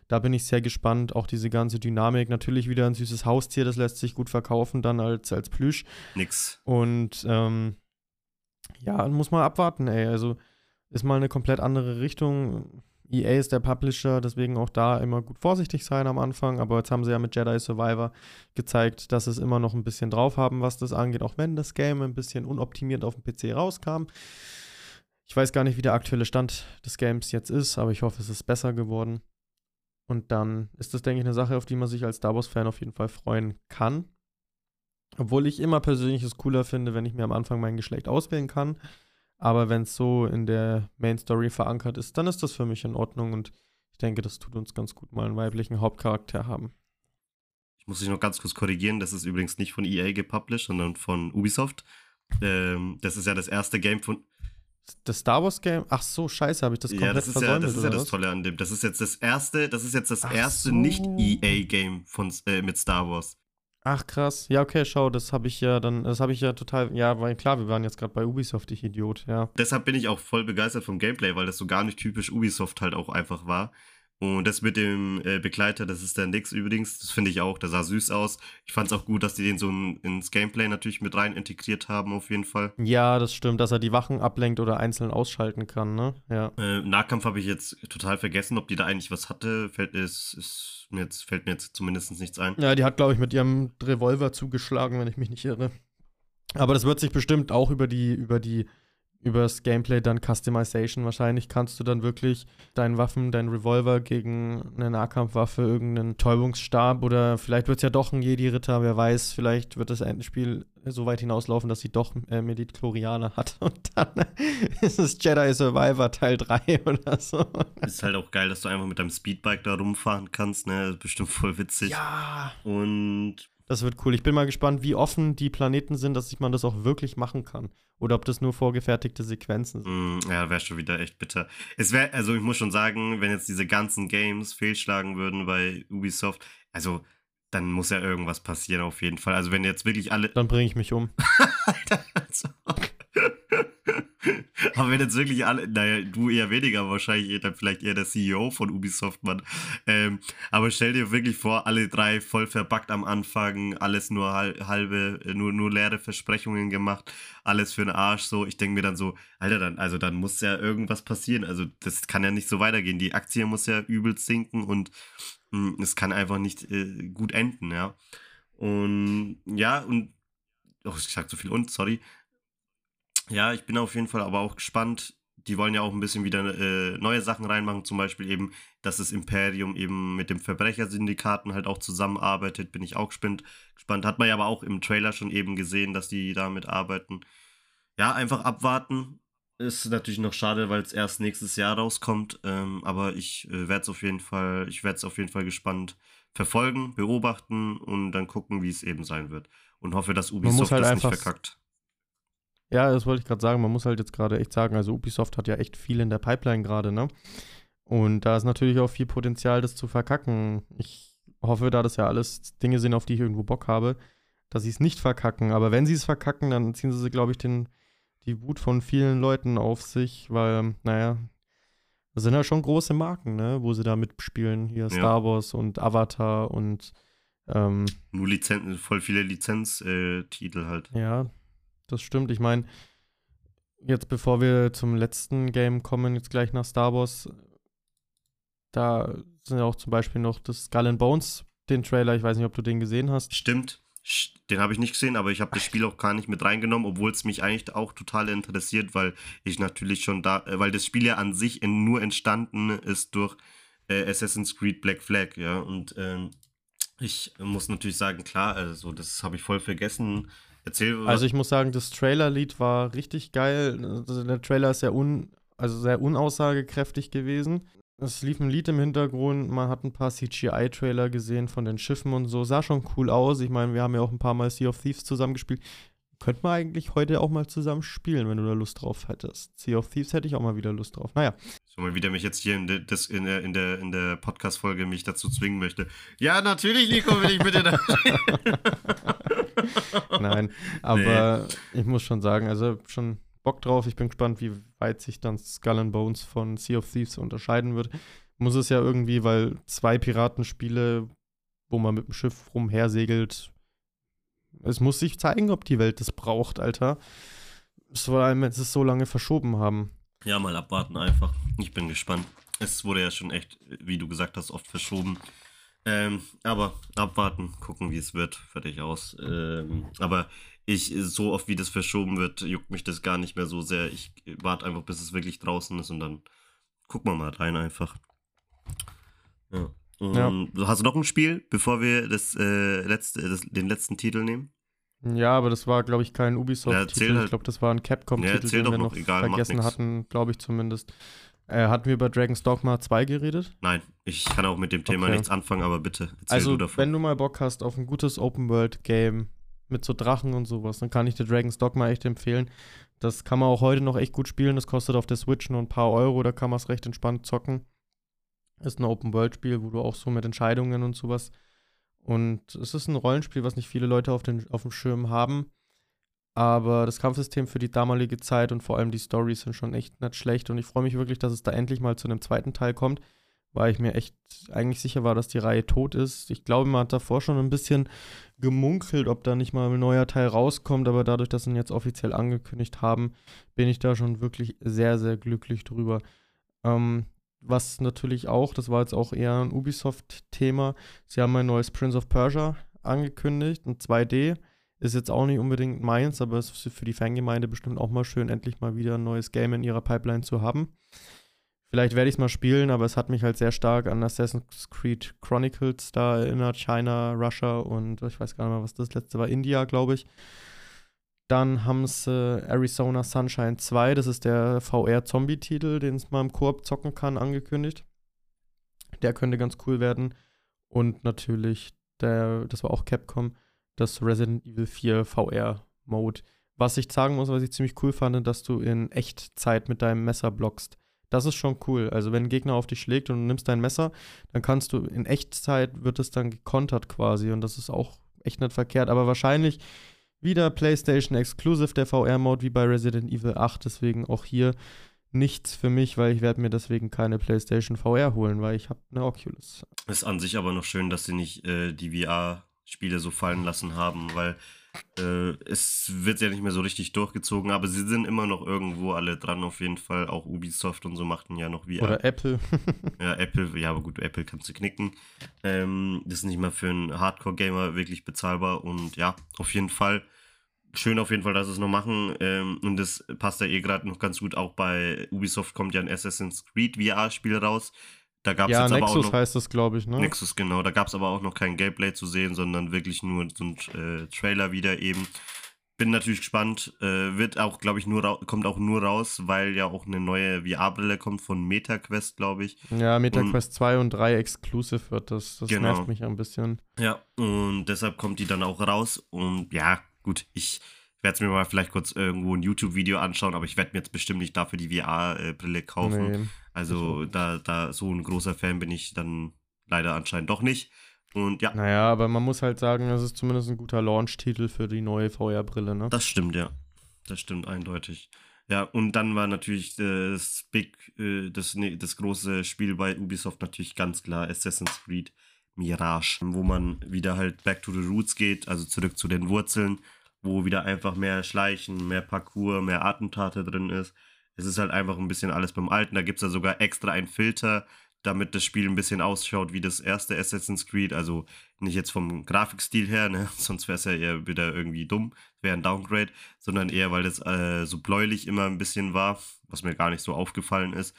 Da bin ich sehr gespannt. Auch diese ganze Dynamik. Natürlich wieder ein süßes Haustier, das lässt sich gut verkaufen, dann als, als Plüsch. Nix. Und ähm, ja, muss man abwarten, ey. Also ist mal eine komplett andere Richtung. EA ist der Publisher, deswegen auch da immer gut vorsichtig sein am Anfang. Aber jetzt haben sie ja mit Jedi Survivor gezeigt, dass es immer noch ein bisschen drauf haben, was das angeht, auch wenn das Game ein bisschen unoptimiert auf dem PC rauskam. Ich weiß gar nicht, wie der aktuelle Stand des Games jetzt ist, aber ich hoffe, es ist besser geworden. Und dann ist das, denke ich, eine Sache, auf die man sich als Star Wars-Fan auf jeden Fall freuen kann. Obwohl ich immer persönlich es cooler finde, wenn ich mir am Anfang mein Geschlecht auswählen kann. Aber wenn es so in der Main Story verankert ist, dann ist das für mich in Ordnung und ich denke, das tut uns ganz gut, mal einen weiblichen Hauptcharakter haben. Ich muss dich noch ganz kurz korrigieren. Das ist übrigens nicht von EA gepublished, sondern von Ubisoft. Ähm, das ist ja das erste Game von. Das Star Wars Game? Ach so, scheiße, habe ich das komplett Ja, das ist ja versäumt, das, ist ja das? Tolle an dem. Das ist jetzt das erste, das ist jetzt das Ach erste so. Nicht-EA-Game von äh, mit Star Wars. Ach krass. Ja, okay, schau, das habe ich ja dann, das habe ich ja total, ja, weil klar, wir waren jetzt gerade bei Ubisoft, ich Idiot, ja. Deshalb bin ich auch voll begeistert vom Gameplay, weil das so gar nicht typisch Ubisoft halt auch einfach war. Und das mit dem äh, Begleiter, das ist der Nix übrigens, das finde ich auch, der sah süß aus. Ich fand es auch gut, dass die den so in, ins Gameplay natürlich mit rein integriert haben, auf jeden Fall. Ja, das stimmt, dass er die Wachen ablenkt oder einzeln ausschalten kann, ne? Ja. Äh, Nahkampf habe ich jetzt total vergessen, ob die da eigentlich was hatte. Fällt, ist, ist mir jetzt, fällt mir jetzt zumindest nichts ein. Ja, die hat, glaube ich, mit ihrem Revolver zugeschlagen, wenn ich mich nicht irre. Aber das wird sich bestimmt auch über die, über die, über das Gameplay dann Customization. Wahrscheinlich kannst du dann wirklich deinen Waffen, deinen Revolver gegen eine Nahkampfwaffe, irgendeinen Täubungsstab oder vielleicht wird es ja doch ein Jedi-Ritter, wer weiß, vielleicht wird das Endspiel so weit hinauslaufen, dass sie doch äh, Medichlorianer hat und dann ist es Jedi Survivor Teil 3 oder so. Ist halt auch geil, dass du einfach mit deinem Speedbike da rumfahren kannst, ne? Das ist bestimmt voll witzig. Ja. Und Das wird cool. Ich bin mal gespannt, wie offen die Planeten sind, dass man das auch wirklich machen kann. Oder ob das nur vorgefertigte Sequenzen sind. Mm, Ja, wäre schon wieder echt bitter. Es wäre, also ich muss schon sagen, wenn jetzt diese ganzen Games fehlschlagen würden bei Ubisoft, also dann muss ja irgendwas passieren auf jeden Fall. Also wenn jetzt wirklich alle. Dann bringe ich mich um. Alter, also, Aber wenn jetzt wirklich alle, naja, du eher weniger, wahrscheinlich dann vielleicht eher der CEO von Ubisoft, Mann. Ähm, aber stell dir wirklich vor, alle drei voll verbackt am Anfang, alles nur halbe, nur, nur leere Versprechungen gemacht, alles für den Arsch, so. Ich denke mir dann so, Alter, dann, also dann muss ja irgendwas passieren. Also das kann ja nicht so weitergehen. Die Aktie muss ja übel sinken und mh, hm, es kann einfach nicht äh, gut enden, ja. Und ja, und, oh, ich sag zu viel und, sorry. Ja, ich bin auf jeden Fall aber auch gespannt. Die wollen ja auch ein bisschen wieder äh, neue Sachen reinmachen, zum Beispiel eben, dass das Imperium eben mit dem Verbrechersyndikaten halt auch zusammenarbeitet, bin ich auch gespannt. gespannt. Hat man ja aber auch im Trailer schon eben gesehen, dass die damit arbeiten. Ja, einfach abwarten. Ist natürlich noch schade, weil es erst nächstes Jahr rauskommt. Ähm, aber ich äh, werde es auf jeden Fall, ich werde es auf jeden Fall gespannt verfolgen, beobachten und dann gucken, wie es eben sein wird. Und hoffe, dass Ubisoft halt das nicht verkackt. Ja, das wollte ich gerade sagen. Man muss halt jetzt gerade echt sagen, also Ubisoft hat ja echt viel in der Pipeline gerade, ne? Und da ist natürlich auch viel Potenzial, das zu verkacken. Ich hoffe, da das ja alles Dinge sind, auf die ich irgendwo Bock habe, dass sie es nicht verkacken. Aber wenn sie es verkacken, dann ziehen sie, glaube ich, den, die Wut von vielen Leuten auf sich, weil, naja, das sind ja schon große Marken, ne, wo sie da mitspielen. Hier ja. Star Wars und Avatar und ähm, Nur Lizenzen, voll viele Lizenztitel äh, halt. Ja, das stimmt. Ich meine, jetzt bevor wir zum letzten Game kommen, jetzt gleich nach Star Wars, da sind ja auch zum Beispiel noch das Skull and Bones, den Trailer, ich weiß nicht, ob du den gesehen hast. Stimmt. Den habe ich nicht gesehen, aber ich habe das Spiel auch gar nicht mit reingenommen, obwohl es mich eigentlich auch total interessiert, weil ich natürlich schon da, äh, weil das Spiel ja an sich nur entstanden ist durch äh, Assassin's Creed Black Flag, ja. Und ähm, ich muss natürlich sagen, klar, also das habe ich voll vergessen. Erzähl. Also ich muss sagen, das Trailer-Lied war richtig geil. Also der Trailer ist sehr un, also sehr unaussagekräftig gewesen. Es lief ein Lied im Hintergrund, man hat ein paar CGI-Trailer gesehen von den Schiffen und so. Sah schon cool aus. Ich meine, wir haben ja auch ein paar Mal Sea of Thieves zusammengespielt. Könnte man eigentlich heute auch mal zusammen spielen, wenn du da Lust drauf hättest. Sea of Thieves hätte ich auch mal wieder Lust drauf. Naja. So mal wieder mich jetzt hier in, de, das, in der, in der, in der Podcast-Folge mich dazu zwingen möchte. Ja, natürlich, Nico, will ich bitte da. Nein, aber nee. ich muss schon sagen, also schon Bock drauf. Ich bin gespannt, wie weit sich dann Skull and Bones von Sea of Thieves unterscheiden wird. Muss es ja irgendwie, weil zwei Piratenspiele, wo man mit dem Schiff rumhersegelt, es muss sich zeigen, ob die Welt das braucht, Alter. Vor allem, wenn sie es so lange verschoben haben. Ja, mal abwarten einfach. Ich bin gespannt. Es wurde ja schon echt, wie du gesagt hast, oft verschoben. Ähm, aber abwarten, gucken, wie es wird. Fertig aus. Ähm, aber ich, so oft wie das verschoben wird, juckt mich das gar nicht mehr so sehr. Ich warte einfach, bis es wirklich draußen ist und dann gucken wir mal rein einfach. Ja. ja. Hast du noch ein Spiel, bevor wir das, äh, letzte, das, den letzten Titel nehmen? Ja, aber das war, glaube ich, kein Ubisoft-Titel. Ja, halt. Ich glaube, das war ein Capcom-Titel, ja, den wir noch egal, vergessen hatten, glaube ich zumindest. Äh, hatten wir über Dragon's Dogma 2 geredet? Nein, ich kann auch mit dem Thema okay. nichts anfangen, aber bitte erzähl also, du davon. wenn du mal Bock hast auf ein gutes Open-World-Game, mit so Drachen und sowas. Dann kann ich dir Dragon's Dogma echt empfehlen. Das kann man auch heute noch echt gut spielen. Das kostet auf der Switch nur ein paar Euro, da kann man es recht entspannt zocken. Ist ein Open-World-Spiel, wo du auch so mit Entscheidungen und sowas. Und es ist ein Rollenspiel, was nicht viele Leute auf, den, auf dem Schirm haben. Aber das Kampfsystem für die damalige Zeit und vor allem die Stories sind schon echt nicht schlecht. Und ich freue mich wirklich, dass es da endlich mal zu einem zweiten Teil kommt weil ich mir echt eigentlich sicher war, dass die Reihe tot ist. Ich glaube, man hat davor schon ein bisschen gemunkelt, ob da nicht mal ein neuer Teil rauskommt, aber dadurch, dass sie ihn jetzt offiziell angekündigt haben, bin ich da schon wirklich sehr, sehr glücklich drüber. Ähm, was natürlich auch, das war jetzt auch eher ein Ubisoft-Thema, sie haben ein neues Prince of Persia angekündigt, ein 2D. Ist jetzt auch nicht unbedingt meins, aber es ist für die Fangemeinde bestimmt auch mal schön, endlich mal wieder ein neues Game in ihrer Pipeline zu haben. Vielleicht werde ich es mal spielen, aber es hat mich halt sehr stark an Assassin's Creed Chronicles da erinnert. China, Russia und ich weiß gar nicht mehr, was das letzte war. India, glaube ich. Dann haben sie Arizona Sunshine 2, das ist der VR-Zombie-Titel, den es mal im Koop zocken kann, angekündigt. Der könnte ganz cool werden. Und natürlich, der, das war auch Capcom, das Resident Evil 4 VR-Mode. Was ich sagen muss, was ich ziemlich cool fand, dass du in Echtzeit mit deinem Messer blockst. Das ist schon cool. Also wenn ein Gegner auf dich schlägt und du nimmst dein Messer, dann kannst du in Echtzeit wird es dann gekontert quasi und das ist auch echt nicht verkehrt. Aber wahrscheinlich Wieder PlayStation Exclusive, der VR-Mode wie bei Resident Evil 8. Deswegen auch hier nichts für mich, weil ich werde mir deswegen keine PlayStation VR holen, weil ich habe eine Oculus. Ist an sich aber noch schön, dass sie nicht äh, die VR-Spiele so fallen lassen haben, weil äh, es wird ja nicht mehr so richtig durchgezogen, aber sie sind immer noch irgendwo alle dran auf jeden Fall. Auch Ubisoft und so machten ja noch VR. Oder Apple. ja, Apple, ja, aber gut, Apple kannst du knicken. Ähm, das ist nicht mal für einen Hardcore-Gamer wirklich bezahlbar und ja, auf jeden Fall schön auf jeden Fall, dass sie es noch machen. Ähm, und das passt ja eh gerade noch ganz gut. Auch bei Ubisoft kommt ja ein Assassin's Creed VR-Spiel raus. Da gab es ja, jetzt Nexus aber auch noch, heißt das, glaube ich, ne? Nexus, genau. Da gab es aber auch noch kein Gameplay zu sehen, sondern wirklich nur so ein äh, Trailer wieder eben. Bin natürlich gespannt. Äh, wird auch, glaube ich, nur kommt auch nur raus, weil ja auch eine neue VR-Brille kommt von MetaQuest, glaube ich. Ja, MetaQuest 2 und 3 exclusive wird das. Das Genau. nervt mich ein bisschen. Ja, und deshalb kommt die dann auch raus. Und ja, gut, ich werde es mir mal vielleicht kurz irgendwo ein YouTube-Video anschauen, aber ich werde mir jetzt bestimmt nicht dafür die VR-Brille kaufen. Nee. Also da, da so ein großer Fan bin ich dann leider anscheinend doch nicht. Und ja, Naja, aber man muss halt sagen, das ist zumindest ein guter Launch-Titel für die neue VR-Brille, ne? das stimmt, ja. Das stimmt eindeutig. Ja, und dann war natürlich äh, das Big, äh, das, nee, das große Spiel bei Ubisoft natürlich ganz klar Assassin's Creed Mirage, wo man wieder halt back to the roots geht, also zurück zu den Wurzeln, wo wieder einfach mehr Schleichen, mehr Parcours, mehr Attentate drin ist. Es ist halt einfach ein bisschen alles beim Alten. Da gibt es ja sogar extra einen Filter, damit das Spiel ein bisschen ausschaut wie das erste Assassin's Creed. Also nicht jetzt vom Grafikstil her, ne? sonst wäre es ja eher wieder irgendwie dumm, wäre ein Downgrade, sondern eher, weil das äh, so bläulich immer ein bisschen war, was mir gar nicht so aufgefallen ist.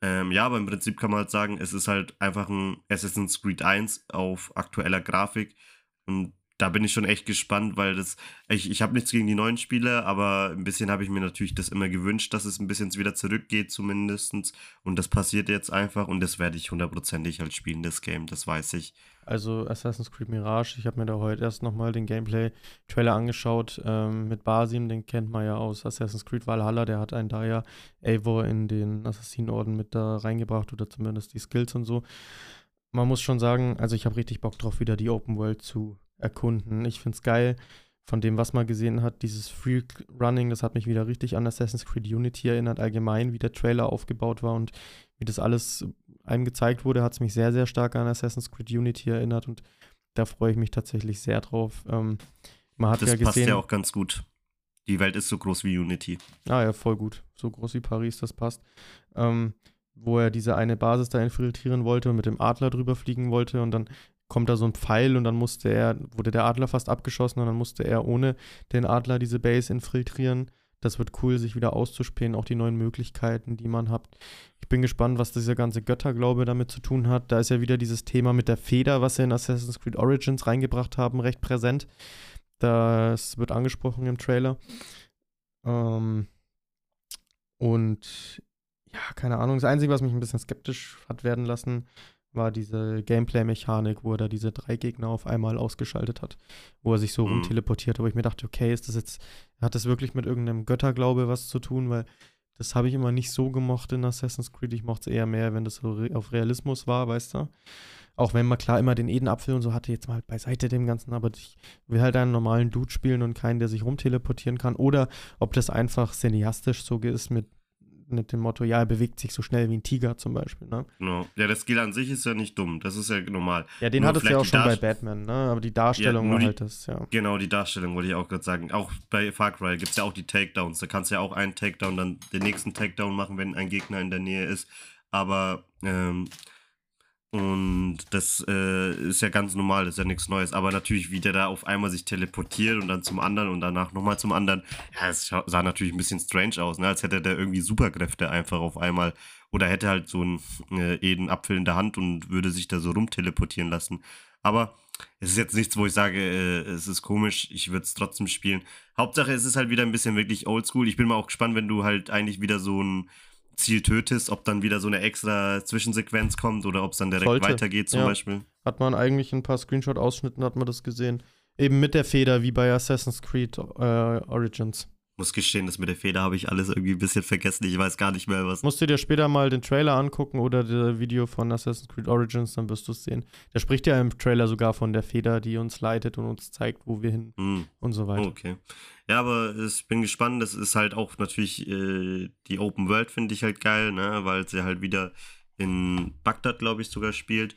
Ähm, ja, aber im Prinzip kann man halt sagen, es ist halt einfach ein Assassin's Creed 1 auf aktueller Grafik und da bin ich schon echt gespannt, weil das, ich, ich habe nichts gegen die neuen Spiele, aber ein bisschen habe ich mir natürlich das immer gewünscht, dass es ein bisschen wieder zurückgeht zumindestens und das passiert jetzt einfach und das werde ich hundertprozentig halt spielen, das Game, das weiß ich. Also Assassin's Creed Mirage, ich habe mir da heute erst nochmal den Gameplay-Trailer angeschaut ähm, mit Basim, den kennt man ja aus Assassin's Creed Valhalla, der hat einen da ja Eivor in den Assassinenorden mit da reingebracht oder zumindest die Skills und so. Man muss schon sagen, also ich habe richtig Bock drauf, wieder die Open World zu erkunden. Ich finde es geil, von dem, was man gesehen hat, dieses Free Running, das hat mich wieder richtig an Assassin's Creed Unity erinnert, allgemein, wie der Trailer aufgebaut war und wie das alles einem gezeigt wurde, hat es mich sehr, sehr stark an Assassin's Creed Unity erinnert und da freue ich mich tatsächlich sehr drauf. Ähm, man hat Das ja passt gesehen, ja auch ganz gut. Die Welt ist so groß wie Unity. ah ja, voll gut, so groß wie Paris, das passt. Ähm, wo er diese eine Basis da infiltrieren wollte und mit dem Adler drüber fliegen wollte und dann kommt da so ein Pfeil und dann musste er, wurde der Adler fast abgeschossen und dann musste er ohne den Adler diese Base infiltrieren. Das wird cool, sich wieder auszuspähen, auch die neuen Möglichkeiten, die man hat. Ich bin gespannt, was dieser ganze Götterglaube damit zu tun hat. Da ist ja wieder dieses Thema mit der Feder, was sie in Assassin's Creed Origins reingebracht haben, recht präsent. Das wird angesprochen im Trailer. Ähm, und ja, keine Ahnung. Das Einzige, was mich ein bisschen skeptisch hat werden lassen, war diese Gameplay-Mechanik, wo er da diese drei Gegner auf einmal ausgeschaltet hat, wo er sich so Mhm. rumteleportiert, wo ich mir dachte, okay, ist das jetzt, hat das wirklich mit irgendeinem Götterglaube was zu tun, weil das habe ich immer nicht so gemocht in Assassin's Creed. Ich mochte es eher mehr, wenn das so re auf Realismus war, weißt du? Auch wenn man klar immer den Edenapfel und so hatte, jetzt mal beiseite dem Ganzen, aber ich will halt einen normalen Dude spielen und keinen, der sich rumteleportieren kann. Oder ob das einfach cineastisch so ist mit, mit dem Motto, ja, er bewegt sich so schnell wie ein Tiger zum Beispiel, ne? Genau. Ja, der Skill an sich ist ja nicht dumm. Das ist ja normal. Ja, den Nur hat es ja auch schon bei Batman, ne? Aber die Darstellung war die- halt das, ja. Genau, die Darstellung wollte ich auch gerade sagen. Auch bei Far Cry gibt es ja auch die Takedowns. Da kannst du ja auch einen Takedown, dann den nächsten Takedown machen, wenn ein Gegner in der Nähe ist. Aber, ähm, und das äh, ist ja ganz normal, das ist ja nichts Neues. Aber natürlich, wie der da auf einmal sich teleportiert und dann zum anderen und danach nochmal zum anderen. Ja, es sah natürlich ein bisschen strange aus, ne? als hätte der irgendwie Superkräfte einfach auf einmal. Oder hätte halt so einen äh, Edenapfel in der Hand und würde sich da so rumteleportieren lassen. Aber es ist jetzt nichts, wo ich sage, äh, es ist komisch, ich würde es trotzdem spielen. Hauptsache, es ist halt wieder ein bisschen wirklich oldschool. Ich bin mal auch gespannt, wenn du halt eigentlich wieder so ein Ziel tötest, ob dann wieder so eine extra Zwischensequenz kommt oder ob es dann direkt Sollte, weitergeht zum ja. Beispiel. Hat man eigentlich in ein paar Screenshot-Ausschnitten, hat man das gesehen. Eben mit der Feder, wie bei Assassin's Creed äh, Origins. Muss gestehen, das mit der Feder habe ich alles irgendwie ein bisschen vergessen. Ich weiß gar nicht mehr, was. Musst du dir später mal den Trailer angucken oder das Video von Assassin's Creed Origins, dann wirst du es sehen. Der spricht ja im Trailer sogar von der Feder, die uns leitet und uns zeigt, wo wir hin Hm. und so weiter. Okay. Ja, aber ich bin gespannt. Das ist halt auch natürlich äh, die Open World, finde ich halt geil, ne? weil sie halt wieder in Bagdad, glaube ich, sogar spielt.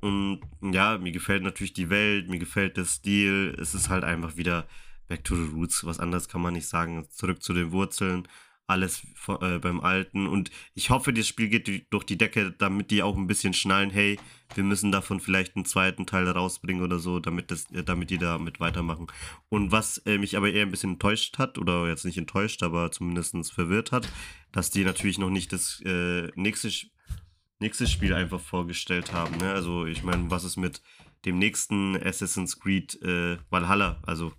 Und ja, mir gefällt natürlich die Welt, mir gefällt der Stil. Es ist halt einfach wieder back to the roots. Was anderes kann man nicht sagen. Zurück zu den Wurzeln. Alles äh, beim Alten. Und ich hoffe, das Spiel geht durch die Decke, damit die auch ein bisschen schnallen, hey, wir müssen davon vielleicht einen zweiten Teil rausbringen oder so, damit, das, äh, damit die damit weitermachen. Und was äh, mich aber eher ein bisschen enttäuscht hat, oder jetzt nicht enttäuscht, aber zumindest verwirrt hat, dass die natürlich noch nicht das äh, nächste, nächste Spiel einfach vorgestellt haben. Ne? Also ich meine, was ist mit dem nächsten Assassin's Creed äh, Valhalla, also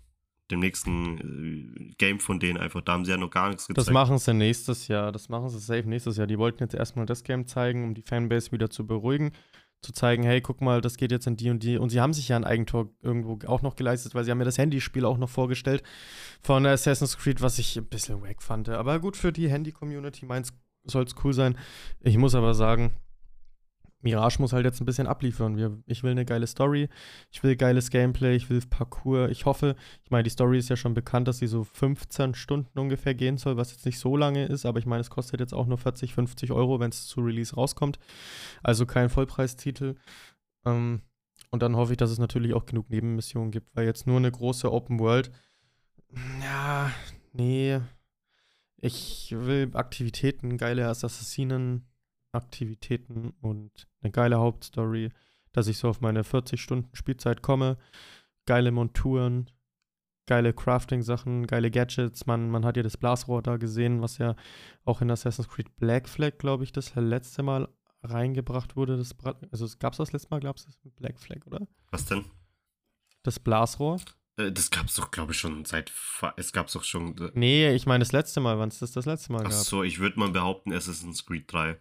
dem nächsten äh, Game von denen einfach, da haben sie ja noch gar nichts gezeigt. Das machen sie nächstes Jahr. Das machen sie safe nächstes Jahr. Die wollten jetzt erstmal das Game zeigen, um die Fanbase wieder zu beruhigen. Zu zeigen, hey, guck mal, das geht jetzt in die und die. Und sie haben sich ja ein Eigentor irgendwo auch noch geleistet, weil sie haben mir das Handyspiel auch noch vorgestellt von Assassin's Creed, was ich ein bisschen wack fand. Aber gut für die Handy-Community, meins soll es cool sein. Ich muss aber sagen, Mirage muss halt jetzt ein bisschen abliefern. Wir, ich will eine geile Story, ich will geiles Gameplay, ich will Parcours. Ich hoffe, ich meine, die Story ist ja schon bekannt, dass sie so 15 Stunden ungefähr gehen soll, was jetzt nicht so lange ist, aber ich meine, es kostet jetzt auch nur 40, 50 Euro, wenn es zu Release rauskommt. Also kein Vollpreistitel. Ähm, und dann hoffe ich, dass es natürlich auch genug Nebenmissionen gibt, weil jetzt nur eine große Open World. Ja, nee. Ich will Aktivitäten, geile Assassinen. Aktivitäten und eine geile Hauptstory, dass ich so auf meine 40 Stunden Spielzeit komme. Geile Monturen, geile Crafting-Sachen, geile Gadgets. Man, man hat ja das Blasrohr da gesehen, was ja auch in Assassin's Creed Black Flag, glaube ich, das letzte Mal reingebracht wurde. Das, Bra- also gab es das letzte Mal, glaubst du, mit Black Flag, oder? Was denn? Das Blasrohr? Äh, Das gab's doch, glaube ich, schon seit. Es gab's doch schon. äh, Nee, ich meine das letzte Mal, wann es das das letzte Mal Ach gab. so, ich würde mal behaupten, Assassin's Creed 3.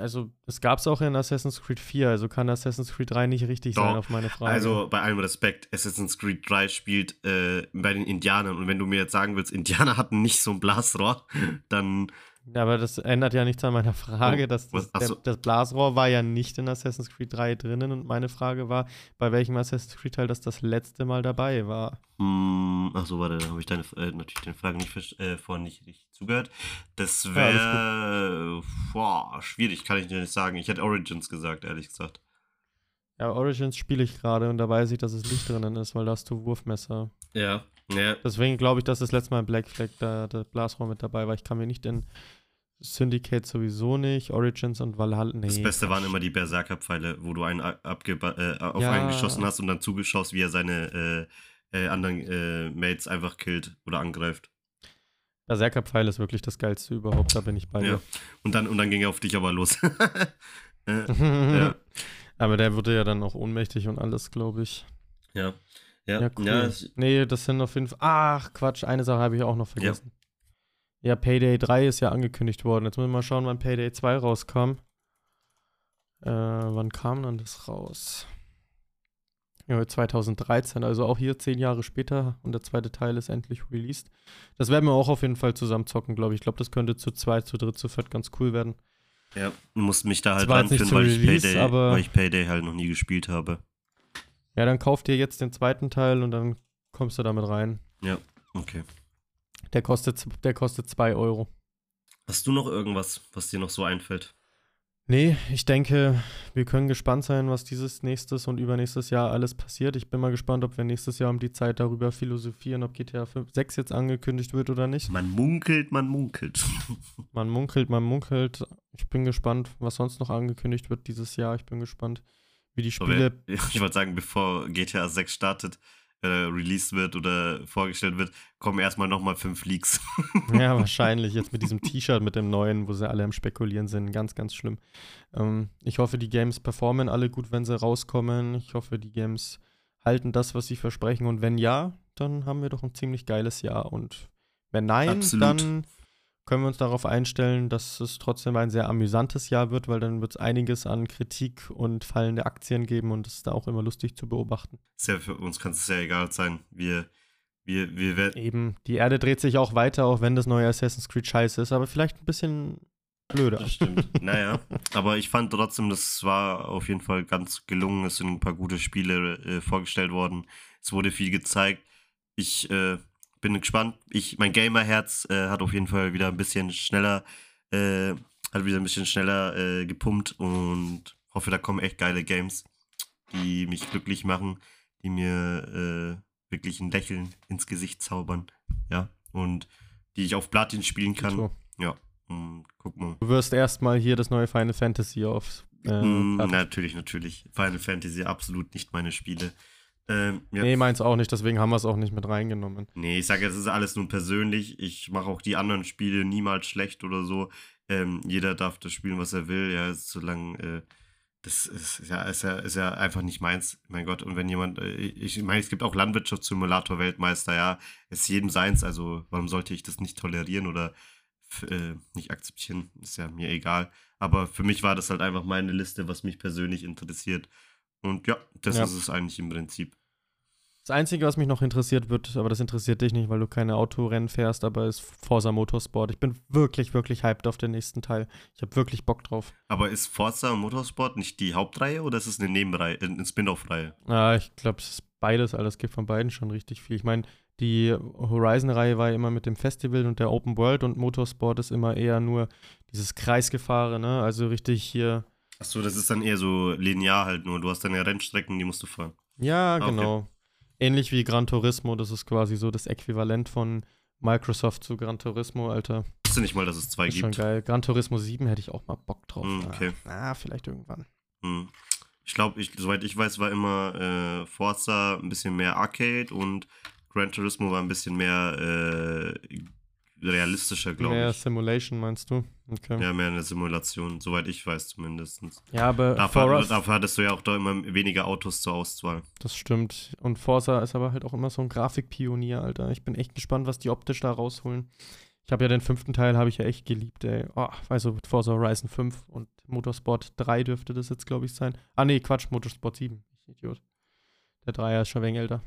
Also, es gab es auch in Assassin's Creed 4, also kann Assassin's Creed 3 nicht richtig Doch. sein auf meine Frage. Also bei allem Respekt, Assassin's Creed 3 spielt äh, bei den Indianern. Und wenn du mir jetzt sagen willst, Indianer hatten nicht so ein Blasrohr, dann. Ja, aber das ändert ja nichts an meiner Frage. Oh, dass was- das, der, das Blasrohr war ja nicht in Assassin's Creed 3 drinnen und meine Frage war, bei welchem Assassin's Creed Teil das das letzte Mal dabei war. Hm, ach so, warte, da habe ich deine, äh, natürlich deine Frage nicht, äh, vorhin nicht richtig zugehört. Das wäre. boah, schwierig, kann ich dir nicht sagen. Ich hätte Origins gesagt, ehrlich gesagt. Ja, Origins spiele ich gerade und da weiß ich, dass es nicht drinnen ist, weil da hast du Wurfmesser. Ja. Ja, Deswegen glaube ich, dass das letzte Mal in Black Flag da das Blasrohr mit dabei war. Ich kann mir nicht in Syndicate sowieso nicht, Origins und Valhalla. Nee. Das Beste waren immer die Berserkerpfeile, wo du einen äh, auf Ja. einen geschossen hast und dann zugeschaust, wie er seine äh, äh, anderen äh, Mates einfach killt oder angreift. Berserkerpfeil ist wirklich das geilste überhaupt, da bin ich bei Ja. dir. Und dann, und dann ging er auf dich aber los. äh, ja. Aber der wurde ja dann auch ohnmächtig und alles, glaube ich. ja. Ja, Ja, cool. ja, nee, das sind auf jeden Fall. Ach, Quatsch, eine Sache habe ich auch noch vergessen. Ja. Payday 3 ist ja angekündigt worden. Jetzt müssen wir mal schauen, wann Payday 2 rauskam. Äh, wann kam dann das raus? Ja, 2013, also auch hier zehn Jahre später und der zweite Teil ist endlich released. Das werden wir auch auf jeden Fall zusammen zocken, glaube ich. Ich glaube, das könnte zu zweit, zu dritt, zu viert ganz cool werden. ja, musst mich da halt ranführen, weil ich, Payday, weil ich Payday halt noch nie gespielt habe. Ja, dann kauft ihr jetzt den zweiten Teil und dann kommst du damit rein. Okay. Der kostet, der kostet 2 Euro. Hast du noch irgendwas, was dir noch so einfällt? Nee, ich denke, wir können gespannt sein, was dieses nächstes und übernächstes Jahr alles passiert. Ich bin mal gespannt, ob wir nächstes Jahr um die Zeit darüber philosophieren, ob GTA 5, 6 jetzt angekündigt wird oder nicht. Man munkelt, man munkelt. Man munkelt, man munkelt. Ich bin gespannt, was sonst noch angekündigt wird dieses Jahr. Ich bin gespannt, wie die Spiele. ich wollte sagen, bevor GTA 6 startet, äh, released wird oder vorgestellt wird, kommen erstmal nochmal fünf Leaks. Ja, wahrscheinlich jetzt mit diesem T-Shirt, mit dem neuen, wo sie alle am Spekulieren sind. Ganz, ganz schlimm. Ähm, ich hoffe, die Games performen alle gut, wenn sie rauskommen. Ich hoffe, die Games halten das, was sie versprechen. Und wenn ja, dann haben wir doch ein ziemlich geiles Jahr. Und wenn nein, Absolut. dann können wir uns darauf einstellen, dass es trotzdem ein sehr amüsantes Jahr wird, weil dann wird es einiges an Kritik und fallende Aktien geben und es ist da auch immer lustig zu beobachten. Ja für uns kann es ja egal sein. Wir Wir, wir werden. Eben, die Erde dreht sich auch weiter, auch wenn das neue Assassin's Creed scheiße ist, aber vielleicht ein bisschen blöder. Das stimmt. naja, aber ich fand trotzdem, das war auf jeden Fall ganz gelungen. Es sind ein paar gute Spiele äh, vorgestellt worden. Es wurde viel gezeigt. Ich äh, bin gespannt. Ich, mein Gamerherz äh, hat auf jeden Fall wieder ein bisschen schneller, äh, hat wieder ein bisschen schneller äh, gepumpt und hoffe, da kommen echt geile Games, die mich glücklich machen, die mir äh, wirklich ein Lächeln ins Gesicht zaubern. Ja. Und die ich auf Platin spielen kann. So. Ja. Und guck mal. Du wirst erstmal hier das neue Final Fantasy auf. Äh, Mm, natürlich, natürlich. Final Fantasy absolut nicht meine Spiele. Ähm, ja. Nee, meins auch nicht, deswegen haben wir es auch nicht mit reingenommen. Nee, ich sage, es ist alles nur persönlich. Ich mache auch die anderen Spiele niemals schlecht oder so. Ähm, jeder darf das spielen, was er will. Ja, solange äh, das ist ja, ist ja, ist ja einfach nicht meins. Mein Gott, und wenn jemand, äh, ich meine, es gibt auch Landwirtschaftssimulator-Weltmeister, ja, ist jedem seins. Also, warum sollte ich das nicht tolerieren oder äh, nicht akzeptieren? Ist ja mir egal. Aber für mich war das halt einfach meine Liste, was mich persönlich interessiert. Und ja, das Ja. ist es eigentlich im Prinzip. Das Einzige, was mich noch interessiert wird, aber das interessiert dich nicht, weil du keine Autorennen fährst, aber ist Forza Motorsport. Ich bin wirklich, wirklich hyped auf den nächsten Teil. Ich habe wirklich Bock drauf. Aber ist Forza Motorsport nicht die Hauptreihe oder ist es eine Nebenreihe, äh, eine Spin-off-Reihe? Ja, ich glaube, es ist beides, alles gibt von beiden schon richtig viel. Ich meine, die Horizon-Reihe war ja immer mit dem Festival und der Open World und Motorsport ist immer eher nur dieses Kreisgefahre, ne? Also richtig hier. Achso, das ist dann eher so linear halt nur. Du hast dann ja Rennstrecken, die musst du fahren. Ja, Okay. genau. Ähnlich wie Gran Turismo, das ist quasi so das Äquivalent von Microsoft zu Gran Turismo, Alter. Ich wusste nicht mal, dass es zwei ist schon gibt. geil. Gran Turismo 7 hätte ich auch mal Bock drauf. Mm, okay. Ah, vielleicht irgendwann. Hm. Ich glaube, soweit ich weiß, war immer äh, Forza ein bisschen mehr Arcade und Gran Turismo war ein bisschen mehr äh, realistischer, glaube Mehr ich. Simulation meinst du? Okay. Ja, mehr eine Simulation, soweit ich weiß zumindest. Ja, aber Dafür, Forza, dafür hattest du ja auch da immer weniger Autos zur Auswahl. das stimmt. Und Forza ist aber halt auch immer so ein Grafikpionier, Alter. Ich bin echt gespannt, was die optisch da rausholen. Ich habe ja den fünften Teil, habe ich ja echt geliebt, ey. Oh, also Forza Horizon 5 und Motorsport 3 dürfte das jetzt, glaube ich, sein. Ah, nee, Quatsch, Motorsport 7. Ich Idiot. Der 3er ist schon ein wenig älter.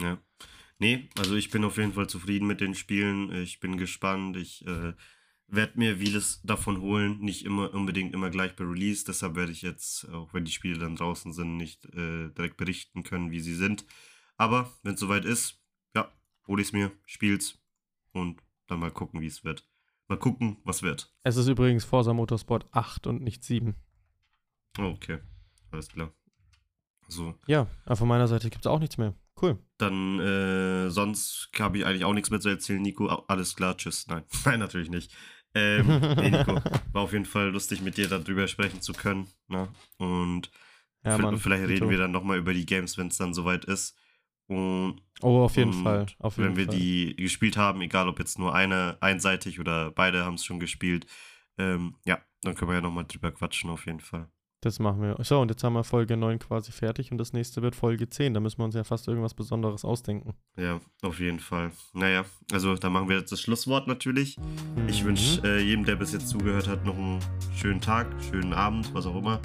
Ja. Nee, also ich bin auf jeden Fall zufrieden mit den Spielen. Ich bin gespannt. Ich äh, werde mir vieles davon holen. Nicht immer unbedingt immer gleich bei Release. Deshalb werde ich jetzt, auch wenn die Spiele dann draußen sind, nicht äh, direkt berichten können, wie sie sind. Aber wenn es soweit ist, ja, hole ich es mir, spiel's und dann mal gucken, wie es wird. Mal gucken, was wird. Es ist übrigens Forza Motorsport 8 und nicht 7. Oh, okay. Alles klar. So, Ja, von meiner Seite gibt es auch nichts mehr. Cool. Dann, äh, sonst habe ich eigentlich auch nichts mehr zu erzählen, Nico. Alles klar, tschüss. Nein, nein, natürlich nicht. Ähm, nee, Nico, war auf jeden Fall lustig, mit dir darüber sprechen zu können. Ne? Und Ja, Mann. vielleicht reden wir dann nochmal über die Games, wenn es dann soweit ist. Und Oh, auf jeden Fall. Auf jeden wenn wir Fall. die gespielt haben, egal ob jetzt nur eine einseitig oder beide haben es schon gespielt, ähm, ja, dann können wir ja nochmal drüber quatschen, auf jeden Fall. Das machen wir. So, und jetzt haben wir Folge 9 quasi fertig und das nächste wird Folge 10. Da müssen wir uns ja fast irgendwas Besonderes ausdenken. Ja, auf jeden Fall. Naja, also dann machen wir jetzt das Schlusswort natürlich. Ich Mhm. wünsche äh, jedem, der bis jetzt zugehört hat, noch einen schönen Tag, schönen Abend, was auch immer.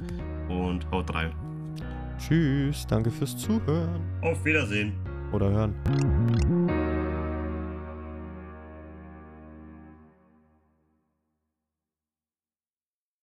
Und haut rein. Tschüss, danke fürs Zuhören Auf Wiedersehen. oder hören.